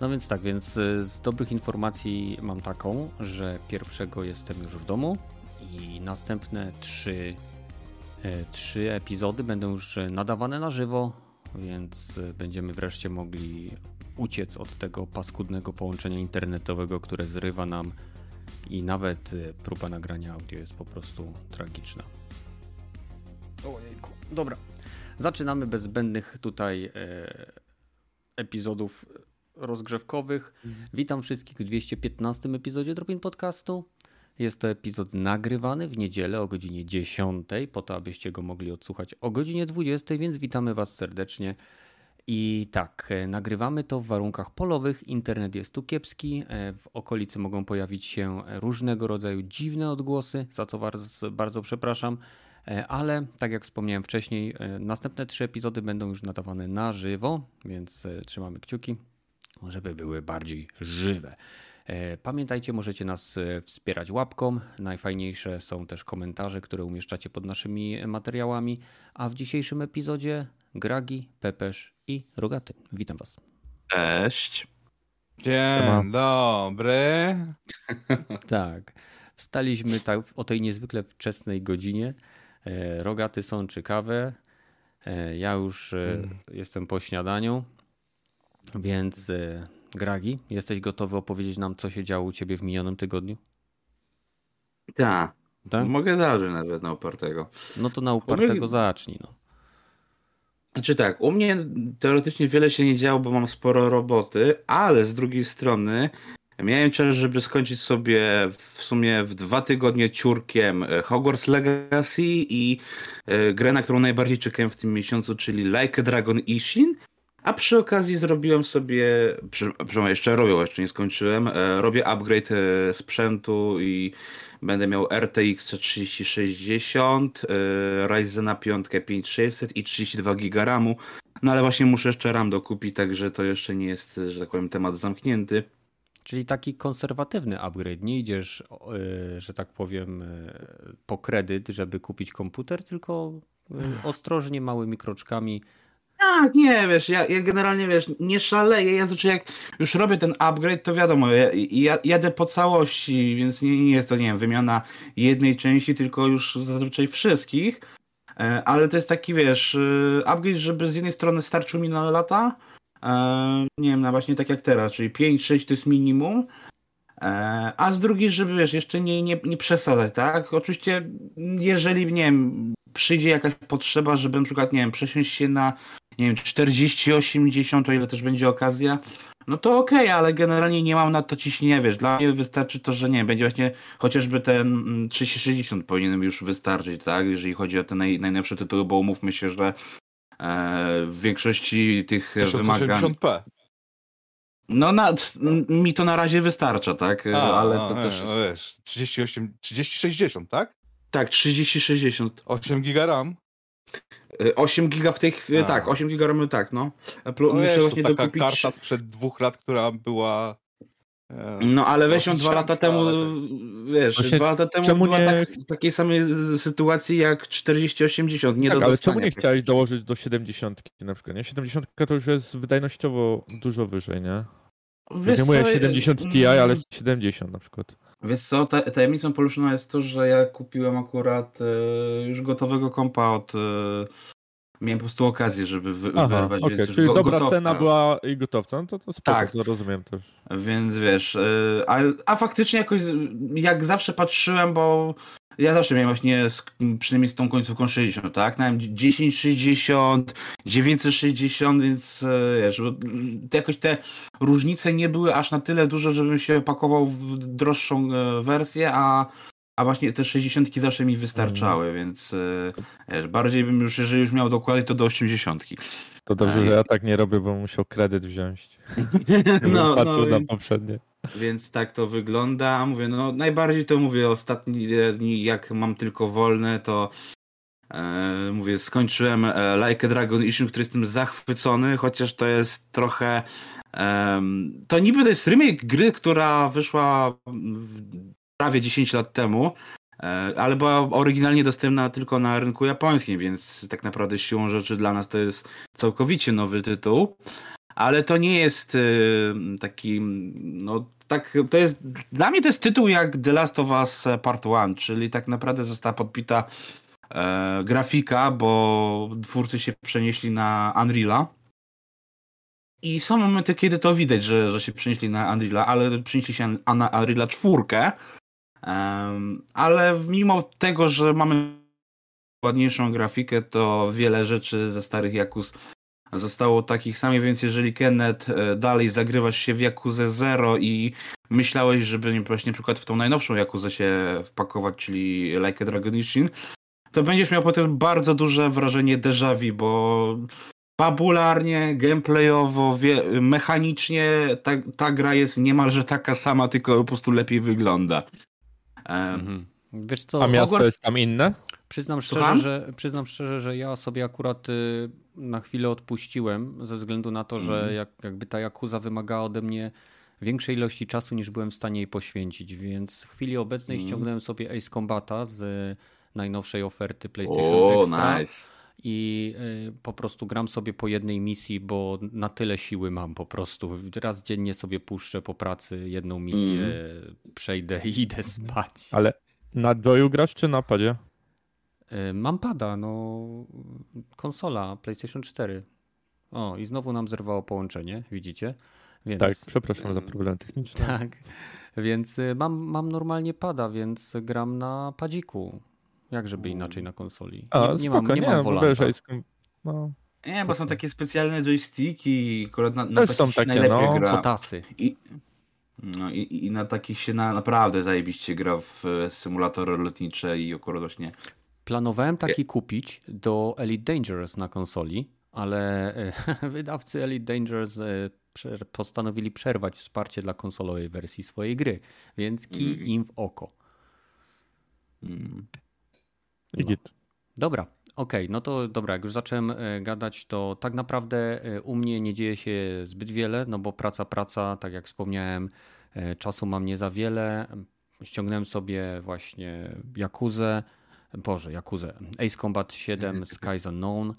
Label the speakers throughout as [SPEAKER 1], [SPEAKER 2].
[SPEAKER 1] No więc tak, więc y, z dobrych informacji mam taką, że pierwszego jestem już w domu i następne trzy, e, trzy epizody będą już nadawane na żywo, więc y, będziemy wreszcie mogli uciec od tego paskudnego połączenia internetowego, które zrywa nam i nawet y, próba nagrania audio jest po prostu tragiczna. Ojejku. Dobra, zaczynamy bez zbędnych tutaj e, epizodów rozgrzewkowych. Mhm. Witam wszystkich w 215 epizodzie Dropin Podcastu. Jest to epizod nagrywany w niedzielę o godzinie 10, po to abyście go mogli odsłuchać o godzinie 20, więc witamy Was serdecznie. I tak, e, nagrywamy to w warunkach polowych. Internet jest tu kiepski. E, w okolicy mogą pojawić się różnego rodzaju dziwne odgłosy, za co bardzo, bardzo przepraszam. E, ale tak jak wspomniałem wcześniej, następne trzy epizody będą już nadawane na żywo, więc trzymamy kciuki, żeby były bardziej żywe. Pamiętajcie, możecie nas wspierać łapką. Najfajniejsze są też komentarze, które umieszczacie pod naszymi materiałami. A w dzisiejszym epizodzie Gragi, Pepesz i Rogaty. Witam Was.
[SPEAKER 2] Cześć.
[SPEAKER 3] Dzień dobry.
[SPEAKER 1] tak. Wstaliśmy tak o tej niezwykle wczesnej godzinie. E, rogaty są ciekawe. E, ja już e, mm. jestem po śniadaniu, więc Gragi, jesteś gotowy opowiedzieć nam, co się działo u Ciebie w minionym tygodniu?
[SPEAKER 2] Tak. tak? Mogę zacząć nawet na upartego.
[SPEAKER 1] No to na upartego zacznij. No.
[SPEAKER 2] Znaczy tak, u mnie teoretycznie wiele się nie działo, bo mam sporo roboty, ale z drugiej strony miałem czas, żeby skończyć sobie w sumie w dwa tygodnie ciurkiem e, Hogwarts Legacy i e, grę, na którą najbardziej czekałem w tym miesiącu, czyli Like a Dragon Ishin. A przy okazji zrobiłem sobie, przynajmniej jeszcze robię, jeszcze nie skończyłem, e, robię upgrade sprzętu i Będę miał RTX 3060, yy, Ryzena 5 5600 i 32 GB RAMu. No ale właśnie muszę jeszcze RAM dokupić, także to jeszcze nie jest, że tak powiem, temat zamknięty.
[SPEAKER 1] Czyli taki konserwatywny upgrade. Nie idziesz, że tak powiem, po kredyt, żeby kupić komputer, tylko ostrożnie, małymi kroczkami
[SPEAKER 2] tak, nie, wiesz, ja, ja generalnie, wiesz, nie szaleję, ja znaczy jak już robię ten upgrade, to wiadomo, ja, ja jadę po całości, więc nie, nie jest to, nie wiem, wymiana jednej części, tylko już zazwyczaj wszystkich, e, ale to jest taki, wiesz, e, upgrade, żeby z jednej strony starczył mi na lata, e, nie wiem, na właśnie tak jak teraz, czyli 5-6 to jest minimum, a z drugiej, żeby, wiesz, jeszcze nie, nie, nie przesadzać, tak? Oczywiście, jeżeli, nie wiem, przyjdzie jakaś potrzeba, żeby na przykład, nie wiem, przesiąść się na nie wiem, 40, 80, o ile też będzie okazja, no to okej, okay, ale generalnie nie mam na to ciśnienia, wiesz, dla mnie wystarczy to, że nie, będzie właśnie chociażby ten 3060 mm, powinien już wystarczyć, tak, jeżeli chodzi o te naj, najnowsze tytuły, bo umówmy się, że e, w większości tych wymagań...
[SPEAKER 3] p
[SPEAKER 2] No na, mi to na razie wystarcza, tak,
[SPEAKER 3] A, ale to no, też... No wiesz, 38, 3060, tak?
[SPEAKER 2] Tak, 3060.
[SPEAKER 3] 8 giga RAM?
[SPEAKER 2] 8 giga w tej chwili, tak, 8 giga RAMu, tak, no.
[SPEAKER 3] no Muszę właśnie taka dokupić... karta sprzed dwóch lat, która była...
[SPEAKER 2] E, no ale weź ją dwa lata temu, ale... wiesz, właśnie, dwa lata temu była nie... tak, w takiej samej sytuacji jak 4080, nie
[SPEAKER 3] tak, do ale czemu nie chciałeś dołożyć do 70 na przykład, nie? 70 to już jest wydajnościowo dużo wyżej, nie? Wiesz nie mówię 70 Ti, ale 70 na przykład.
[SPEAKER 2] Wiesz co, tajemnicą Poluszona jest to, że ja kupiłem akurat e, już gotowego kompa od... E, miałem po prostu okazję, żeby wy, Aha, wyrwać,
[SPEAKER 3] okay. Czyli go, dobra gotowca. cena była i gotowca, no to, to spoko, tak. rozumiem też.
[SPEAKER 2] Więc wiesz, e, a, a faktycznie jakoś jak zawsze patrzyłem, bo ja zawsze miałem właśnie z, przynajmniej z tą końcówką 60, tak? Miałem 1060, 960, więc e, wiesz, jakoś te różnice nie były aż na tyle duże, żebym się pakował w droższą e, wersję, a, a właśnie te 60 zawsze mi wystarczały, mm. więc e, wiesz, bardziej bym już, jeżeli już miał dokładnie, to do 80.
[SPEAKER 3] To dobrze, że ja tak nie robię, bo musiał kredyt wziąć. no, patrzył no, na więc... poprzednie.
[SPEAKER 2] Więc tak to wygląda. Mówię, no najbardziej to mówię ostatnie dni, jak mam tylko wolne, to e, mówię, skończyłem e, Like a Dragon Issue, który jestem zachwycony, chociaż to jest trochę e, to niby to jest remake gry, która wyszła prawie 10 lat temu, e, ale była oryginalnie dostępna tylko na rynku japońskim, więc tak naprawdę siłą rzeczy dla nas to jest całkowicie nowy tytuł. Ale to nie jest y, taki, no tak, to jest, dla mnie to jest tytuł jak The Last of Us Part 1, czyli tak naprawdę została podpita e, grafika, bo twórcy się przenieśli na Unreal'a. I są momenty, kiedy to widać, że, że się przenieśli na Unreal'a, ale przenieśli się na Unreal'a czwórkę. Ale mimo tego, że mamy ładniejszą grafikę, to wiele rzeczy ze starych Jakus zostało takich samych, więc jeżeli Kenneth e, dalej zagrywasz się w Jakuzę Zero i myślałeś, żeby nie na przykład w tą najnowszą Jakuzę się wpakować, czyli Like a Dragon Ishin, to będziesz miał potem bardzo duże wrażenie déjà vu, bo fabularnie, gameplayowo, wie, mechanicznie ta, ta gra jest niemalże taka sama, tylko po prostu lepiej wygląda.
[SPEAKER 1] Mhm. Wiesz co,
[SPEAKER 3] A miasto Hogwarts... jest tam inne?
[SPEAKER 1] Przyznam szczerze, że, przyznam szczerze, że ja sobie akurat y, na chwilę odpuściłem ze względu na to, że mhm. jak, jakby ta Yakuza wymagała ode mnie większej ilości czasu niż byłem w stanie jej poświęcić, więc w chwili obecnej mm. ściągnąłem sobie Ace Combata z najnowszej oferty PlayStation o, Extra. Nice. I y, po prostu gram sobie po jednej misji, bo na tyle siły mam po prostu. Raz dziennie sobie puszczę po pracy jedną misję, mm. przejdę i idę spać.
[SPEAKER 3] Ale na Joyu grasz czy na padzie?
[SPEAKER 1] Y, mam pada, no konsola PlayStation 4. O, i znowu nam zerwało połączenie, widzicie?
[SPEAKER 3] Więc, tak, przepraszam za problem techniczny.
[SPEAKER 1] Tak, więc y, mam, mam normalnie pada, więc gram na padziku. Jak żeby inaczej na konsoli.
[SPEAKER 3] A, nie, nie spoko, mam, nie, nie mam wolanta.
[SPEAKER 2] no. Nie, bo są takie specjalne joysticki, akurat na, na takich są takie, najlepiej no. gra.
[SPEAKER 1] Potasy.
[SPEAKER 2] I, no i, i na takich się na, naprawdę zajebiście gra w symulatory lotnicze i akurat właśnie
[SPEAKER 1] Planowałem taki kupić do Elite Dangerous na konsoli, ale e, wydawcy Elite Dangerous e, postanowili przerwać wsparcie dla konsolowej wersji swojej gry, więc kij mm. im w oko.
[SPEAKER 3] Mm.
[SPEAKER 1] No. Dobra, okej, okay, no to dobra, jak już zacząłem e, gadać, to tak naprawdę u mnie nie dzieje się zbyt wiele, no bo praca, praca, tak jak wspomniałem, czasu mam nie za wiele. Ściągnąłem sobie właśnie Jakuzę, Boże, Jakuzę. Ace Combat 7, Skies Unknown.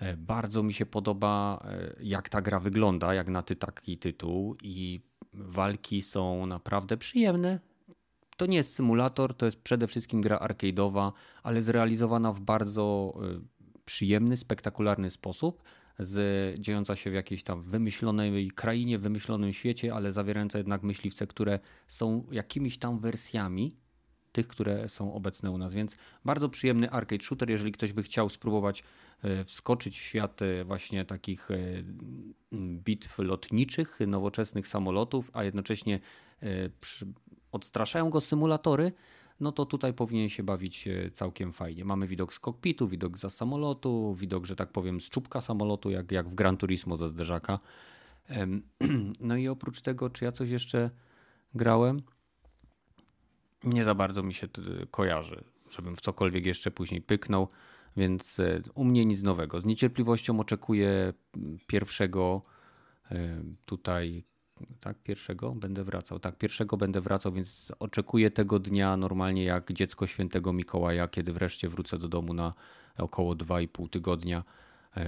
[SPEAKER 1] E, bardzo mi się podoba, e, jak ta gra wygląda, jak na ty taki tytuł i walki są naprawdę przyjemne. To nie jest symulator, to jest przede wszystkim gra arcade'owa, ale zrealizowana w bardzo e, przyjemny, spektakularny sposób, z, dziejąca się w jakiejś tam wymyślonej krainie, wymyślonym świecie, ale zawierająca jednak myśliwce, które są jakimiś tam wersjami tych, które są obecne u nas. Więc bardzo przyjemny arcade shooter, jeżeli ktoś by chciał spróbować e, wskoczyć w świat e, właśnie takich e, bitw lotniczych, nowoczesnych samolotów, a jednocześnie odstraszają go symulatory, no to tutaj powinien się bawić całkiem fajnie. Mamy widok z kokpitu, widok za samolotu, widok, że tak powiem, z czubka samolotu, jak, jak w Gran Turismo ze zderzaka. No i oprócz tego, czy ja coś jeszcze grałem? Nie za bardzo mi się kojarzy, żebym w cokolwiek jeszcze później pyknął, więc e, u mnie nic nowego. Z niecierpliwością oczekuję pierwszego e, tutaj, tak, pierwszego? Będę wracał, tak, pierwszego będę wracał, więc oczekuję tego dnia normalnie jak dziecko świętego Mikołaja, kiedy wreszcie wrócę do domu na około 2,5 tygodnia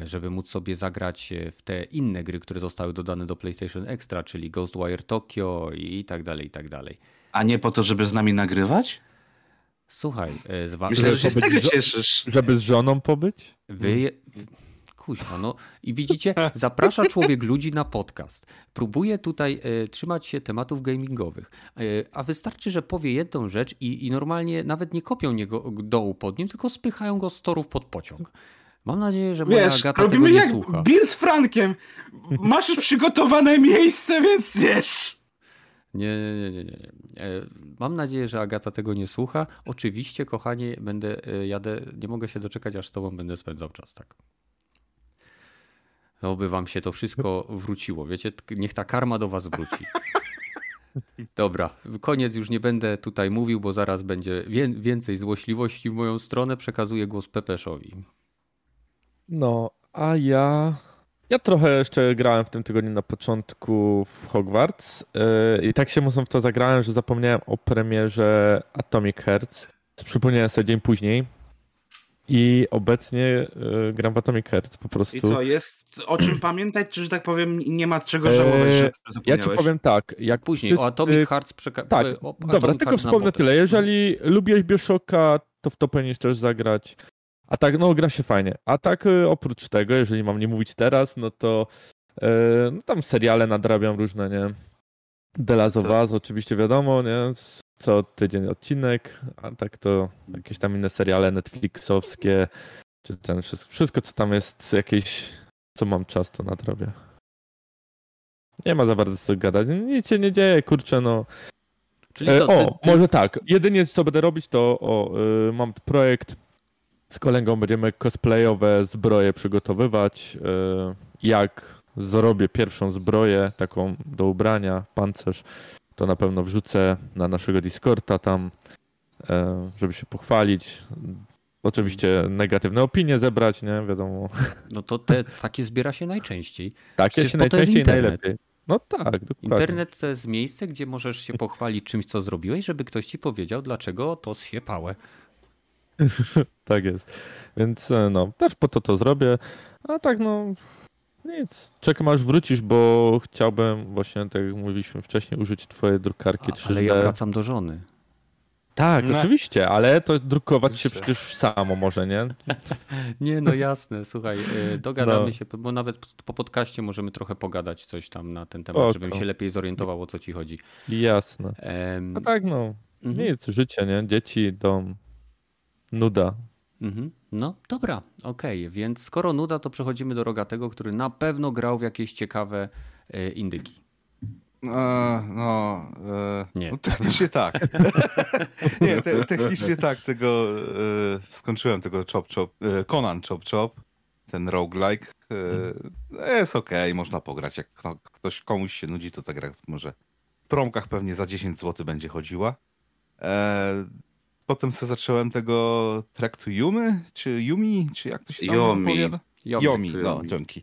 [SPEAKER 1] żeby móc sobie zagrać w te inne gry, które zostały dodane do PlayStation Extra, czyli Ghostwire Tokyo i tak dalej, i tak dalej.
[SPEAKER 2] A nie po to, żeby z nami nagrywać?
[SPEAKER 1] Słuchaj,
[SPEAKER 2] e, z Myślę, że się z tego cieszysz.
[SPEAKER 3] Żeby z żoną pobyć?
[SPEAKER 1] Wy... Kuźma, no i widzicie, zaprasza człowiek ludzi na podcast. Próbuje tutaj e, trzymać się tematów gamingowych, e, a wystarczy, że powie jedną rzecz i, i normalnie nawet nie kopią niego dołu pod nim, tylko spychają go z torów pod pociąg. Mam nadzieję, że moja wiesz, Agata tego nie jak słucha.
[SPEAKER 2] Bill z Frankiem. Masz już przygotowane miejsce, więc wiesz.
[SPEAKER 1] Nie, nie, nie, nie. E, mam nadzieję, że Agata tego nie słucha. Oczywiście, kochanie, będę, e, jadę, nie mogę się doczekać, aż z tobą będę spędzał czas, tak. Oby wam się to wszystko wróciło, wiecie? Niech ta karma do was wróci. Dobra, koniec już nie będę tutaj mówił, bo zaraz będzie więcej złośliwości w moją stronę. Przekazuję głos Pepeszowi.
[SPEAKER 3] No, a ja ja trochę jeszcze grałem w tym tygodniu na początku w Hogwarts yy, i tak się mocno w to zagrałem, że zapomniałem o premierze Atomic Hearts. Przypomniałem sobie dzień później. I obecnie y, gram w Atomic Hearts po prostu.
[SPEAKER 2] I co, jest o czym pamiętać, czy że tak powiem nie ma czego żałować, że
[SPEAKER 3] eee, Ja ci powiem tak, jak
[SPEAKER 1] Później o Atomic Hearts przeka...
[SPEAKER 3] Tak, o, dobra, Atomic tylko wspomnę tyle. Jeżeli lubiłeś Bioshocka, to w to powinieneś też zagrać. A tak, no gra się fajnie. A tak y, oprócz tego, jeżeli mam nie mówić teraz, no to yy, no, tam seriale nadrabiam różne, nie? The Last of Us, oczywiście wiadomo, nie? Co tydzień odcinek, a tak to jakieś tam inne seriale Netflixowskie, czy ten wszystko, wszystko co tam jest, jakieś, co mam czas, to nadrobię. Nie ma za bardzo co gadać. Nic się nie dzieje, kurczę, no. Czyli e, co, ty, o, ty... może tak. Jedynie co będę robić, to o, y, mam projekt z kolegą, będziemy cosplayowe zbroje przygotowywać. Y, jak zrobię pierwszą zbroję, taką do ubrania, pancerz, to na pewno wrzucę na naszego Discorda tam, e, żeby się pochwalić. Oczywiście negatywne opinie zebrać, nie? Wiadomo.
[SPEAKER 1] No to te, takie zbiera się najczęściej.
[SPEAKER 3] Takie Przecież się najczęściej najlepiej. No tak, dokładnie.
[SPEAKER 1] Internet to jest miejsce, gdzie możesz się pochwalić czymś, co zrobiłeś, żeby ktoś ci powiedział, dlaczego to się pałe.
[SPEAKER 3] tak jest. Więc e, no, też po to to zrobię. A tak no, nic. Czekam aż wrócisz, bo chciałbym właśnie, tak jak mówiliśmy wcześniej, użyć twojej drukarki 3D.
[SPEAKER 1] Ale ja wracam do żony.
[SPEAKER 3] Tak, no. oczywiście, ale to drukować oczywiście. się przecież samo może, nie?
[SPEAKER 1] nie, no jasne, słuchaj, y, dogadamy no. się, bo nawet po podcaście możemy trochę pogadać coś tam na ten temat, Oko. żebym się lepiej zorientował, o co ci chodzi.
[SPEAKER 3] Jasne. No tak, no. Mhm. Nic, życie, nie? Dzieci, dom, nuda.
[SPEAKER 1] Mhm. No dobra, okej, okay. więc skoro nuda, to przechodzimy do Rogatego, który na pewno grał w jakieś ciekawe e, indyki.
[SPEAKER 4] E, no, e, nie. No, technicznie tak. nie, te, technicznie tak, tego e, skończyłem tego Chop Chop, e, Conan Chop Chop, ten roguelike. E, jest okej, okay, można pograć. Jak ktoś komuś się nudzi, to ta gra może w promkach pewnie za 10 zł będzie chodziła. E, potem sobie zacząłem tego Track to Yumi, czy Yumi, czy jak to się tam Yomi. Yomi, Yomi no, dzięki.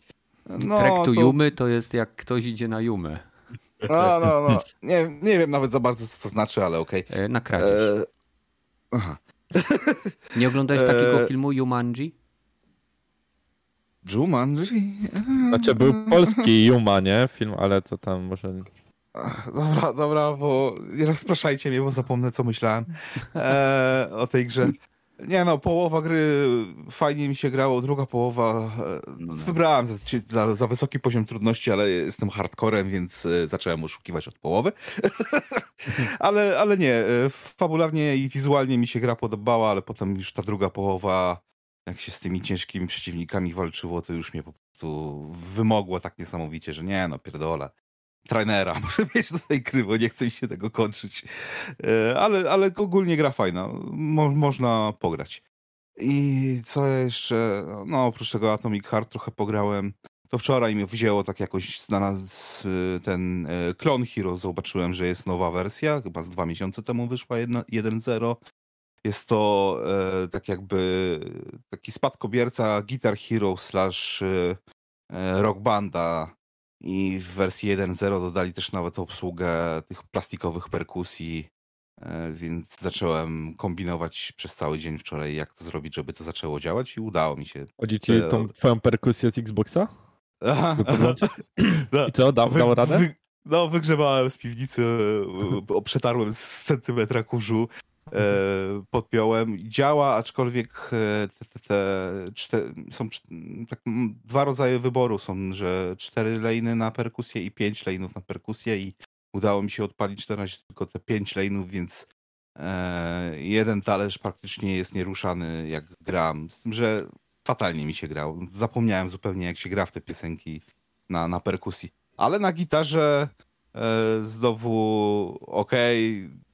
[SPEAKER 1] No, Track to, to Yumy to jest jak ktoś idzie na Jumę.
[SPEAKER 4] No, no, no. Nie, nie wiem nawet za bardzo, co to znaczy, ale okej. Okay.
[SPEAKER 1] E, na kradzież. E... Aha. Nie oglądałeś e... takiego filmu Jumanji?
[SPEAKER 4] Jumanji?
[SPEAKER 3] Znaczy był polski Juma, nie? Film, ale to tam może...
[SPEAKER 4] Dobra, dobra, bo nie rozpraszajcie mnie, bo zapomnę, co myślałem e, o tej grze. Nie no, połowa gry fajnie mi się grało, druga połowa e, wybrałem za, za, za, wysoki poziom trudności, ale jestem hardcorem, więc e, zacząłem oszukiwać od połowy. ale, ale nie, e, fabularnie i wizualnie mi się gra podobała, ale potem już ta druga połowa, jak się z tymi ciężkimi przeciwnikami walczyło, to już mnie po prostu wymogło tak niesamowicie, że nie no, pierdolę trainera muszę mieć gry, bo nie chcę mi się tego kończyć. E, ale, ale ogólnie gra fajna. Mo można pograć. I co jeszcze? No oprócz tego Atomic Heart trochę pograłem. To wczoraj mi wzięło tak jakoś znalazł e, ten Clone e, Hero. Zobaczyłem, że jest nowa wersja. Chyba z dwa miesiące temu wyszła 1.0. Jest to e, tak jakby taki spadkobierca Guitar Hero slash e, Rock Banda i w wersji 1.0 dodali też nawet obsługę tych plastikowych perkusji, e, więc zacząłem kombinować przez cały dzień wczoraj, jak to zrobić, żeby to zaczęło działać i udało mi się.
[SPEAKER 3] Chodzi ci e, tą twoją perkusję z Xboxa? I co, dał, dał radę? Wy,
[SPEAKER 4] no, wygrzebałem z piwnicy, e, przetarłem z centymetra kurzu E, podpiąłem. Działa, aczkolwiek e, te, te, te są tak, dwa rodzaje wyboru. Są, że cztery lejny na perkusję i pięć lejnów na perkusję i udało mi się odpalić na razie tylko te pięć lejnów, więc e, jeden talerz praktycznie jest nieruszany jak gram. Z tym, że fatalnie mi się grał. Zapomniałem zupełnie jak się gra w te piosenki na, na perkusji. Ale na gitarze e, znowu okej, okay,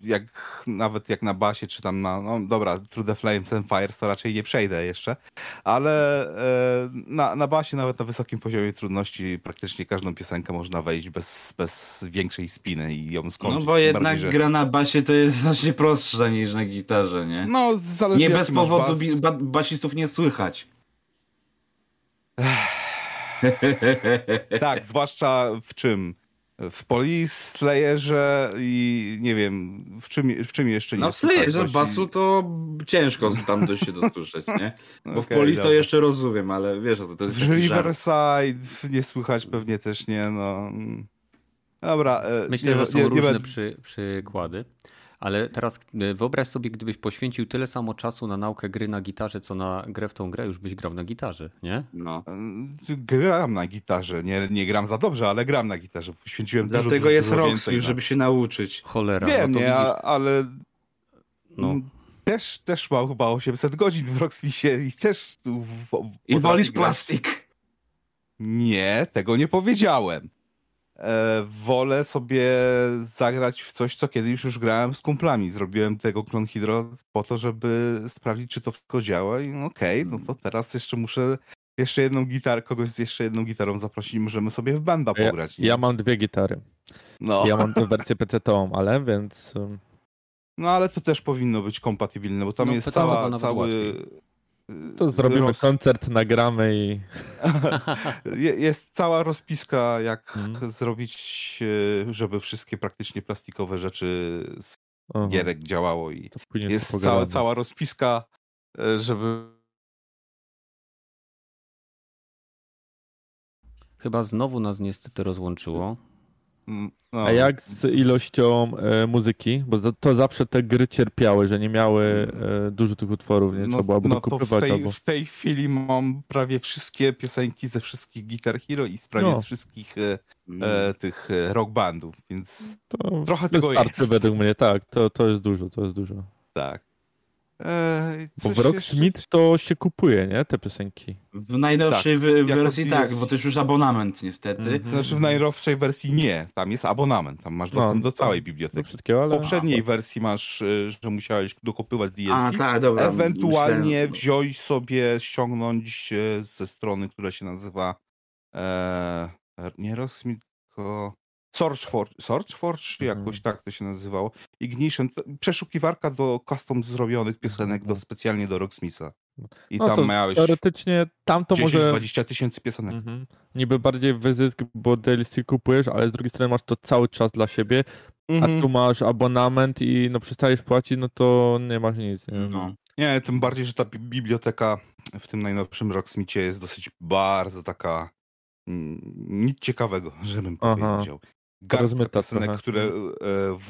[SPEAKER 4] jak nawet jak na basie, czy tam na, no dobra, Through the Flames and Fires to raczej nie przejdę jeszcze, ale e, na, na basie nawet na wysokim poziomie trudności praktycznie każdą piosenkę można wejść bez, bez większej spiny i ją skończyć.
[SPEAKER 2] No bo jednak bardziej, że... gra na basie to jest znacznie prostsza niż na gitarze, nie?
[SPEAKER 4] No, zależy
[SPEAKER 2] Nie bez powodu bas... basistów nie słychać.
[SPEAKER 4] tak, zwłaszcza w czym? W Police, Slayerze i nie wiem, w czym, w czym jeszcze nie
[SPEAKER 2] No w Slayerze basu to ciężko tam dość się dostuszyć, nie? Bo okay, w Police to jeszcze rozumiem, ale wiesz, to, to jest
[SPEAKER 4] W Riverside nie słychać pewnie też nie, no... Dobra.
[SPEAKER 1] E, Myślę, nie, że są nie, różne nie przy, przykłady. Ale teraz e, wyobraź sobie, gdybyś poświęcił tyle samo czasu na naukę gry na gitarze, co na grę w tą grę, już byś grał na gitarze, nie?
[SPEAKER 4] No. Gram na gitarze. Nie, nie gram za dobrze, ale gram na gitarze. Poświęciłem
[SPEAKER 2] Dlatego
[SPEAKER 4] dużo,
[SPEAKER 2] jest
[SPEAKER 4] dużo
[SPEAKER 2] Roxy, żeby się nauczyć.
[SPEAKER 1] Cholera.
[SPEAKER 4] Wiem, no nie, widzisz... ale... No. Też, też mam chyba 800 godzin w Roxmisie i też... W,
[SPEAKER 2] w, I wolisz plastik.
[SPEAKER 4] Nie, tego nie powiedziałem. E, wolę sobie zagrać w coś, co kiedyś już grałem z kumplami. Zrobiłem tego Clone Hydro po to, żeby sprawdzić, czy to wszystko działa i okej, okay, no to teraz jeszcze muszę jeszcze jedną gitarę, kogoś z jeszcze jedną gitarą zaprosić i możemy sobie w banda pograć.
[SPEAKER 3] Ja, ja, mam dwie gitary. No. Ja mam tę wersję PC-ową, ale więc...
[SPEAKER 4] No ale to też powinno być kompatybilne, bo tam no, jest cała, cały... Łatwiej
[SPEAKER 3] to zrobimy roz... koncert, nagramy i.
[SPEAKER 4] Jest cała rozpiska, jak hmm. zrobić, e, żeby wszystkie praktycznie plastikowe rzeczy z Aha. gierek działało i jest cała, cała rozpiska, e, żeby.
[SPEAKER 1] Chyba znowu nas niestety rozłączyło.
[SPEAKER 3] Mm, no. A jak z ilością e, muzyki? Bo to zawsze te gry cierpiały, że nie miały e, dużo tych utworów, nie? Trzeba no, byłoby no,
[SPEAKER 4] to w tej, albo... w tej chwili mam prawie wszystkie piosenki ze wszystkich Guitar Hero i prawie no. z wszystkich e, e, tych e, rock bandów, więc to trochę tego jest.
[SPEAKER 3] według mnie, tak, to, to jest dużo, to jest dużo.
[SPEAKER 4] Tak.
[SPEAKER 3] Eee, bo w Rocksmith jeszcze... to się kupuje, nie? Te piosenki.
[SPEAKER 2] W najnowszej tak, wersji tak, bo to już abonament niestety. Mm
[SPEAKER 4] -hmm. Znaczy w najnowszej wersji nie, tam jest abonament, tam masz dostęp no, do całej biblioteki. Wszystkiego, ale... W poprzedniej wersji masz, y, że musiałeś dokopywać DLC, A, tak, dobra, ewentualnie myślałem... wziąć sobie, ściągnąć y, ze strony, która się nazywa e, nie Rocksmith, tylko SourceForge, SourceForge jakoś mhm. tak to się nazywało. Ignition, przeszukiwarka do custom zrobionych piosenek, do, mhm. specjalnie do Rocksmitha.
[SPEAKER 3] I no tam miałeś teoretycznie tam to 10, może
[SPEAKER 4] 20 tysięcy piosenek. Mhm.
[SPEAKER 3] Niby bardziej wyzysk, bo DLC kupujesz, ale z drugiej strony masz to cały czas dla siebie, mhm. a tu masz abonament i no przestajesz płacić, no to nie masz nic. Nie? No.
[SPEAKER 4] nie, tym bardziej, że ta biblioteka w tym najnowszym Rocksmithie jest dosyć bardzo taka nic ciekawego, żebym powiedział garstka piosenek, które e,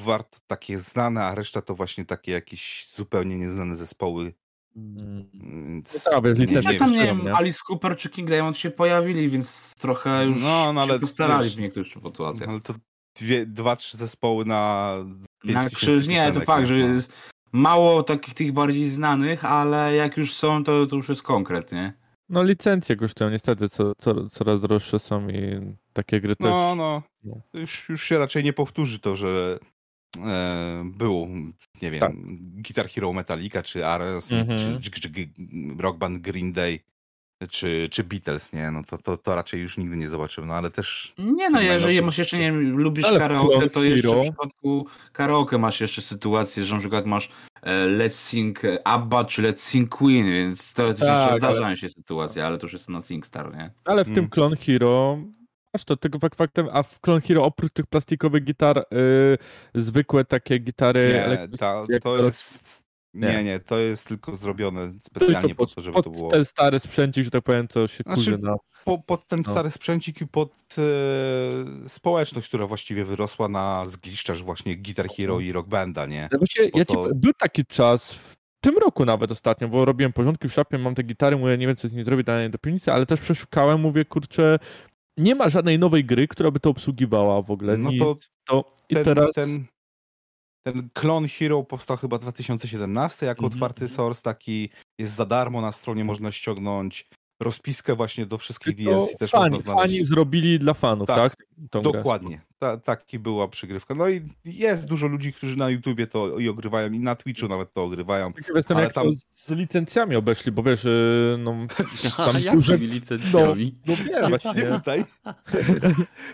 [SPEAKER 4] warto takie znane, a reszta to właśnie takie jakieś zupełnie nieznane zespoły.
[SPEAKER 2] Mm. Więc, no nie, nie, nie, tam, nie wiem, Alice Cooper czy King Diamond się pojawili, więc trochę już no, no, ale, się postarali wiesz, w niektórych sytuacjach.
[SPEAKER 4] Ale to dwie, dwa, trzy zespoły na
[SPEAKER 2] na krzyż, nie, to fakt, że no. jest mało takich tych bardziej znanych, ale jak już są, to, to już jest konkret, nie?
[SPEAKER 3] No licencje kosztują niestety, co, co, coraz droższe są i takie gry
[SPEAKER 4] no, też. No, no. Już, już się raczej nie powtórzy to, że e, był, nie wiem, tak. Guitar Hero Metallica, czy Aerosmith, mhm. czy, czy, czy Rock Band Green Day, czy, czy Beatles, nie? No to, to, to raczej już nigdy nie zobaczymy, no ale też...
[SPEAKER 2] Nie no, jeżeli masz jeszcze, nie wiem, lubisz ale karaoke, to jeszcze w przypadku karaoke masz jeszcze sytuację, że na przykład masz e, Let's Sing ABBA czy Let's Sing Queen, więc teoretycznie tak, zdarzają ale... się sytuacje, ale to już jest na SingStar, nie?
[SPEAKER 3] Ale w mm. tym Clone Hero Aż to fakt faktem, a w Clone Hero oprócz tych plastikowych gitar, yy, zwykłe takie gitary.
[SPEAKER 4] Nie, ta, to jest nie, nie, to jest tylko zrobione specjalnie pod, po to, żeby
[SPEAKER 3] pod
[SPEAKER 4] to było.
[SPEAKER 3] ten stary sprzęcik, że tak powiem, co się znaczy,
[SPEAKER 4] na... Po, pod ten no. stary sprzęcik i pod e, społeczność, która właściwie wyrosła na zgliszczach właśnie Guitar Hero no. i Rock Banda, nie?
[SPEAKER 3] Ja, właśnie, ja to... ci, był taki czas w tym roku nawet ostatnio, bo robiłem porządki w szafie, mam te gitary, mówię, nie wiem, co z nimi zrobię dalej do piwnicy, ale też przeszukałem, mówię, kurczę, nie ma żadnej nowej gry, która by to obsługiwała w ogóle.
[SPEAKER 4] No to, to i ten, teraz... ten ten Clone Hero powstał chyba 2017 jako mm -hmm. otwarty source, taki jest za darmo na stronie, można ściągnąć rozpiskę właśnie do wszystkich DLC też
[SPEAKER 3] fani,
[SPEAKER 4] można znaleźć.
[SPEAKER 3] Fani zrobili dla fanów, tak?
[SPEAKER 4] tak? Dokładnie. Ta, taki była przygrywka. No i jest dużo ludzi, którzy na YouTubie to i ogrywają, i na Twitchu nawet to ogrywają.
[SPEAKER 3] Jestem, ale jak tam... z licencjami obeszli, bo wiesz, no...
[SPEAKER 1] Tam A duże... licencjami?
[SPEAKER 3] No, no wiem, właśnie.
[SPEAKER 4] tutaj.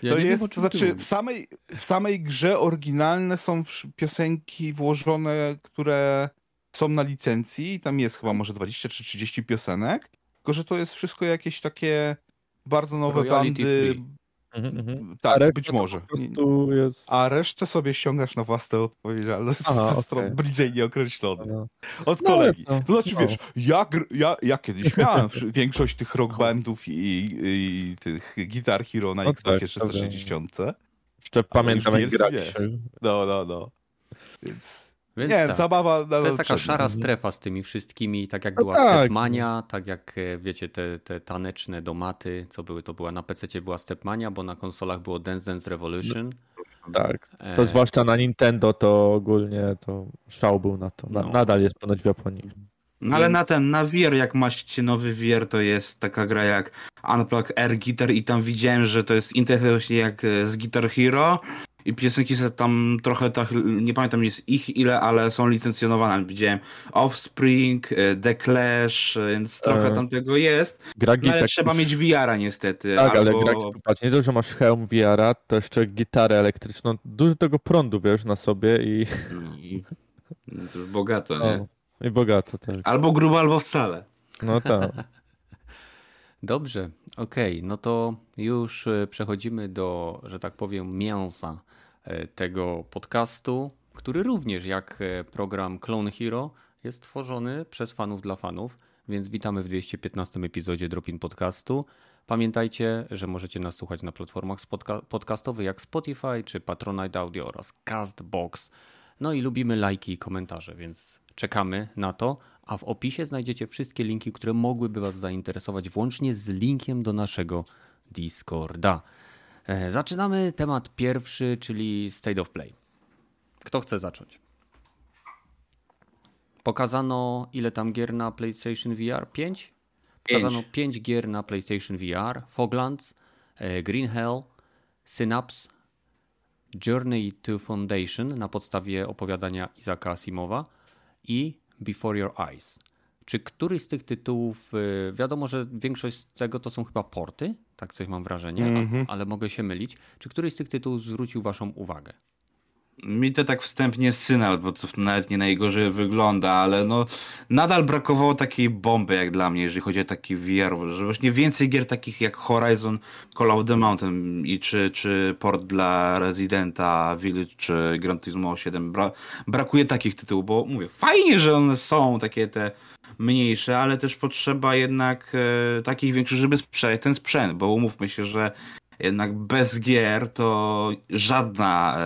[SPEAKER 4] Ja to jest, to znaczy w samej, w samej grze oryginalne są piosenki włożone, które są na licencji, tam jest chyba może 20 czy 30 piosenek, tylko, że to jest wszystko jakieś takie bardzo nowe Royalty bandy. Mhm, mhm. Tak, być może. Jest... A resztę sobie ściągasz na własną odpowiedzialność Aha, ze stron okay. bliżej nieokreślonych. No. Od no, kolegi. No, to znaczy, no. wiesz, ja, ja, ja kiedyś miałem większość tych rock bandów i, i tych Guitar Hero na no Xboxie tak, 360.
[SPEAKER 3] Jeszcze pamiętam, jak graliśmy.
[SPEAKER 4] No, no, no. Więc... Więc nie, tak. zabawa
[SPEAKER 1] To jest taka szara mhm. strefa z tymi wszystkimi, tak jak no była tak. Stepmania, tak jak e, wiecie, te, te taneczne domaty, co były, to była na PC była Stepmania, bo na konsolach było Dance Dance Revolution.
[SPEAKER 3] No, tak, to e... zwłaszcza na Nintendo to ogólnie to szał był na to. Na, no. Nadal jest ponoć w Japonii.
[SPEAKER 2] No ale Więc... na ten, na VR, jak macie nowy VR, to jest taka gra jak Unplug Air Guitar i tam widziałem, że to jest interfejs jak e, z Guitar Hero i piosenki są tam trochę, tak, nie pamiętam jest ich ile, ale są licencjonowane. Widziałem Offspring, e, The Clash, e, więc trochę tam tego jest. Gra no, ale tak trzeba już... mieć VR-a niestety.
[SPEAKER 3] Tak, albo... ale gra, patrz, nie to, że masz hełm VR-a, to jeszcze gitarę elektryczną, dużo tego prądu, wiesz, na sobie i... I...
[SPEAKER 2] To już bogato, nie? O.
[SPEAKER 3] I bogato, tak.
[SPEAKER 2] Albo grubo, albo wcale.
[SPEAKER 3] No tak.
[SPEAKER 1] Dobrze, okej, okay. no to już e, przechodzimy do, że tak powiem, mięsa e, tego podcastu, który również jak e, program Clone Hero jest tworzony przez fanów dla fanów, więc witamy w 215 epizodzie Dropin Podcastu. Pamiętajcie, że możecie nas słuchać na platformach podcastowych jak Spotify czy Patronite Audio oraz Castbox. No i lubimy lajki i komentarze, więc czekamy na to. A w opisie znajdziecie wszystkie linki, które mogłyby Was zainteresować, włącznie z linkiem do naszego Discorda. E, zaczynamy temat pierwszy, czyli State of Play. Kto chce zacząć? Pokazano ile tam gier na PlayStation VR? 5? Pokazano 5 gier na PlayStation VR. Foglands, e, Green Hell, Synapse, Journey to Foundation na podstawie opowiadania Izaka Asimowa i Before Your Eyes. Czy któryś z tych tytułów, y, wiadomo, że większość z tego to są chyba porty, tak coś mam wrażenie, mm -hmm. ale mogę się mylić. Czy któryś z tych tytułów zwrócił Waszą uwagę?
[SPEAKER 2] Mi to tak wstępnie synal, bo to nawet nie najgorzej wygląda, ale no nadal brakowało takiej bomby jak dla mnie, jeżeli chodzi o taki VR, że właśnie więcej gier takich jak Horizon, Call of the Mountain i czy, czy port dla Residenta, Village czy Gran Turismo 7. Bra brakuje takich tytułów, bo mówię, fajnie, że one są takie te mniejsze, ale też potrzeba jednak e, takich większych, żeby sprzedać ten sprzęt, bo umówmy się, że jednak bez gier to żadna,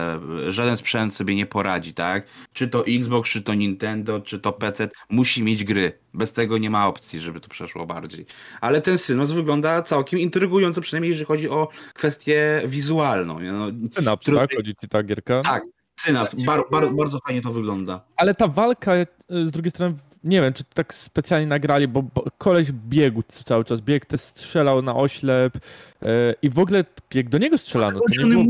[SPEAKER 2] e, żaden sprzęt sobie nie poradzi, tak? Czy to Xbox, czy to Nintendo, czy to PC, musi mieć gry. Bez tego nie ma opcji, żeby to przeszło bardziej. Ale ten Synos wygląda całkiem intrygująco, przynajmniej jeżeli chodzi o kwestię wizualną. No,
[SPEAKER 3] Synaps, który... tak? Chodzi ci ta gierka?
[SPEAKER 2] Tak, Synaps. Bar, bar, bardzo fajnie to wygląda.
[SPEAKER 3] Ale ta walka e, z drugiej strony nie wiem, czy tak specjalnie nagrali, bo, bo koleś biegł cały czas, biegł też strzelał na oślep yy, i w ogóle jak do niego strzelano, to nie było,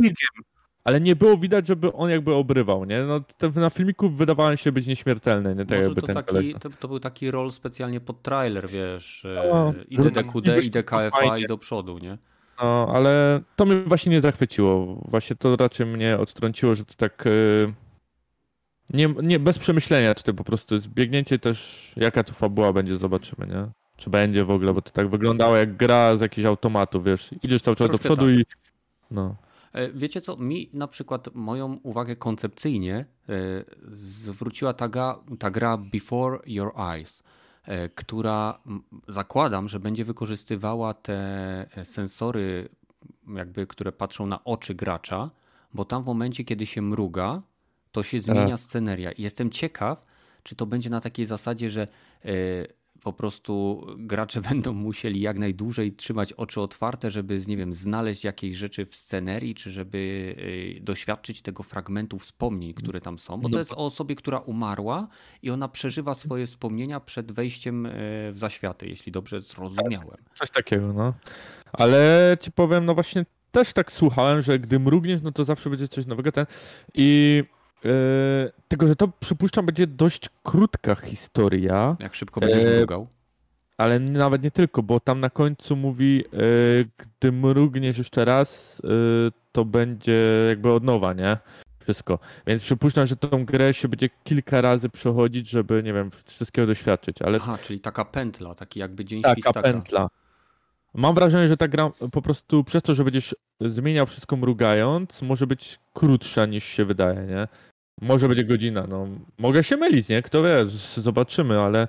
[SPEAKER 3] ale nie było widać, żeby on jakby obrywał, nie? No, na filmiku wydawałem się być nieśmiertelny, nie? Tak
[SPEAKER 1] Może to, taki, to, to, był taki rol specjalnie pod trailer, wiesz, no, i DDQD, i DKFA i do przodu, nie?
[SPEAKER 3] No, ale to mnie właśnie nie zachwyciło. Właśnie to raczej mnie odtrąciło, że to tak... Yy nie, nie, bez przemyślenia, czy to po prostu jest biegnięcie też, jaka tu fabuła będzie, zobaczymy, nie? Czy będzie w ogóle, bo to tak wyglądało jak gra z jakichś automatów, wiesz, idziesz cały czas Troszkę do przodu tak. i no.
[SPEAKER 1] E, wiecie co, mi na przykład moją uwagę koncepcyjnie e, zwróciła ta, gra, ta gra Before Your Eyes, e, która zakładam, że będzie wykorzystywała te sensory, jakby, które patrzą na oczy gracza, bo tam w momencie, kiedy się mruga, to się zmienia tak. sceneria. I jestem ciekaw, czy to będzie na takiej zasadzie, że e, po prostu gracze będą musieli jak najdłużej trzymać oczy otwarte, żeby, nie wiem, znaleźć jakieś rzeczy w scenerii, czy żeby e, doświadczyć tego fragmentu wspomnień, które tam są. Bo to no jest o osobie, która umarła i ona przeżywa swoje wspomnienia przed wejściem e, w zaświaty, jeśli dobrze zrozumiałem.
[SPEAKER 3] Coś takiego, no. Ale ci powiem, no właśnie też tak słuchałem, że gdy mrugniesz, no to zawsze będzie coś nowego. Ten... I Yy, tylko, że to przypuszczam będzie dość krótka historia.
[SPEAKER 1] Jak szybko będziesz yy, mrugał?
[SPEAKER 3] Ale nawet nie tylko, bo tam na końcu mówi, yy, gdy mrugniesz jeszcze raz, yy, to będzie jakby od nowa, nie? Wszystko. Więc przypuszczam, że tą grę się będzie kilka razy przechodzić, żeby, nie wiem, wszystkiego doświadczyć. Ale...
[SPEAKER 1] Aha, czyli taka pętla, taki jakby dzień
[SPEAKER 3] taka świstaka. pętla. Mam wrażenie, że ta gra po prostu przez to, że będziesz zmieniał wszystko mrugając, może być krótsza niż się wydaje, nie? Może będzie godzina, no. Mogę się mylić, nie? Kto wie, zobaczymy, ale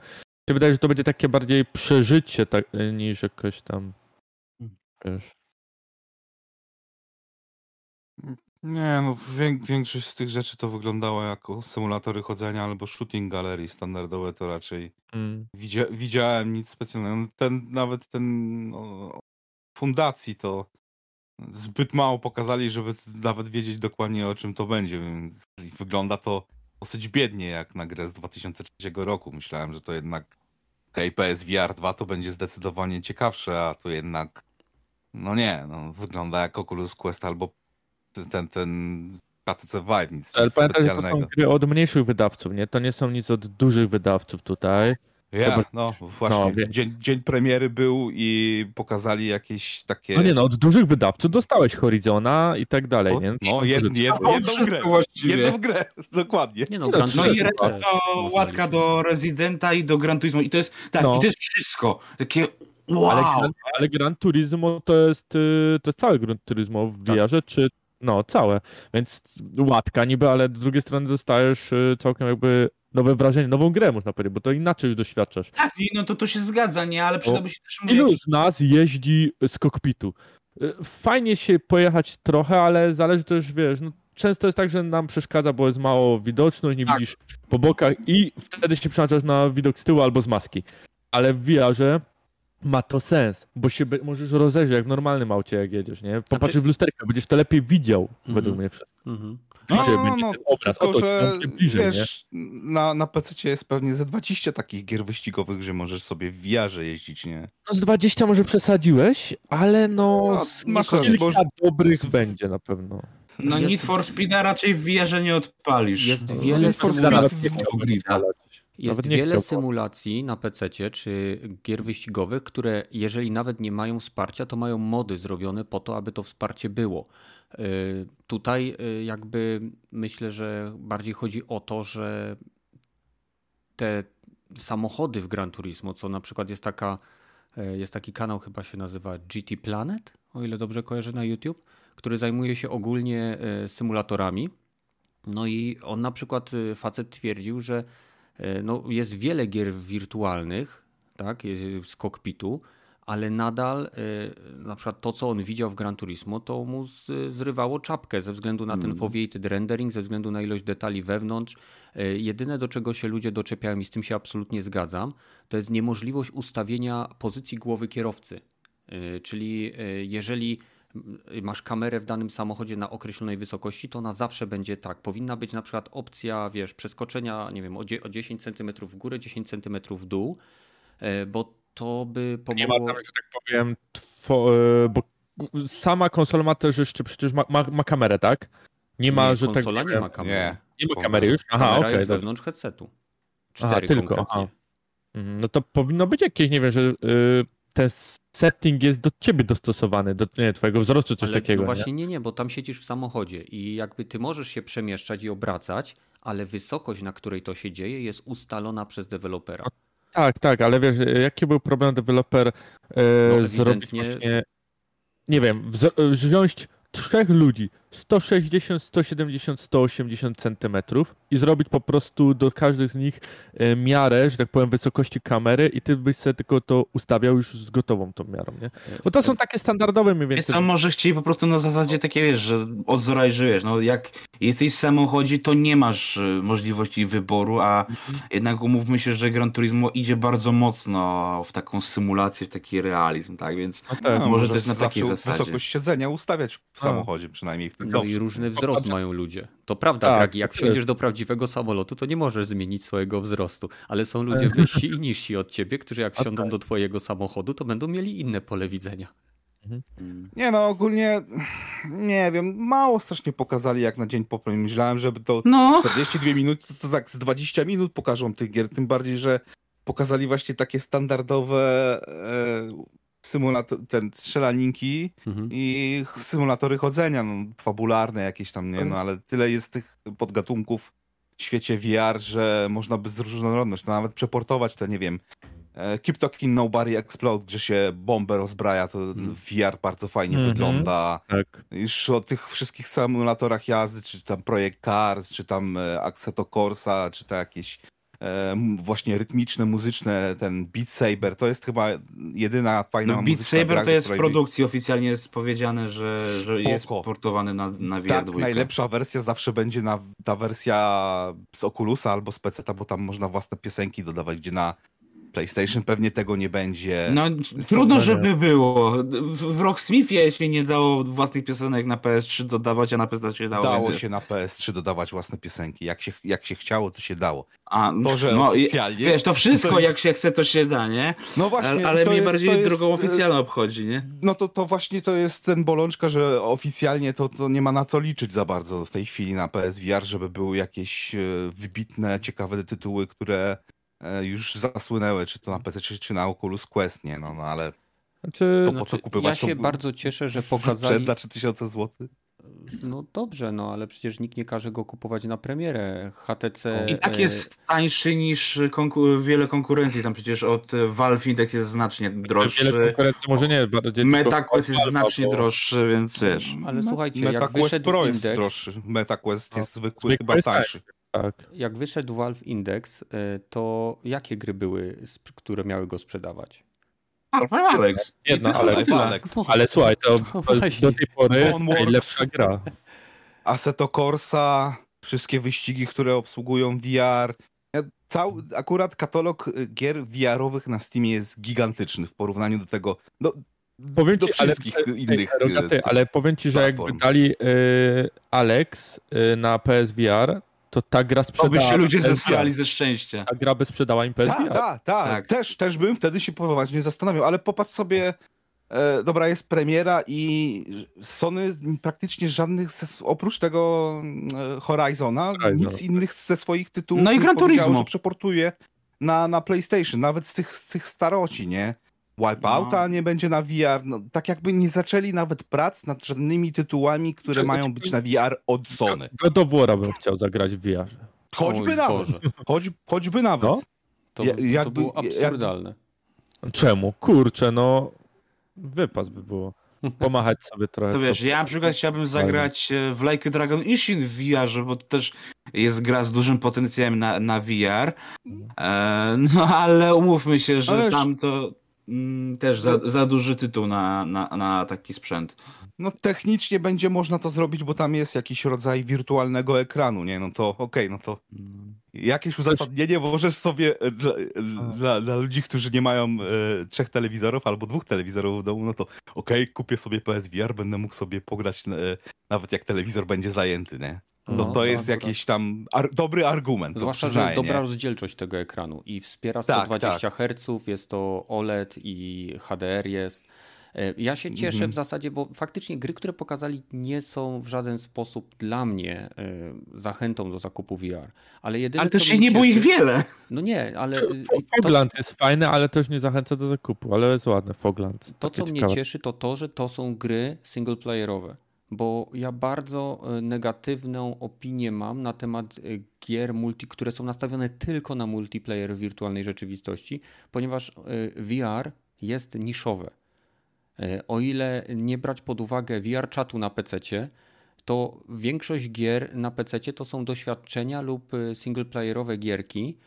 [SPEAKER 3] się wydaje, że to będzie takie bardziej przeżycie tak, niż jakoś tam, wiesz.
[SPEAKER 4] Nie, no większość z tych rzeczy to wyglądało jako symulatory chodzenia albo shooting galerii standardowe, to raczej Mm. widzia widziałem nic specjalnego. Ten, nawet ten no, fundacji to zbyt mało pokazali, żeby nawet wiedzieć dokładnie o czym to będzie, wygląda to dosyć biednie jak na grę z 2003 roku. Myślałem, że to jednak okej, PSVR 2 to będzie zdecydowanie ciekawsze, a tu jednak no nie, no, wygląda jak Oculus Quest albo ten, ten HTC Vive, nic
[SPEAKER 3] Ale pamiętaj, to są gry od mniejszych wydawców, nie? To nie są nic od dużych wydawców tutaj.
[SPEAKER 4] Ja, no właśnie. No, dzień, dzień, premiery był i pokazali jakieś takie.
[SPEAKER 3] No nie, no od dużych wydawców dostałeś Horizona i tak dalej, nie?
[SPEAKER 4] No, jed, jed, jed, jedną grę. Jedną grę, dokładnie.
[SPEAKER 2] Nie no, Gran no i to łatka do Residenta i do Gran Turismo. I to jest tak, no. i to jest wszystko. Takie wow.
[SPEAKER 3] Ale, ale Gran Turismo to jest, y, to jest cały Gran Turismo w tak. VR-ze, czy no, całe. Więc łatka niby, ale z drugiej strony dostajesz y, całkiem jakby nowe wrażenie, nową grę można powiedzieć, bo to inaczej już doświadczasz.
[SPEAKER 2] Tak, no to to się zgadza, nie? Ale przydałby się też...
[SPEAKER 3] Ilu z nas jeździ z kokpitu? Y, fajnie się pojechać trochę, ale zależy też, wiesz, no, często jest tak, że nam przeszkadza, bo jest mało widoczność, nie tak. widzisz po bokach i wtedy się przełączasz na widok z tyłu albo z maski. Ale w VR-ze ma to sens, bo się możesz rozejrzeć jak w normalnym aucie, jak jedziesz, nie? Popatrz znaczy... w lusterkę, będziesz to lepiej widział, mm -hmm. według mnie wszystko. Mm -hmm.
[SPEAKER 4] No, no, no, obraz, tylko, że bliżej, wiesz, na, na PC jest pewnie ze 20 takich gier wyścigowych, że możesz sobie w wiarze jeździć, nie?
[SPEAKER 3] No z 20 może przesadziłeś, ale no, no masz kilka bo... dobrych będzie na pewno.
[SPEAKER 2] No jest... Need for Speeda raczej w wiarze nie odpalisz.
[SPEAKER 1] Jest wiele symulacji. Jest wiele symulacji na PC czy gier wyścigowych, które jeżeli nawet nie mają wsparcia, to mają mody zrobione po to, aby to wsparcie było. Y, tutaj y, jakby myślę, że bardziej chodzi o to, że te samochody w Gran Turismo, co na przykład jest taka, y, jest taki kanał chyba się nazywa GT Planet, o ile dobrze kojarzę na YouTube, który zajmuje się ogólnie symulatorami. No i on na przykład facet twierdził, że no, jest wiele gier wirtualnych, tak, z kokpitu, ale nadal e, na przykład to, co on widział w Gran Turismo, to mu zrywało czapkę ze względu na ten mm. foveated rendering, ze względu na ilość detali wewnątrz. E, jedyne, do czego się ludzie doczepiają i z tym się absolutnie zgadzam, to jest niemożliwość ustawienia pozycji głowy kierowcy. Czyli jeżeli masz kamerę w danym samochodzie na określonej wysokości, to ona zawsze będzie tak. Powinna być na przykład opcja, wiesz, przeskoczenia, nie wiem, o 10 cm w górę, 10 cm w dół, e, bo to by pomogło...
[SPEAKER 3] Nie ma tam, że tak powiem, two, e, bo sama konsola ma też jeszcze przecież ma, ma, ma kamerę, tak?
[SPEAKER 1] Nie ma, nie, że tak konsola tak... nie ma kamery.
[SPEAKER 3] Nie, nie ma kamery już?
[SPEAKER 1] Aha, okej. Okay, jest wewnątrz headsetu. Cztery aha, tylko, aha.
[SPEAKER 3] Mhm, no to powinno być jakieś, nie wiem, że... Yy ten setting jest do ciebie dostosowany, do nie, twojego wzrostu, coś
[SPEAKER 1] ale
[SPEAKER 3] takiego.
[SPEAKER 1] No właśnie nie? nie, nie, bo tam siedzisz w samochodzie i jakby ty możesz się przemieszczać i obracać, ale wysokość, na której to się dzieje, jest ustalona przez dewelopera.
[SPEAKER 3] tak, tak, ale wiesz, jaki był problem deweloper e, no, zrobić właśnie, nie wiem, wziąć trzech ludzi 160, 170, 180 centymetrów i zrobić po prostu do każdych z nich e, miarę, że tak powiem, wysokości kamery i ty byś sobie tylko to ustawiał już z gotową tą miarą, nie? Bo to są takie standardowe mniej więcej.
[SPEAKER 2] Jest, może chcieli po prostu na zasadzie takie, wiesz, że odzorajżujesz, no jak jesteś w samochodzie, to nie masz e, możliwości wyboru, a mhm. jednak umówmy się, że Gran Turismo idzie bardzo mocno w taką symulację, w taki realizm, tak? Więc no tak,
[SPEAKER 4] no, może to jest na takiej zasadzie. wysokość siedzenia ustawiać w samochodzie, przynajmniej w tym
[SPEAKER 1] No i różny wzrost mają ludzie. To prawda, tak, Gragi, jak wsiądziesz do prawdziwego samolotu, to nie możesz zmienić swojego wzrostu, ale są ludzie wyżsi i niżsi od ciebie, którzy jak wsiądą do twojego samochodu, to będą mieli inne pole widzenia.
[SPEAKER 4] Mhm. Nie no, ogólnie nie wiem, mało strasznie pokazali jak na dzień po Myślałem, żeby to no. 42 minuty, to, to tak z 20 minut pokażą tych gier, tym bardziej, że pokazali właśnie takie standardowe e, symulator, ten strzelaninki mhm. i symulatory chodzenia, no, fabularne jakieś tam, nie, no ale tyle jest tych podgatunków w świecie VR, że można by zróżnorodność, no, nawet przeportować te, nie wiem, e, Keep Talking Nobody Explode, gdzie się bombę rozbraja, to mm. VR bardzo fajnie mm -hmm. wygląda. Tak. Już o tych wszystkich symulatorach jazdy, czy tam Projekt Cars, czy tam e, Assetto Corsa, czy to jakieś właśnie rytmiczne, muzyczne, ten Beat Saber, to jest chyba jedyna fajna no,
[SPEAKER 2] Beat Saber gra, to jest w produkcji, oficjalnie jest powiedziane, że, że jest portowany na, na VR2.
[SPEAKER 4] Tak, najlepsza wersja zawsze będzie na, ta wersja z Oculusa albo z PC, bo tam można własne piosenki dodawać, gdzie na PlayStation pewnie tego nie będzie.
[SPEAKER 2] No trudno, żeby było. W Rocksmithie się nie dało własnych piosenek na PS3 dodawać, a na PS4 się dało.
[SPEAKER 4] Dało się na PS3 dodawać własne piosenki. Jak się, jak się chciało, to się dało. A, to, że no, oficjalnie...
[SPEAKER 2] Wiesz, to wszystko to... jak się chce, to się da, nie? No właśnie. Ale mnie jest, bardziej jest, drugą oficjalną obchodzi, nie?
[SPEAKER 4] No to, to właśnie to jest ten bolączka, że oficjalnie to, to nie ma na co liczyć za bardzo w tej chwili na PSVR, żeby były jakieś e, wybitne, ciekawe tytuły, które już zasłynęły, czy to na PC, czy, czy na Oculus Quest, nie, no, no ale znaczy, to po co znaczy, kupować
[SPEAKER 1] Ja się bardzo cieszę, że pokazali...
[SPEAKER 4] za 3000 zł?
[SPEAKER 1] No dobrze, no ale przecież nikt nie każe go kupować na premierę. HTC...
[SPEAKER 2] I tak jest tańszy niż konku wiele konkurencji. Tam przecież od Valve Index jest znacznie droższy. Wiele konkurencji
[SPEAKER 3] może nie. Bardziej
[SPEAKER 2] MetaQuest jest znacznie droższy, więc wiesz.
[SPEAKER 1] Ale słuchajcie, MetaQuest jak wyszedł Pro
[SPEAKER 4] jest droższy. MetaQuest jest zwykły, chyba tańszy.
[SPEAKER 1] Tak. Jak wyszedł Valve Index, y, to jakie gry były, które miały go sprzedawać?
[SPEAKER 2] Alex.
[SPEAKER 3] Jedna, ale, Alex. Ale słuchaj, to no do tej pory najlepsza gra.
[SPEAKER 4] Assetto Corsa, wszystkie wyścigi, które obsługują VR. Cały, akurat katalog y, gier VR-owych na Steamie jest gigantyczny w porównaniu do tego, do, powiem do ci, wszystkich ale, innych
[SPEAKER 3] rogaty, y, Ale powiem ci, że platform. jakby dali y, Alex y, na PSVR, to ta gra sprzedała...
[SPEAKER 2] To by się ludzie zesrali ze szczęścia.
[SPEAKER 3] Ta gra by sprzedała im
[SPEAKER 4] Tak, tak, tak. Też, też bym wtedy się poważnie zastanawiał, ale popatrz sobie, e, dobra, jest premiera i Sony praktycznie żadnych, oprócz tego e, Horizona, nic innych ze swoich tytułów
[SPEAKER 2] no i Gran Turismo.
[SPEAKER 4] przeportuje na, na PlayStation, nawet z tych, z tych staroci, nie? Wipeouta no. nie będzie na VR. No, tak jakby nie zaczęli nawet prac nad żadnymi tytułami, które Czego mają być na VR od Sony.
[SPEAKER 3] God of War bym chciał zagrać w VR.
[SPEAKER 4] Choćby nawet. Choć, choćby nawet. No?
[SPEAKER 1] To, ja, to było absurdalne.
[SPEAKER 3] Jak... Czemu? Kurczę, no wypas by było. Pomachać sobie trochę.
[SPEAKER 2] To wiesz, ja na przykład chciałbym zagrać e, w Like Dragon Ishin w VR, bo to też jest gra z dużym potencjałem na, na VR. E, no ale umówmy się, że Ależ... tam to też za, za duży tytuł na, na, na taki sprzęt.
[SPEAKER 4] No technicznie będzie można to zrobić, bo tam jest jakiś rodzaj wirtualnego ekranu, nie? No to okej, okay, no to jakieś uzasadnienie możesz sobie e, dla, dla, dla ludzi, którzy nie mają e, trzech telewizorów albo dwóch telewizorów w domu, no to okej, okay, kupię sobie PSVR, będę mógł sobie pograć e, nawet jak telewizor będzie zajęty, nie? No, no to jest jakiś tam ar dobry argument.
[SPEAKER 1] Zwłaszcza, że jest dobra rozdzielczość tego ekranu i wspiera 120 tak, tak. Hz, jest to OLED i HDR jest. E, ja się cieszę -hmm. w zasadzie, bo faktycznie gry, które pokazali, nie są w żaden sposób dla mnie y, zachętą do zakupu VR. Ale, jedyne,
[SPEAKER 2] ale też się nie było ich wiele.
[SPEAKER 1] No nie, ale.
[SPEAKER 3] Fogland to... jest fajny, ale też nie zachęca do zakupu, ale jest ładny Fogland.
[SPEAKER 1] To, co ciekawe. mnie cieszy, to to, że to są gry singleplayerowe bo ja bardzo e, negatywną opinię mam na temat e, gier multi, które są nastawione tylko na multiplayer w wirtualnej rzeczywistości, ponieważ e, VR jest niszowe. O ile nie brać pod uwagę VR czatu na PC, to większość gier na PC to są doświadczenia lub singleplayerowe gierki,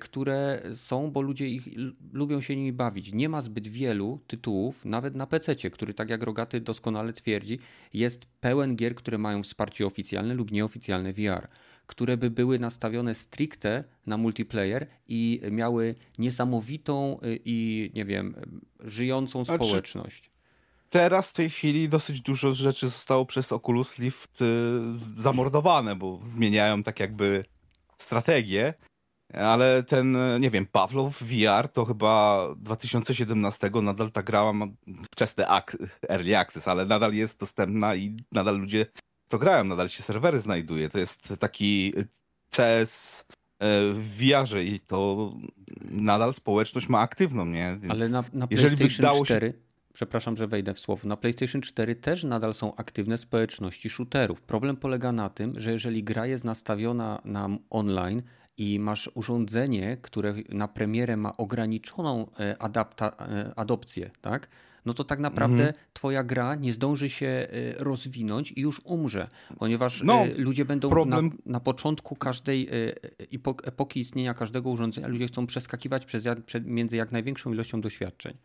[SPEAKER 1] które są, bo ludzie ich lubią się nimi bawić. Nie ma zbyt wielu tytułów, nawet na PC, który, tak jak Rogaty doskonale twierdzi, jest pełen gier, które mają wsparcie oficjalne lub nieoficjalne VR, które by były nastawione stricte na multiplayer i miały niesamowitą y, i, nie wiem, żyjącą społeczność
[SPEAKER 4] teraz w tej chwili dosyć dużo rzeczy zostało przez Oculus Rift y, zamordowane, bo zmieniają tak jakby strategię ale ten, nie wiem, Pawlow VR to chyba 2017 nadal ta gra ma wczesny early access, ale nadal jest dostępna i nadal ludzie to grają, nadal się serwery znajduje. To jest taki CS e, w VR i to nadal społeczność ma aktywną, nie?
[SPEAKER 1] Więc ale na, na PlayStation 4... Się... Przepraszam, że wejdę w słowo. Na PlayStation 4 też nadal są aktywne społeczności shooterów. Problem polega na tym, że jeżeli gra jest nastawiona na online, i masz urządzenie, które na premierę ma ograniczoną adapta, adopcję, tak? no to tak naprawdę mhm. twoja gra nie zdąży się rozwinąć i już umrze, ponieważ no, ludzie będą problem... na, na, początku każdej epoki istnienia każdego urządzenia, ludzie chcą przeskakiwać przez, między jak największą ilością doświadczeń.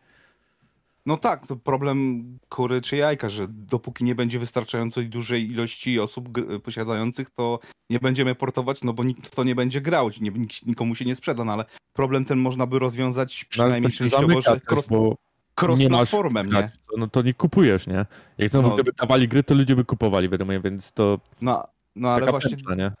[SPEAKER 4] No tak, to problem kury czy jajka, że dopóki nie będzie wystarczającej dużej ilości osób posiadających, to nie będziemy portować, no bo nikt w to nie będzie grał, nie, nikomu się nie sprzeda, no ale problem ten można by rozwiązać no, przynajmniej no, częściowo, że cross, bo cross-platformem, nie, nie?
[SPEAKER 3] No to nie kupujesz, nie? Jak znowu no. gdyby dawali gry, to ludzie by kupowali, wiadomo, więc to...
[SPEAKER 4] No, no ale właśnie... Nie?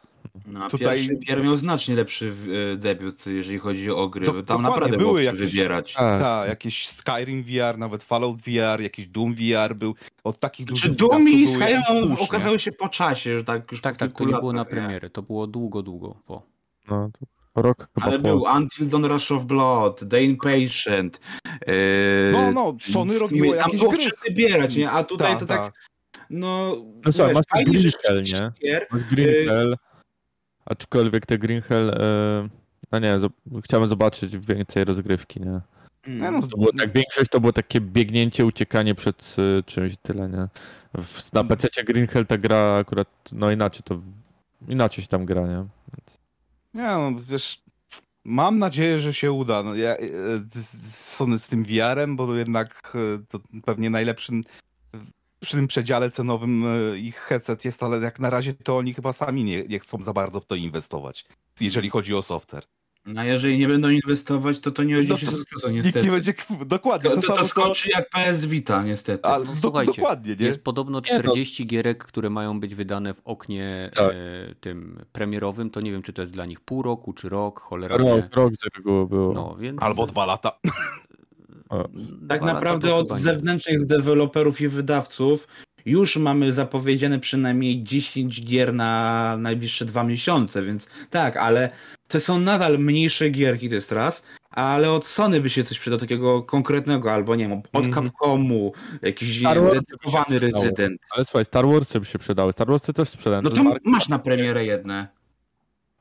[SPEAKER 2] No, Tutaj pierwszy miał znacznie lepszy e, debiut, jeżeli chodzi o gry. To, Tam naprawdę były jakieś, wybierać.
[SPEAKER 4] Tak, ta, jakieś Skyrim VR, nawet Fallout VR, jakiś Doom VR był. Od takich
[SPEAKER 2] Czy Doom i Skyrim okazały się po czasie, że tak już
[SPEAKER 1] Tak, tak, to nie było na premiery. To było długo, długo po.
[SPEAKER 3] No, rok
[SPEAKER 2] Ale był po... Until Dawn Rush of Blood, The Impatient.
[SPEAKER 4] Yy, no, no, Sony robiło jakieś
[SPEAKER 2] Tam było wybierać, nie? A tutaj ta, to tak... ta. No,
[SPEAKER 3] no co, masz Green Hell, nie? Masz Green Hell. Aczkolwiek te Green Hell, e, no nie, chciałem zobaczyć więcej rozgrywki, nie? No, no, to było tak, większość to było takie biegnięcie, uciekanie przed y, czymś tyle, nie? W, na PC Green Hell ta gra akurat, no inaczej to, inaczej się tam gra, nie? Więc...
[SPEAKER 4] Nie no, wiesz, mam nadzieję, że się uda. No, ja, Sony z tym VR-em, bo jednak to pewnie najlepszym przy tym przedziale cenowym e, ich headset jest, ale jak na razie to oni chyba sami nie, nie chcą za bardzo w to inwestować, jeżeli chodzi o software.
[SPEAKER 2] No a jeżeli nie będą inwestować, to to nie odniesie no sukcesu, niestety.
[SPEAKER 4] Nikt nie będzie, dokładnie.
[SPEAKER 2] To, to, to, to skończy co... jak PS Vita, niestety.
[SPEAKER 1] Ale, no, do, dokładnie, nie? Jest podobno 40 nie, gierek, które mają być wydane w oknie tak. e, tym premierowym, to nie wiem, czy to jest dla nich pół roku, czy rok, cholera
[SPEAKER 3] Rok, rok z reguły było.
[SPEAKER 4] No, więc... Albo dwa lata.
[SPEAKER 2] Tak naprawdę od zewnętrznych deweloperów i wydawców już mamy zapowiedziane przynajmniej 10 gier na najbliższe dwa miesiące, więc tak, ale to są nadal mniejsze gierki, to jest raz, ale od Sony by się coś przydał takiego konkretnego, albo nie wiem, od mm. Capcomu, jakiś dedykowany rezydent.
[SPEAKER 3] Ale słuchaj, Star Warsy by się przydały, Star Warsy też sprzedają.
[SPEAKER 2] No to masz na premierę jedne.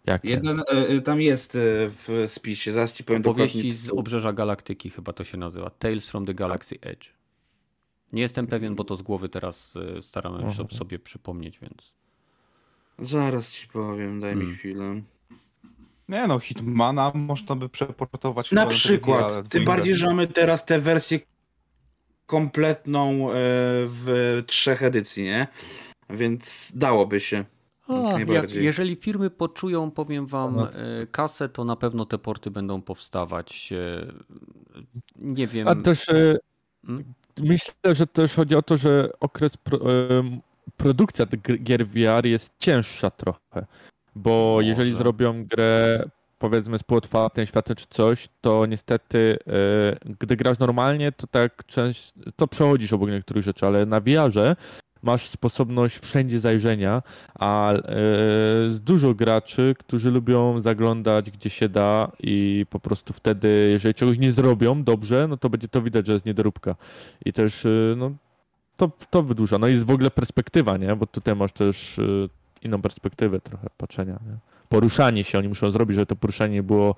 [SPEAKER 3] Jak
[SPEAKER 2] Jeden, e, tam jest e, w spisie, zaraz ci powiem
[SPEAKER 1] Opowieści z Obrzeża Galaktyki chyba to się nazywa. Tales from the Galaxy Edge. Nie jestem pewien, bo to z głowy teraz staramy się sobie przypomnieć, więc...
[SPEAKER 2] Zaraz ci powiem, daj hmm. mi chwilę.
[SPEAKER 4] Nie no, Hitmana można by przeportować.
[SPEAKER 2] Na przykład, tym bardziej, że mamy teraz tę wersję kompletną w trzech edycji, nie? Więc dałoby się.
[SPEAKER 1] A, jak, jeżeli firmy poczują, powiem wam, e, kasę, to na pewno te porty będą powstawać. E, nie wiem.
[SPEAKER 3] A też e, hmm? myślę, że też chodzi o to, że okres pro, produkcja tych gier VR jest cięższa trochę. Bo Może. jeżeli zrobią grę powiedzmy z półotwartym światem czy coś, to niestety gdy grasz normalnie, to tak część, to przechodzisz obok niektórych rzeczy, ale na VR-ze masz sposobność wszędzie zajrzenia, a e, dużo graczy, którzy lubią zaglądać gdzie się da i po prostu wtedy, jeżeli czegoś nie zrobią dobrze, no to będzie to widać, że jest niedoróbka. I też e, no, to, to wydłuża. No i jest w ogóle perspektywa, nie? Bo tutaj masz też e, inną perspektywę trochę patrzenia. Nie? Poruszanie się oni muszą zrobić, żeby to poruszanie było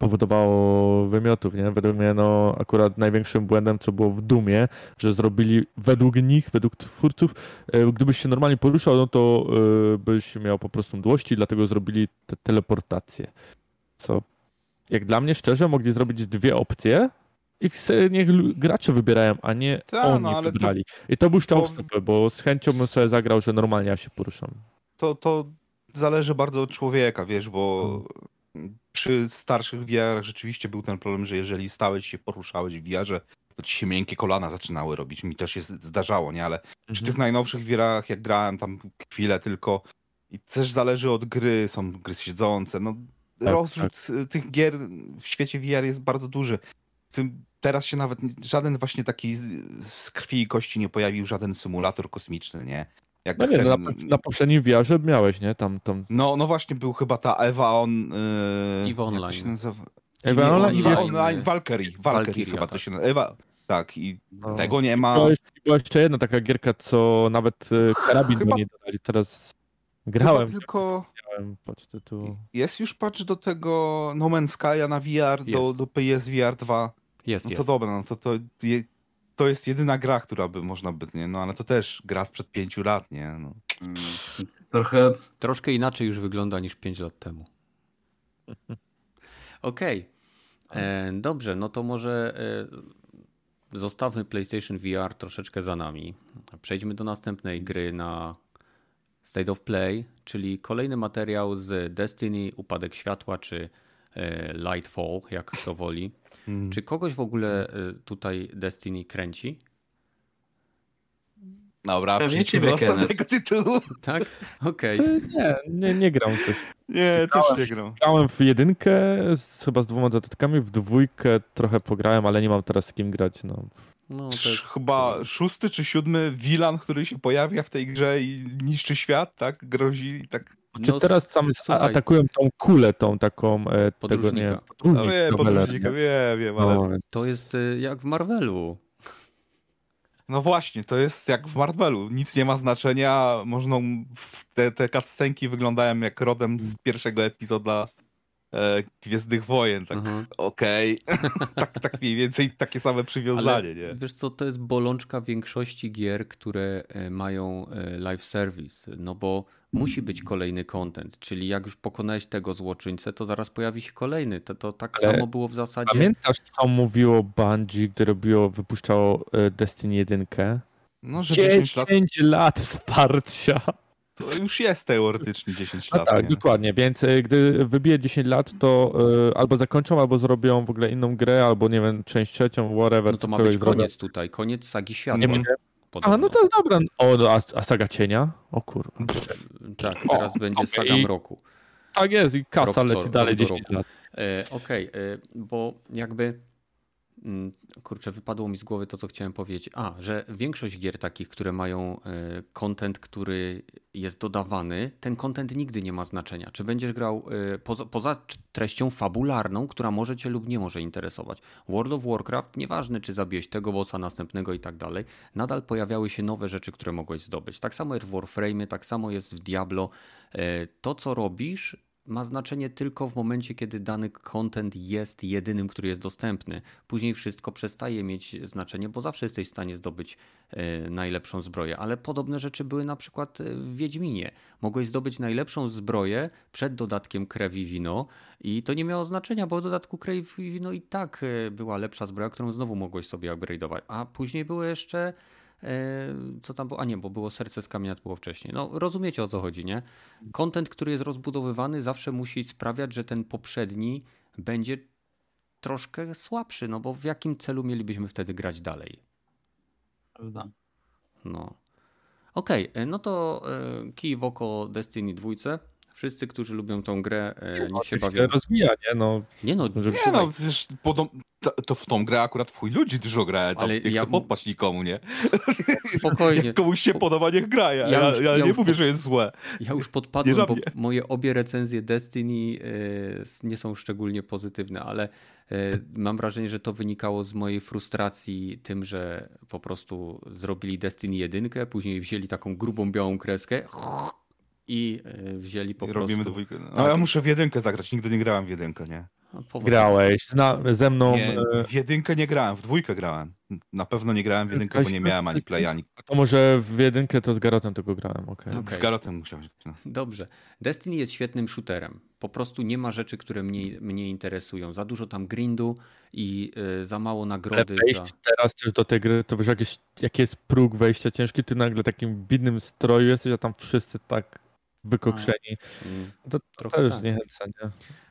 [SPEAKER 3] powodowało wymiotów, nie? Według mnie, no, akurat największym błędem, co było w Dumie, że zrobili według nich, według twórców, e, gdybyś się normalnie poruszał, no to e, byś miał po prostu mdłości, dlatego zrobili te teleportację. Co, jak dla mnie, szczerze, mogli zrobić dwie opcje, ich niech gracze wybierają, a nie Ta, oni no, wybrali. To... I to był szczęście, bo z chęcią bym sobie zagrał, że normalnie ja się poruszam.
[SPEAKER 4] To, to zależy bardzo od człowieka, wiesz, bo hmm przy starszych VR rzeczywiście był ten problem, że jeżeli stałeś się, poruszałeś w VR, to ci się miękkie kolana zaczynały robić. Mi też się zdarzało, nie? Ale mhm. przy tych najnowszych VR jak grałem tam chwilę tylko i też zależy od gry, są gry siedzące, no tak, rozrzut tak. tych gier w świecie VR jest bardzo duży. Tym teraz się nawet żaden właśnie taki z krwi i kości nie pojawił, żaden symulator kosmiczny, nie?
[SPEAKER 3] Jak no nie, ten... na, na poprzednim wiarze miałeś, nie? Tam, tam...
[SPEAKER 4] No, no właśnie, był chyba ta Ewa on...
[SPEAKER 1] Yy, Ewa Online. Się
[SPEAKER 3] nazywa? Ewa Online?
[SPEAKER 4] Ewa Online, Valkyrie, Valkyrie chyba to tak. się nazywa. Ewa, tak, i no. tego nie ma.
[SPEAKER 3] Była jeszcze, była jeszcze jedna taka gierka, co nawet e, karabin chyba... nie dodali, teraz grałem.
[SPEAKER 4] Chyba tylko,
[SPEAKER 3] tytułu.
[SPEAKER 4] Jest już patch do tego No Man's Sky'a na VR, do,
[SPEAKER 1] Jest.
[SPEAKER 4] do PSVR 2.
[SPEAKER 1] Jest,
[SPEAKER 4] No
[SPEAKER 1] jest.
[SPEAKER 4] to dobra, no to, to, to jest jedyna gra, która by można by, nie? No ale to też gra sprzed pięciu lat, nie? No.
[SPEAKER 2] Trochę
[SPEAKER 1] Troszkę inaczej już wygląda niż 5 lat temu. Okej. E, Dobrze, no to może e, zostawmy PlayStation VR troszeczkę za nami. Przejdźmy do następnej gry na State of Play, czyli kolejny materiał z Destiny, Upadek Światła czy e, Lightfall, jak kto woli.
[SPEAKER 4] Mm.
[SPEAKER 1] Czy kogoś w ogóle e, tutaj Destiny kręci?
[SPEAKER 4] Dobra, przejdźmy do następnego tytułu.
[SPEAKER 1] Tak? Okej.
[SPEAKER 3] Czy Nie, nie, nie gram coś.
[SPEAKER 4] Nie, też nie gram.
[SPEAKER 3] Grałem w jedynkę, z, chyba z dwoma dodatkami, w dwójkę trochę pograłem, ale nie mam teraz z kim grać. No.
[SPEAKER 1] No, jest...
[SPEAKER 4] Chyba szósty czy siódmy wilan, który się pojawia w tej grze i niszczy świat, tak? Grozi i tak.
[SPEAKER 3] Czy
[SPEAKER 1] No,
[SPEAKER 3] teraz sam
[SPEAKER 1] słuchaj.
[SPEAKER 3] atakują tą kulę, tą taką, e, tego
[SPEAKER 1] Podróżnika.
[SPEAKER 3] nie,
[SPEAKER 4] No
[SPEAKER 3] podróżnik,
[SPEAKER 4] wie,
[SPEAKER 3] nowelę,
[SPEAKER 4] podróżnika,
[SPEAKER 3] nie?
[SPEAKER 4] wie, wiem, ale.
[SPEAKER 3] No,
[SPEAKER 4] No.
[SPEAKER 1] To jest e, jak w Marvelu.
[SPEAKER 4] właśnie, to jest jak w Marvelu. Nic nie ma znaczenia. Można. Te, te cutscenki wyglądają jak rodem z pierwszego epizoda e, Gwiezdnych Wojen. Tak,
[SPEAKER 1] Mhm.
[SPEAKER 4] okej. tak, tak mniej więcej takie same przywiązanie, nie?
[SPEAKER 1] Wiesz co, to jest bolączka większości gier, które e, mają e, live service, no bo musi być kolejny content, czyli jak już pokonałeś tego złoczyńcę, to zaraz pojawi się kolejny. To, to tak
[SPEAKER 3] Ale
[SPEAKER 1] samo było w zasadzie.
[SPEAKER 3] Pamiętasz, co mówiło Bungie, gdy robiło, wypuszczało e, Destiny 1?
[SPEAKER 4] No, że 10 lat
[SPEAKER 3] 10 lat wsparcia.
[SPEAKER 4] to już jest teoretycznie 10
[SPEAKER 3] No
[SPEAKER 4] lat.
[SPEAKER 3] tak,
[SPEAKER 4] nie?
[SPEAKER 3] dokładnie, więc e, gdy wybije 10 lat, to e, albo zakończą, albo zrobią w ogóle inną grę, albo nie wiem, część trzecią, whatever.
[SPEAKER 1] No to ma być
[SPEAKER 3] zrobią.
[SPEAKER 1] koniec tutaj, koniec sagi świata.
[SPEAKER 3] Nie
[SPEAKER 4] Mhm.
[SPEAKER 1] Podobno.
[SPEAKER 3] A, no to jest dobra. O, no, a, a Saga Cienia? O kurwa.
[SPEAKER 1] Tak,
[SPEAKER 3] O,
[SPEAKER 1] teraz będzie
[SPEAKER 3] okej.
[SPEAKER 1] saga mroku.
[SPEAKER 3] Tak jest i kasa
[SPEAKER 1] Rok co-
[SPEAKER 3] leci dalej
[SPEAKER 1] rok do
[SPEAKER 3] 10
[SPEAKER 1] roku.
[SPEAKER 3] lat.
[SPEAKER 1] E, Okej, e, bo jakby. Mm, Kurczę, wypadło mi z głowy to, co chciałem powiedzieć. A, że większość gier takich, które mają e, content, który jest dodawany, ten content nigdy nie ma znaczenia. Czy będziesz grał e, poza, poza treścią fabularną, która może cię lub nie może interesować. World of Warcraft, nieważne czy zabiłeś tego bossa, następnego i tak dalej, nadal pojawiały się nowe rzeczy, które mogłeś zdobyć. Tak samo jest w Warframe, tak samo jest w Diablo. E, To, co robisz, ma znaczenie tylko w momencie, kiedy dany content jest jedynym, który jest dostępny. Później wszystko przestaje mieć znaczenie, bo zawsze jesteś w stanie zdobyć e, najlepszą zbroję. Ale podobne rzeczy były na przykład e, w Wiedźminie. Mogłeś zdobyć najlepszą zbroję przed dodatkiem krew i wino i to nie miało znaczenia, bo w dodatku krew i wino i tak e, była lepsza zbroja, którą znowu mogłeś sobie upgrade'ować. A później były jeszcze co tam było? A nie, bo było serce z kamienia, to było wcześniej. No, rozumiecie o co chodzi, nie? Content, który jest rozbudowywany, zawsze musi sprawiać, że ten poprzedni będzie troszkę słabszy, no bo w jakim celu mielibyśmy wtedy grać dalej?
[SPEAKER 2] Prawda.
[SPEAKER 1] No. Okej, e, no to e, kij w oko Destiny 2. Wszyscy, którzy lubią tą grę, e, niech się bawią.
[SPEAKER 3] rozwija, nie? No,
[SPEAKER 1] Nie no,
[SPEAKER 4] Nie no, podob... to, to w tą grę akurat twój ludzi dużo gra, to
[SPEAKER 1] Ale
[SPEAKER 4] nie chcę
[SPEAKER 1] ja-
[SPEAKER 4] podpaść nikomu, nie?
[SPEAKER 1] spokojnie.
[SPEAKER 4] Jak komuś się podoba, niech gra, ja,
[SPEAKER 1] Ja już-
[SPEAKER 4] ja,
[SPEAKER 1] ja
[SPEAKER 4] nie mówię,
[SPEAKER 1] pod-
[SPEAKER 4] że jest złe.
[SPEAKER 1] Ja już podpadłem, bo moje obie recenzje Destiny e, nie są szczególnie pozytywne, ale e, mam wrażenie, że to wynikało z mojej frustracji tym, że po prostu zrobili Destiny 1, później wzięli taką grubą białą kreskę i e, wzięli po
[SPEAKER 4] I robimy
[SPEAKER 1] prostu...
[SPEAKER 4] dwójkę. No
[SPEAKER 1] Tak.
[SPEAKER 4] ja muszę w jedynkę zagrać, nigdy nie grałem w jedynkę, nie?
[SPEAKER 3] Grałeś zna, ze mną.
[SPEAKER 4] Nie,
[SPEAKER 3] e,
[SPEAKER 4] w jedynkę nie grałem, w dwójkę grałem. Na pewno nie grałem w jedynkę, bo nie miałem ani play, ani
[SPEAKER 3] to może w jedynkę to z Garotem tego grałem, okej.
[SPEAKER 1] Okej.
[SPEAKER 4] z Garotem musiałem. No.
[SPEAKER 1] Dobrze. Destiny jest świetnym shooterem. Po prostu nie ma rzeczy, które mnie, mnie interesują. Za dużo tam grindu i e, za mało
[SPEAKER 3] Ale
[SPEAKER 1] nagrody.
[SPEAKER 3] wejść
[SPEAKER 1] Za...
[SPEAKER 3] teraz też do tej gry, to wiesz, jak jest, jaki jest próg wejścia ciężki, ty nagle takim bidnym stroju jesteś, a tam wszyscy tak wykokszeni.
[SPEAKER 1] Mm,
[SPEAKER 3] To, to też
[SPEAKER 1] tak.
[SPEAKER 3] zniechęca, nie?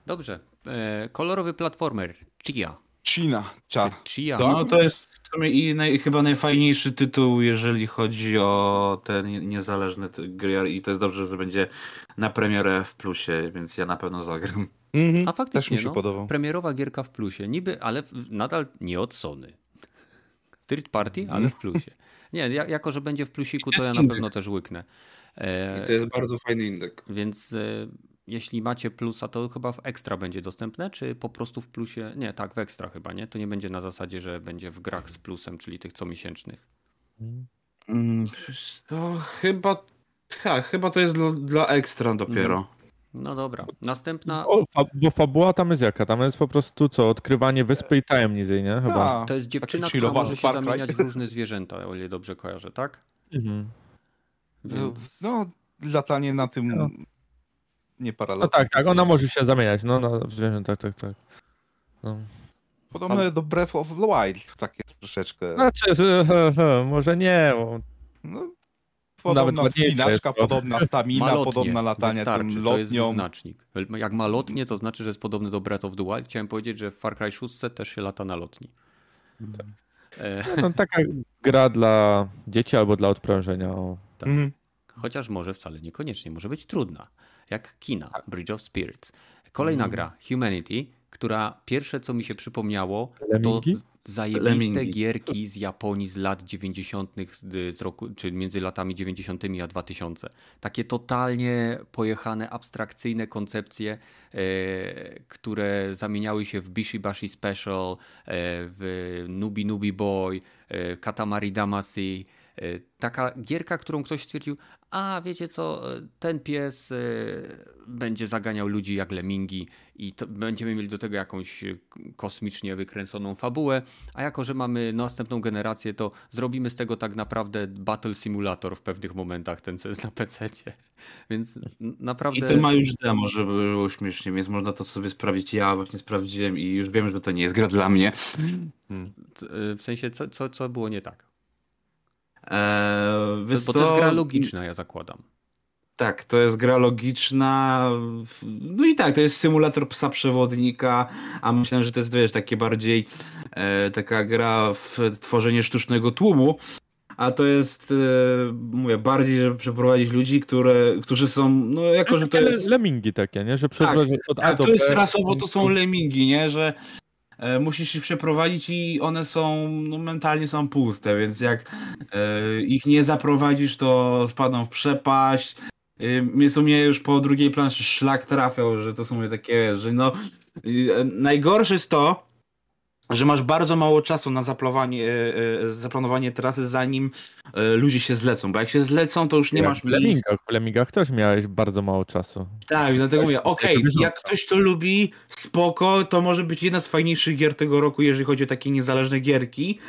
[SPEAKER 1] Dobrze. E, kolorowy platformer. Chia.
[SPEAKER 4] Cina, cia.
[SPEAKER 1] Czy Chia?
[SPEAKER 4] Tak?
[SPEAKER 2] No to jest w sumie i naj, chyba najfajniejszy tytuł, jeżeli chodzi o te nie- niezależne te gry i to jest dobrze, że będzie na premierę w plusie, więc ja na pewno zagram.
[SPEAKER 4] Mhm.
[SPEAKER 1] A faktycznie,
[SPEAKER 4] Też mi się
[SPEAKER 1] no,
[SPEAKER 4] podobał.
[SPEAKER 1] premierowa gierka w plusie. Niby, ale nadal nie od Sony. Third party, ale w plusie. Nie, ja, jako że będzie w plusiku, to ja na pewno też łyknę. E,
[SPEAKER 2] I to jest bardzo fajny indek.
[SPEAKER 1] Więc e, jeśli macie plusa, to chyba w ekstra będzie dostępne, czy po prostu w plusie? Nie, tak, w ekstra chyba, nie? To nie będzie na zasadzie, że będzie w grach z plusem, czyli tych comiesięcznych.
[SPEAKER 2] Mm, To chyba, ha, chyba to jest dla, dla ekstra dopiero.
[SPEAKER 1] No dobra. Następna.
[SPEAKER 3] O, fa bo fabuła tam jest jaka? Tam jest po prostu co? Odkrywanie wyspy i tajemnic jej, nie? Chyba.
[SPEAKER 1] A, to jest dziewczyna, która może się zamieniać w różne zwierzęta, o ile dobrze kojarzę, tak? Mhm.
[SPEAKER 4] Więc... No, latanie na tym no. Nie paralel.
[SPEAKER 3] No tak, tak, ona może się zamieniać, no na zwierzęta, tak, tak. No.
[SPEAKER 4] Podobne do Breath of the Wild, takie troszeczkę.
[SPEAKER 3] Znaczy, może nie. Bo... No,
[SPEAKER 4] podobna spinaczka, podobna stamina, malotnie, podobna latanie tym lotnią. To jest
[SPEAKER 1] znacznik. Jak ma lotnie, to znaczy, że jest podobny do Breath of the Wild. Chciałem powiedzieć, że w Far Cry 6 też się lata na lotni.
[SPEAKER 3] Tak. No, taka gra dla dzieci albo dla odprężenia.
[SPEAKER 1] Tak. Mhm. Chociaż może wcale niekoniecznie, może być trudna. Jak kina, tak. Bridge of Spirits. Kolejna mhm. gra, Humanity, która pierwsze co mi się przypomniało, Lemingi? to zajebiste Lemingi. gierki z Japonii z lat 90. z roku, czy między latami 90. a 2000. Takie totalnie pojechane, abstrakcyjne koncepcje, e, które zamieniały się w Bishi Bashi Special, e, w Nubi Nubi Boy, e, Katamari Damacy, taka gierka, którą ktoś stwierdził, a wiecie co, e, ten pies e, będzie zaganiał ludzi jak lemingi i będziemy mieli do tego jakąś kosmicznie wykręconą fabułę, a jako, że mamy następną generację, to zrobimy z tego tak naprawdę Battle Simulator w pewnych momentach, ten co jest na PC. Więc naprawdę...
[SPEAKER 2] I to ma już demo, żeby było śmiesznie, więc można to sobie sprawdzić. Ja właśnie sprawdziłem i już wiem, że to nie jest gra dla mnie.
[SPEAKER 1] Hmm. W sensie, co, co, co było nie tak?
[SPEAKER 2] Eee,
[SPEAKER 1] Bo to jest gra logiczna, ja zakładam.
[SPEAKER 2] Tak, to jest gra logiczna. No i tak, to jest symulator psa przewodnika, a myślę, że to jest wiesz, takie bardziej e, taka gra w tworzenie sztucznego tłumu. A to jest, e, mówię, bardziej, żeby przeprowadzić ludzi, które, którzy są, no jako, że to jest...
[SPEAKER 3] Lemingi takie, nie? Że
[SPEAKER 2] tak, od tak, to jest rasowo, to są lemingi, nie? Że musisz ich przeprowadzić i one są, no, mentalnie są puste, więc jak e, ich nie zaprowadzisz, to spadną w przepaść. E, mnie sumie już po drugiej planszy szlak trafiał, że to są takie, że no najgorsze jest to, że masz bardzo mało czasu na zaplanowanie, e, e, zaplanowanie trasy, zanim e, ludzie się zlecą, bo jak się zlecą, to już nie jak masz
[SPEAKER 3] w Lemingach, w Lemingach też miałeś bardzo mało czasu.
[SPEAKER 2] Tak, dlatego mówię, okej, okay, jak ktoś to lubi, spoko, to może być jedna z fajniejszych gier tego roku, jeżeli chodzi o takie niezależne gierki,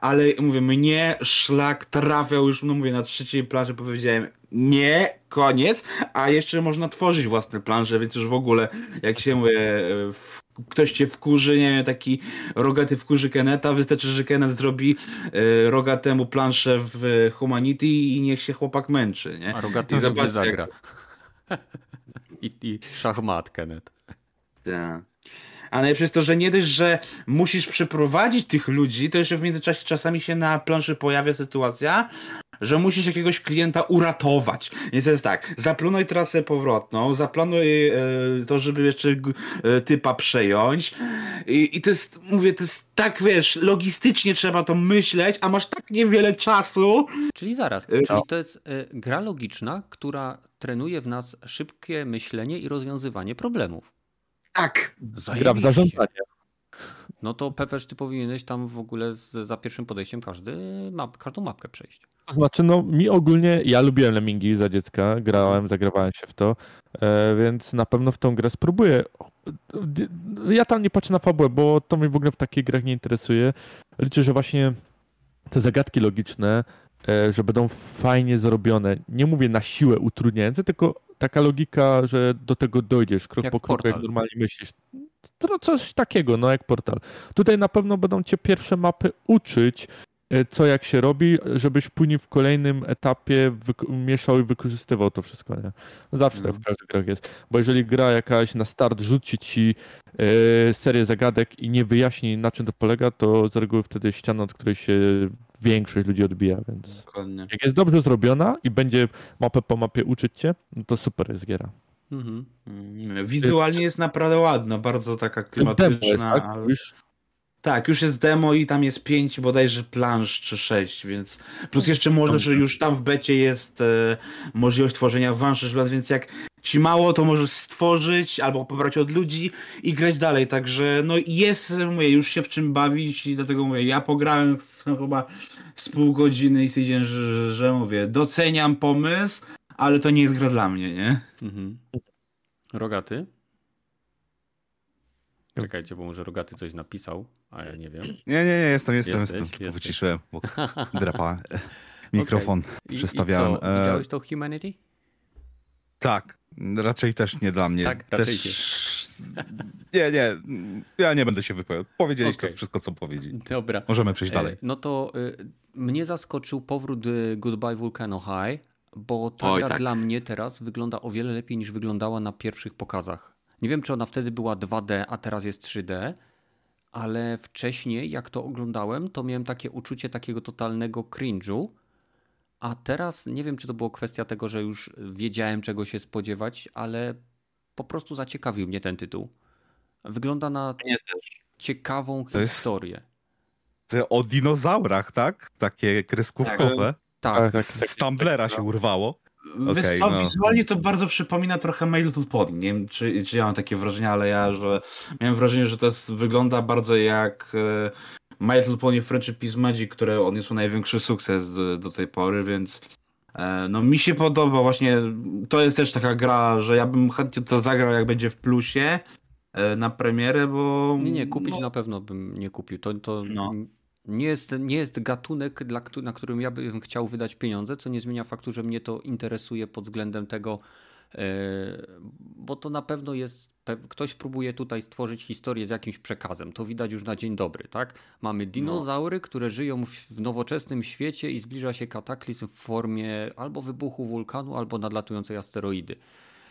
[SPEAKER 2] ale mówię, mnie szlak trafiał już, no mówię, na trzeciej planszy powiedziałem, nie, koniec, a jeszcze można tworzyć własne plansze, więc już w ogóle, jak się mówię, w ktoś cię wkurzy, nie wiem, taki rogaty wkurzy Keneta, wystarczy, że Kenet zrobi y, rogatemu planszę w Humanity i niech się chłopak męczy, nie?
[SPEAKER 1] A rogaty I zobacz, zagra. Jak... I, I szachmat Kenet.
[SPEAKER 2] Tak. A najlepsze jest to, że nie dość, że musisz przeprowadzić tych ludzi, to jeszcze w międzyczasie czasami się na planszy pojawia sytuacja, że musisz jakiegoś klienta uratować. Więc jest tak, zaplanuj trasę powrotną, zaplanuj e, to, żeby jeszcze e, typa przejąć. I, I to jest, mówię, to jest tak, wiesz, logistycznie trzeba to myśleć, a masz tak niewiele czasu.
[SPEAKER 1] Czyli zaraz, e, czyli to jest gra logiczna, która trenuje w nas szybkie myślenie i rozwiązywanie problemów.
[SPEAKER 2] Tak.
[SPEAKER 3] Zajebiście. Gra w zarządzanie.
[SPEAKER 1] No to Pepeż, ty powinieneś tam w ogóle z, za pierwszym podejściem każdy map, każdą mapkę przejść.
[SPEAKER 3] To znaczy, no mi ogólnie, ja lubiłem Lemingi za dziecka, grałem, zagrywałem się w to, e, więc na pewno w tą grę spróbuję. Ja tam nie patrzę na fabułę, bo to mnie w ogóle w takich grach nie interesuje. Liczę, że właśnie te zagadki logiczne, e, że będą fajnie zrobione. Nie mówię na siłę utrudniające, tylko taka logika, że do tego dojdziesz krok jak po kroku, jak normalnie myślisz. To coś takiego, no jak portal. Tutaj na pewno będą cię pierwsze mapy uczyć, e, co jak się robi, żebyś później w kolejnym etapie mieszał i wykorzystywał to wszystko. Nie? Zawsze tak w mhm. każdych grach jest. Bo jeżeli gra jakaś na start rzuci ci e, serię zagadek i nie wyjaśni na czym to polega, to z reguły wtedy ściana, od której się większość ludzi odbija, więc Dokładnie. jak jest dobrze zrobiona i będzie mapę po mapie uczyć cię, no to super jest giera. Mhm.
[SPEAKER 2] Mm, wizualnie jest naprawdę ładna, bardzo taka klimatyczna. Jest, tak? Ale... Tak, już jest demo i tam jest pięć bodajże plansz czy sześć, więc plus jeszcze może, że już tam w becie jest e, możliwość tworzenia węższy, więc jak ci mało, to możesz stworzyć albo pobrać od ludzi i grać dalej, także no jest, mówię, już się w czym bawić i dlatego mówię, ja pograłem w, no, chyba z pół godziny i stwierdziłem, że, że, że mówię, doceniam pomysł, ale to nie jest gra dla mnie, nie? Mhm.
[SPEAKER 1] Rogaty? Czekajcie, bo może Rogaty coś napisał, a ja nie wiem.
[SPEAKER 4] Nie, nie, nie, jestem, jestem, jesteś, jestem. Tylko wyciszyłem, bo drapa mikrofon okay. przestawiałem. I
[SPEAKER 1] co, e, widziałeś to Humanity?
[SPEAKER 4] Tak, raczej też nie dla mnie.
[SPEAKER 1] Tak, raczej
[SPEAKER 4] też... Nie, nie, ja nie będę się wypowiadał. Powiedzieliście okay. wszystko, co powiedzieli.
[SPEAKER 1] Dobra.
[SPEAKER 4] Możemy przejść dalej. E,
[SPEAKER 1] no to y, mnie zaskoczył powrót y, Goodbye Volcano High, bo ta Oj, gra tak. dla mnie teraz wygląda o wiele lepiej niż wyglądała na pierwszych pokazach. Nie wiem, czy ona wtedy była 2D, a teraz jest 3D, ale wcześniej, jak to oglądałem, to miałem takie uczucie takiego totalnego cringe'u, a teraz nie wiem, czy to było kwestia tego, że już wiedziałem, czego się spodziewać, ale po prostu zaciekawił mnie ten tytuł. Wygląda na ciekawą to historię.
[SPEAKER 4] Jest o dinozaurach, tak? Takie kreskówkowe.
[SPEAKER 1] Tak. tak.
[SPEAKER 4] Z Tumblera się urwało.
[SPEAKER 2] Okay, Wiesz co, no. wizualnie to bardzo przypomina trochę My Little Pony. Nie wiem, czy, czy ja mam takie wrażenie, ale ja że miałem wrażenie, że to jest, wygląda bardzo jak e, My Little Pony Friendship is Magic, które odniosło największy sukces do, do tej pory, więc e, no mi się podoba właśnie, to jest też taka gra, że ja bym chętnie to zagrał jak będzie w plusie e, na premierę, bo...
[SPEAKER 1] Nie, nie, kupić no, na pewno bym nie kupił. To, to no nie jest, nie jest gatunek, dla, na którym ja bym chciał wydać pieniądze, co nie zmienia faktu, że mnie to interesuje pod względem tego, e, bo to na pewno jest, ktoś próbuje tutaj stworzyć historię z jakimś przekazem. To widać już na dzień dobry, tak? Mamy no. dinozaury, które żyją w nowoczesnym świecie i zbliża się kataklizm w formie albo wybuchu wulkanu, albo nadlatującej asteroidy.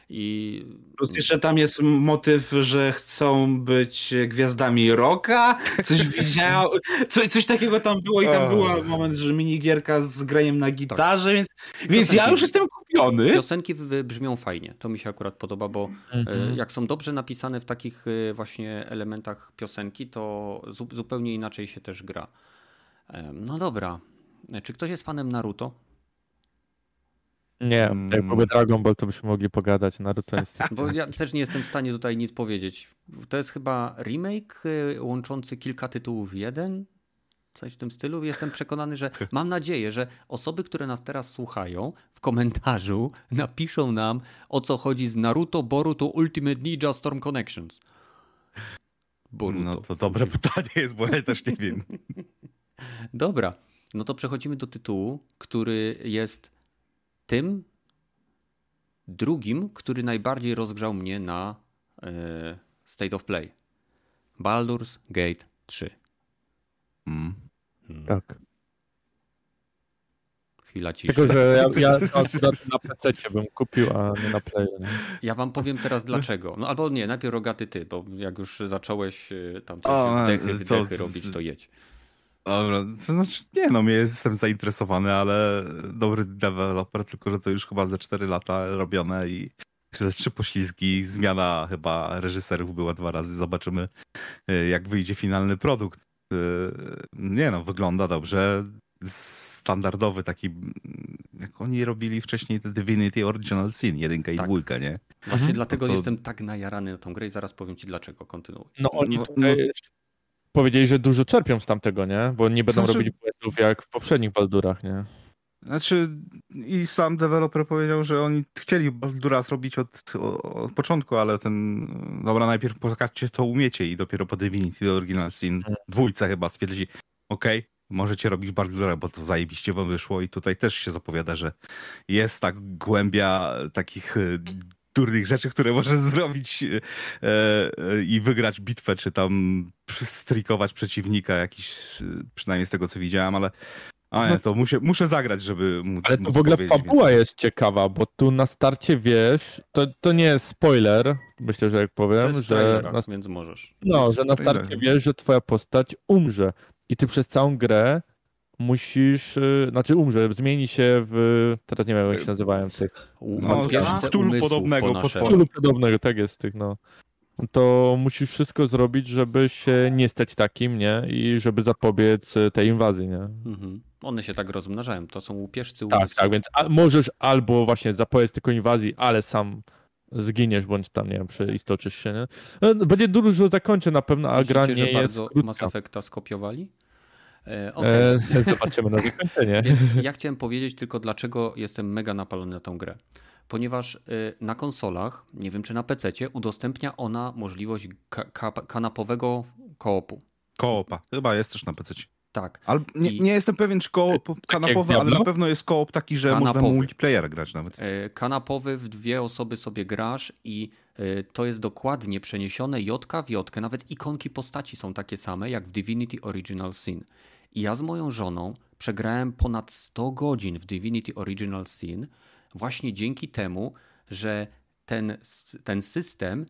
[SPEAKER 1] I...
[SPEAKER 2] Plus jeszcze tam jest motyw, że chcą być gwiazdami rocka. Coś widział, coś, coś takiego tam było i tam był moment, że minigierka z graniem na gitarze, tak. więc, więc ja już jestem kupiony.
[SPEAKER 1] Piosenki brzmią fajnie, to mi się akurat podoba, bo mhm. jak są dobrze napisane w takich e, właśnie elementach piosenki, to zupełnie inaczej się też gra. No dobra. Czy ktoś jest fanem Naruto?
[SPEAKER 3] Nie, hmm. jak byłby Dragon Ball, to byśmy mogli pogadać. Naruto jest...
[SPEAKER 1] Bo ja też nie jestem w stanie tutaj nic powiedzieć. To jest chyba remake y, łączący kilka tytułów w jeden? Coś w tym stylu. Jestem przekonany, że mam nadzieję, że osoby, które nas teraz słuchają, w komentarzu napiszą nam o co chodzi z Naruto, Boruto, Ultimate Ninja Storm Connections.
[SPEAKER 4] Boruto. No to dobre pytanie jest, bo ja też nie wiem.
[SPEAKER 1] Dobra, no to przechodzimy do tytułu, który jest tym drugim, który najbardziej rozgrzał mnie na e, State of Play. Baldur's Gate 3.
[SPEAKER 3] Mm. Hmm. Tak.
[SPEAKER 1] Chwila ciszy.
[SPEAKER 3] Tylko, że ja, ja na PC bym kupił, a nie na Play. Nie?
[SPEAKER 1] Ja wam powiem teraz dlaczego. No albo nie, najpierw rogaty ty, bo jak już zacząłeś e, tam o, wdechy, wdechy to, robić, to jedź.
[SPEAKER 4] Dobra, to znaczy, nie no, jestem zainteresowany, ale dobry deweloper, tylko że to już chyba ze 4 lata robione i ze trzy poślizgi, zmiana chyba reżyserów była dwa razy, zobaczymy e, jak wyjdzie finalny produkt. E, nie no, wygląda dobrze, standardowy taki, jak oni robili wcześniej te Divinity Original Sin, jedynka i tak. dwójka, nie?
[SPEAKER 1] Właśnie mhm. dlatego to... jestem tak najarany na tą grę i zaraz powiem ci dlaczego, kontynuuj.
[SPEAKER 3] No oni no, no, powiedzieli, że dużo czerpią z tamtego, nie? Bo nie będą znaczy... robili błędów jak w poprzednich Baldurach, nie?
[SPEAKER 4] Znaczy i sam deweloper powiedział, że oni chcieli Baldura zrobić od, od początku, ale ten, dobra, najpierw pokażcie co umiecie i dopiero po Divinity Original Sin hmm. dwójce chyba stwierdzi, okej, okay, możecie robić Baldura, bo to zajebiście wam wyszło i tutaj też się zapowiada, że jest tak głębia takich durnych rzeczy, które możesz zrobić e, e, i wygrać bitwę, czy tam strikować przeciwnika jakiś, przynajmniej z tego co widziałem, ale a nie, no. to muszę, muszę zagrać, żeby
[SPEAKER 3] móc Ale to w ogóle fabuła jest ciekawa, bo tu na starcie wiesz, to, to nie jest spoiler, myślę, że jak powiem,
[SPEAKER 1] że...
[SPEAKER 3] Trailerach,
[SPEAKER 1] na, więc możesz.
[SPEAKER 3] No, że na starcie wiesz, że twoja postać umrze i ty przez całą grę musisz, y, znaczy umrze, zmieni się w, teraz nie wiem jak się nazywają tych.
[SPEAKER 4] No, Cthulhu podobnego
[SPEAKER 3] potwora. Cthulhu podobnego, tak jest tych, no. To musisz wszystko zrobić, żeby się nie stać takim, nie? I żeby zapobiec y, tej inwazji, nie? Mhm.
[SPEAKER 1] One się tak rozmnażają, to są łupieżcy
[SPEAKER 3] Tak, tak, więc a, możesz albo właśnie zapobiec tylko inwazji, ale sam zginiesz, bądź tam, nie wiem, przeistoczysz się, nie? No, będzie dużo zakończeń na pewno, a gra nie że jest bardzo
[SPEAKER 1] krótka. Mass Effecta skopiowali?
[SPEAKER 3] E, okay. E, zobaczymy na zakończenie.
[SPEAKER 1] Więc ja chciałem powiedzieć tylko, dlaczego jestem mega napalony na tą grę. ponieważ y, na konsolach, nie wiem czy na PC, udostępnia ona możliwość ka ka kanapowego koopu.
[SPEAKER 4] Koopa, chyba jest też na PC.
[SPEAKER 1] Tak.
[SPEAKER 4] Ale nie, I... nie jestem pewien, czy koop tak kanapowy, ale na pewno jest koop taki, że kanapowy. można multiplayer grać nawet.
[SPEAKER 1] Kanapowy w dwie osoby sobie grasz i to jest dokładnie przeniesione jotka w jotkę. Nawet ikonki postaci są takie same jak w Divinity Original Sin. I ja z moją żoną przegrałem ponad 100 godzin w Divinity Original Sin właśnie dzięki temu, że ten, ten system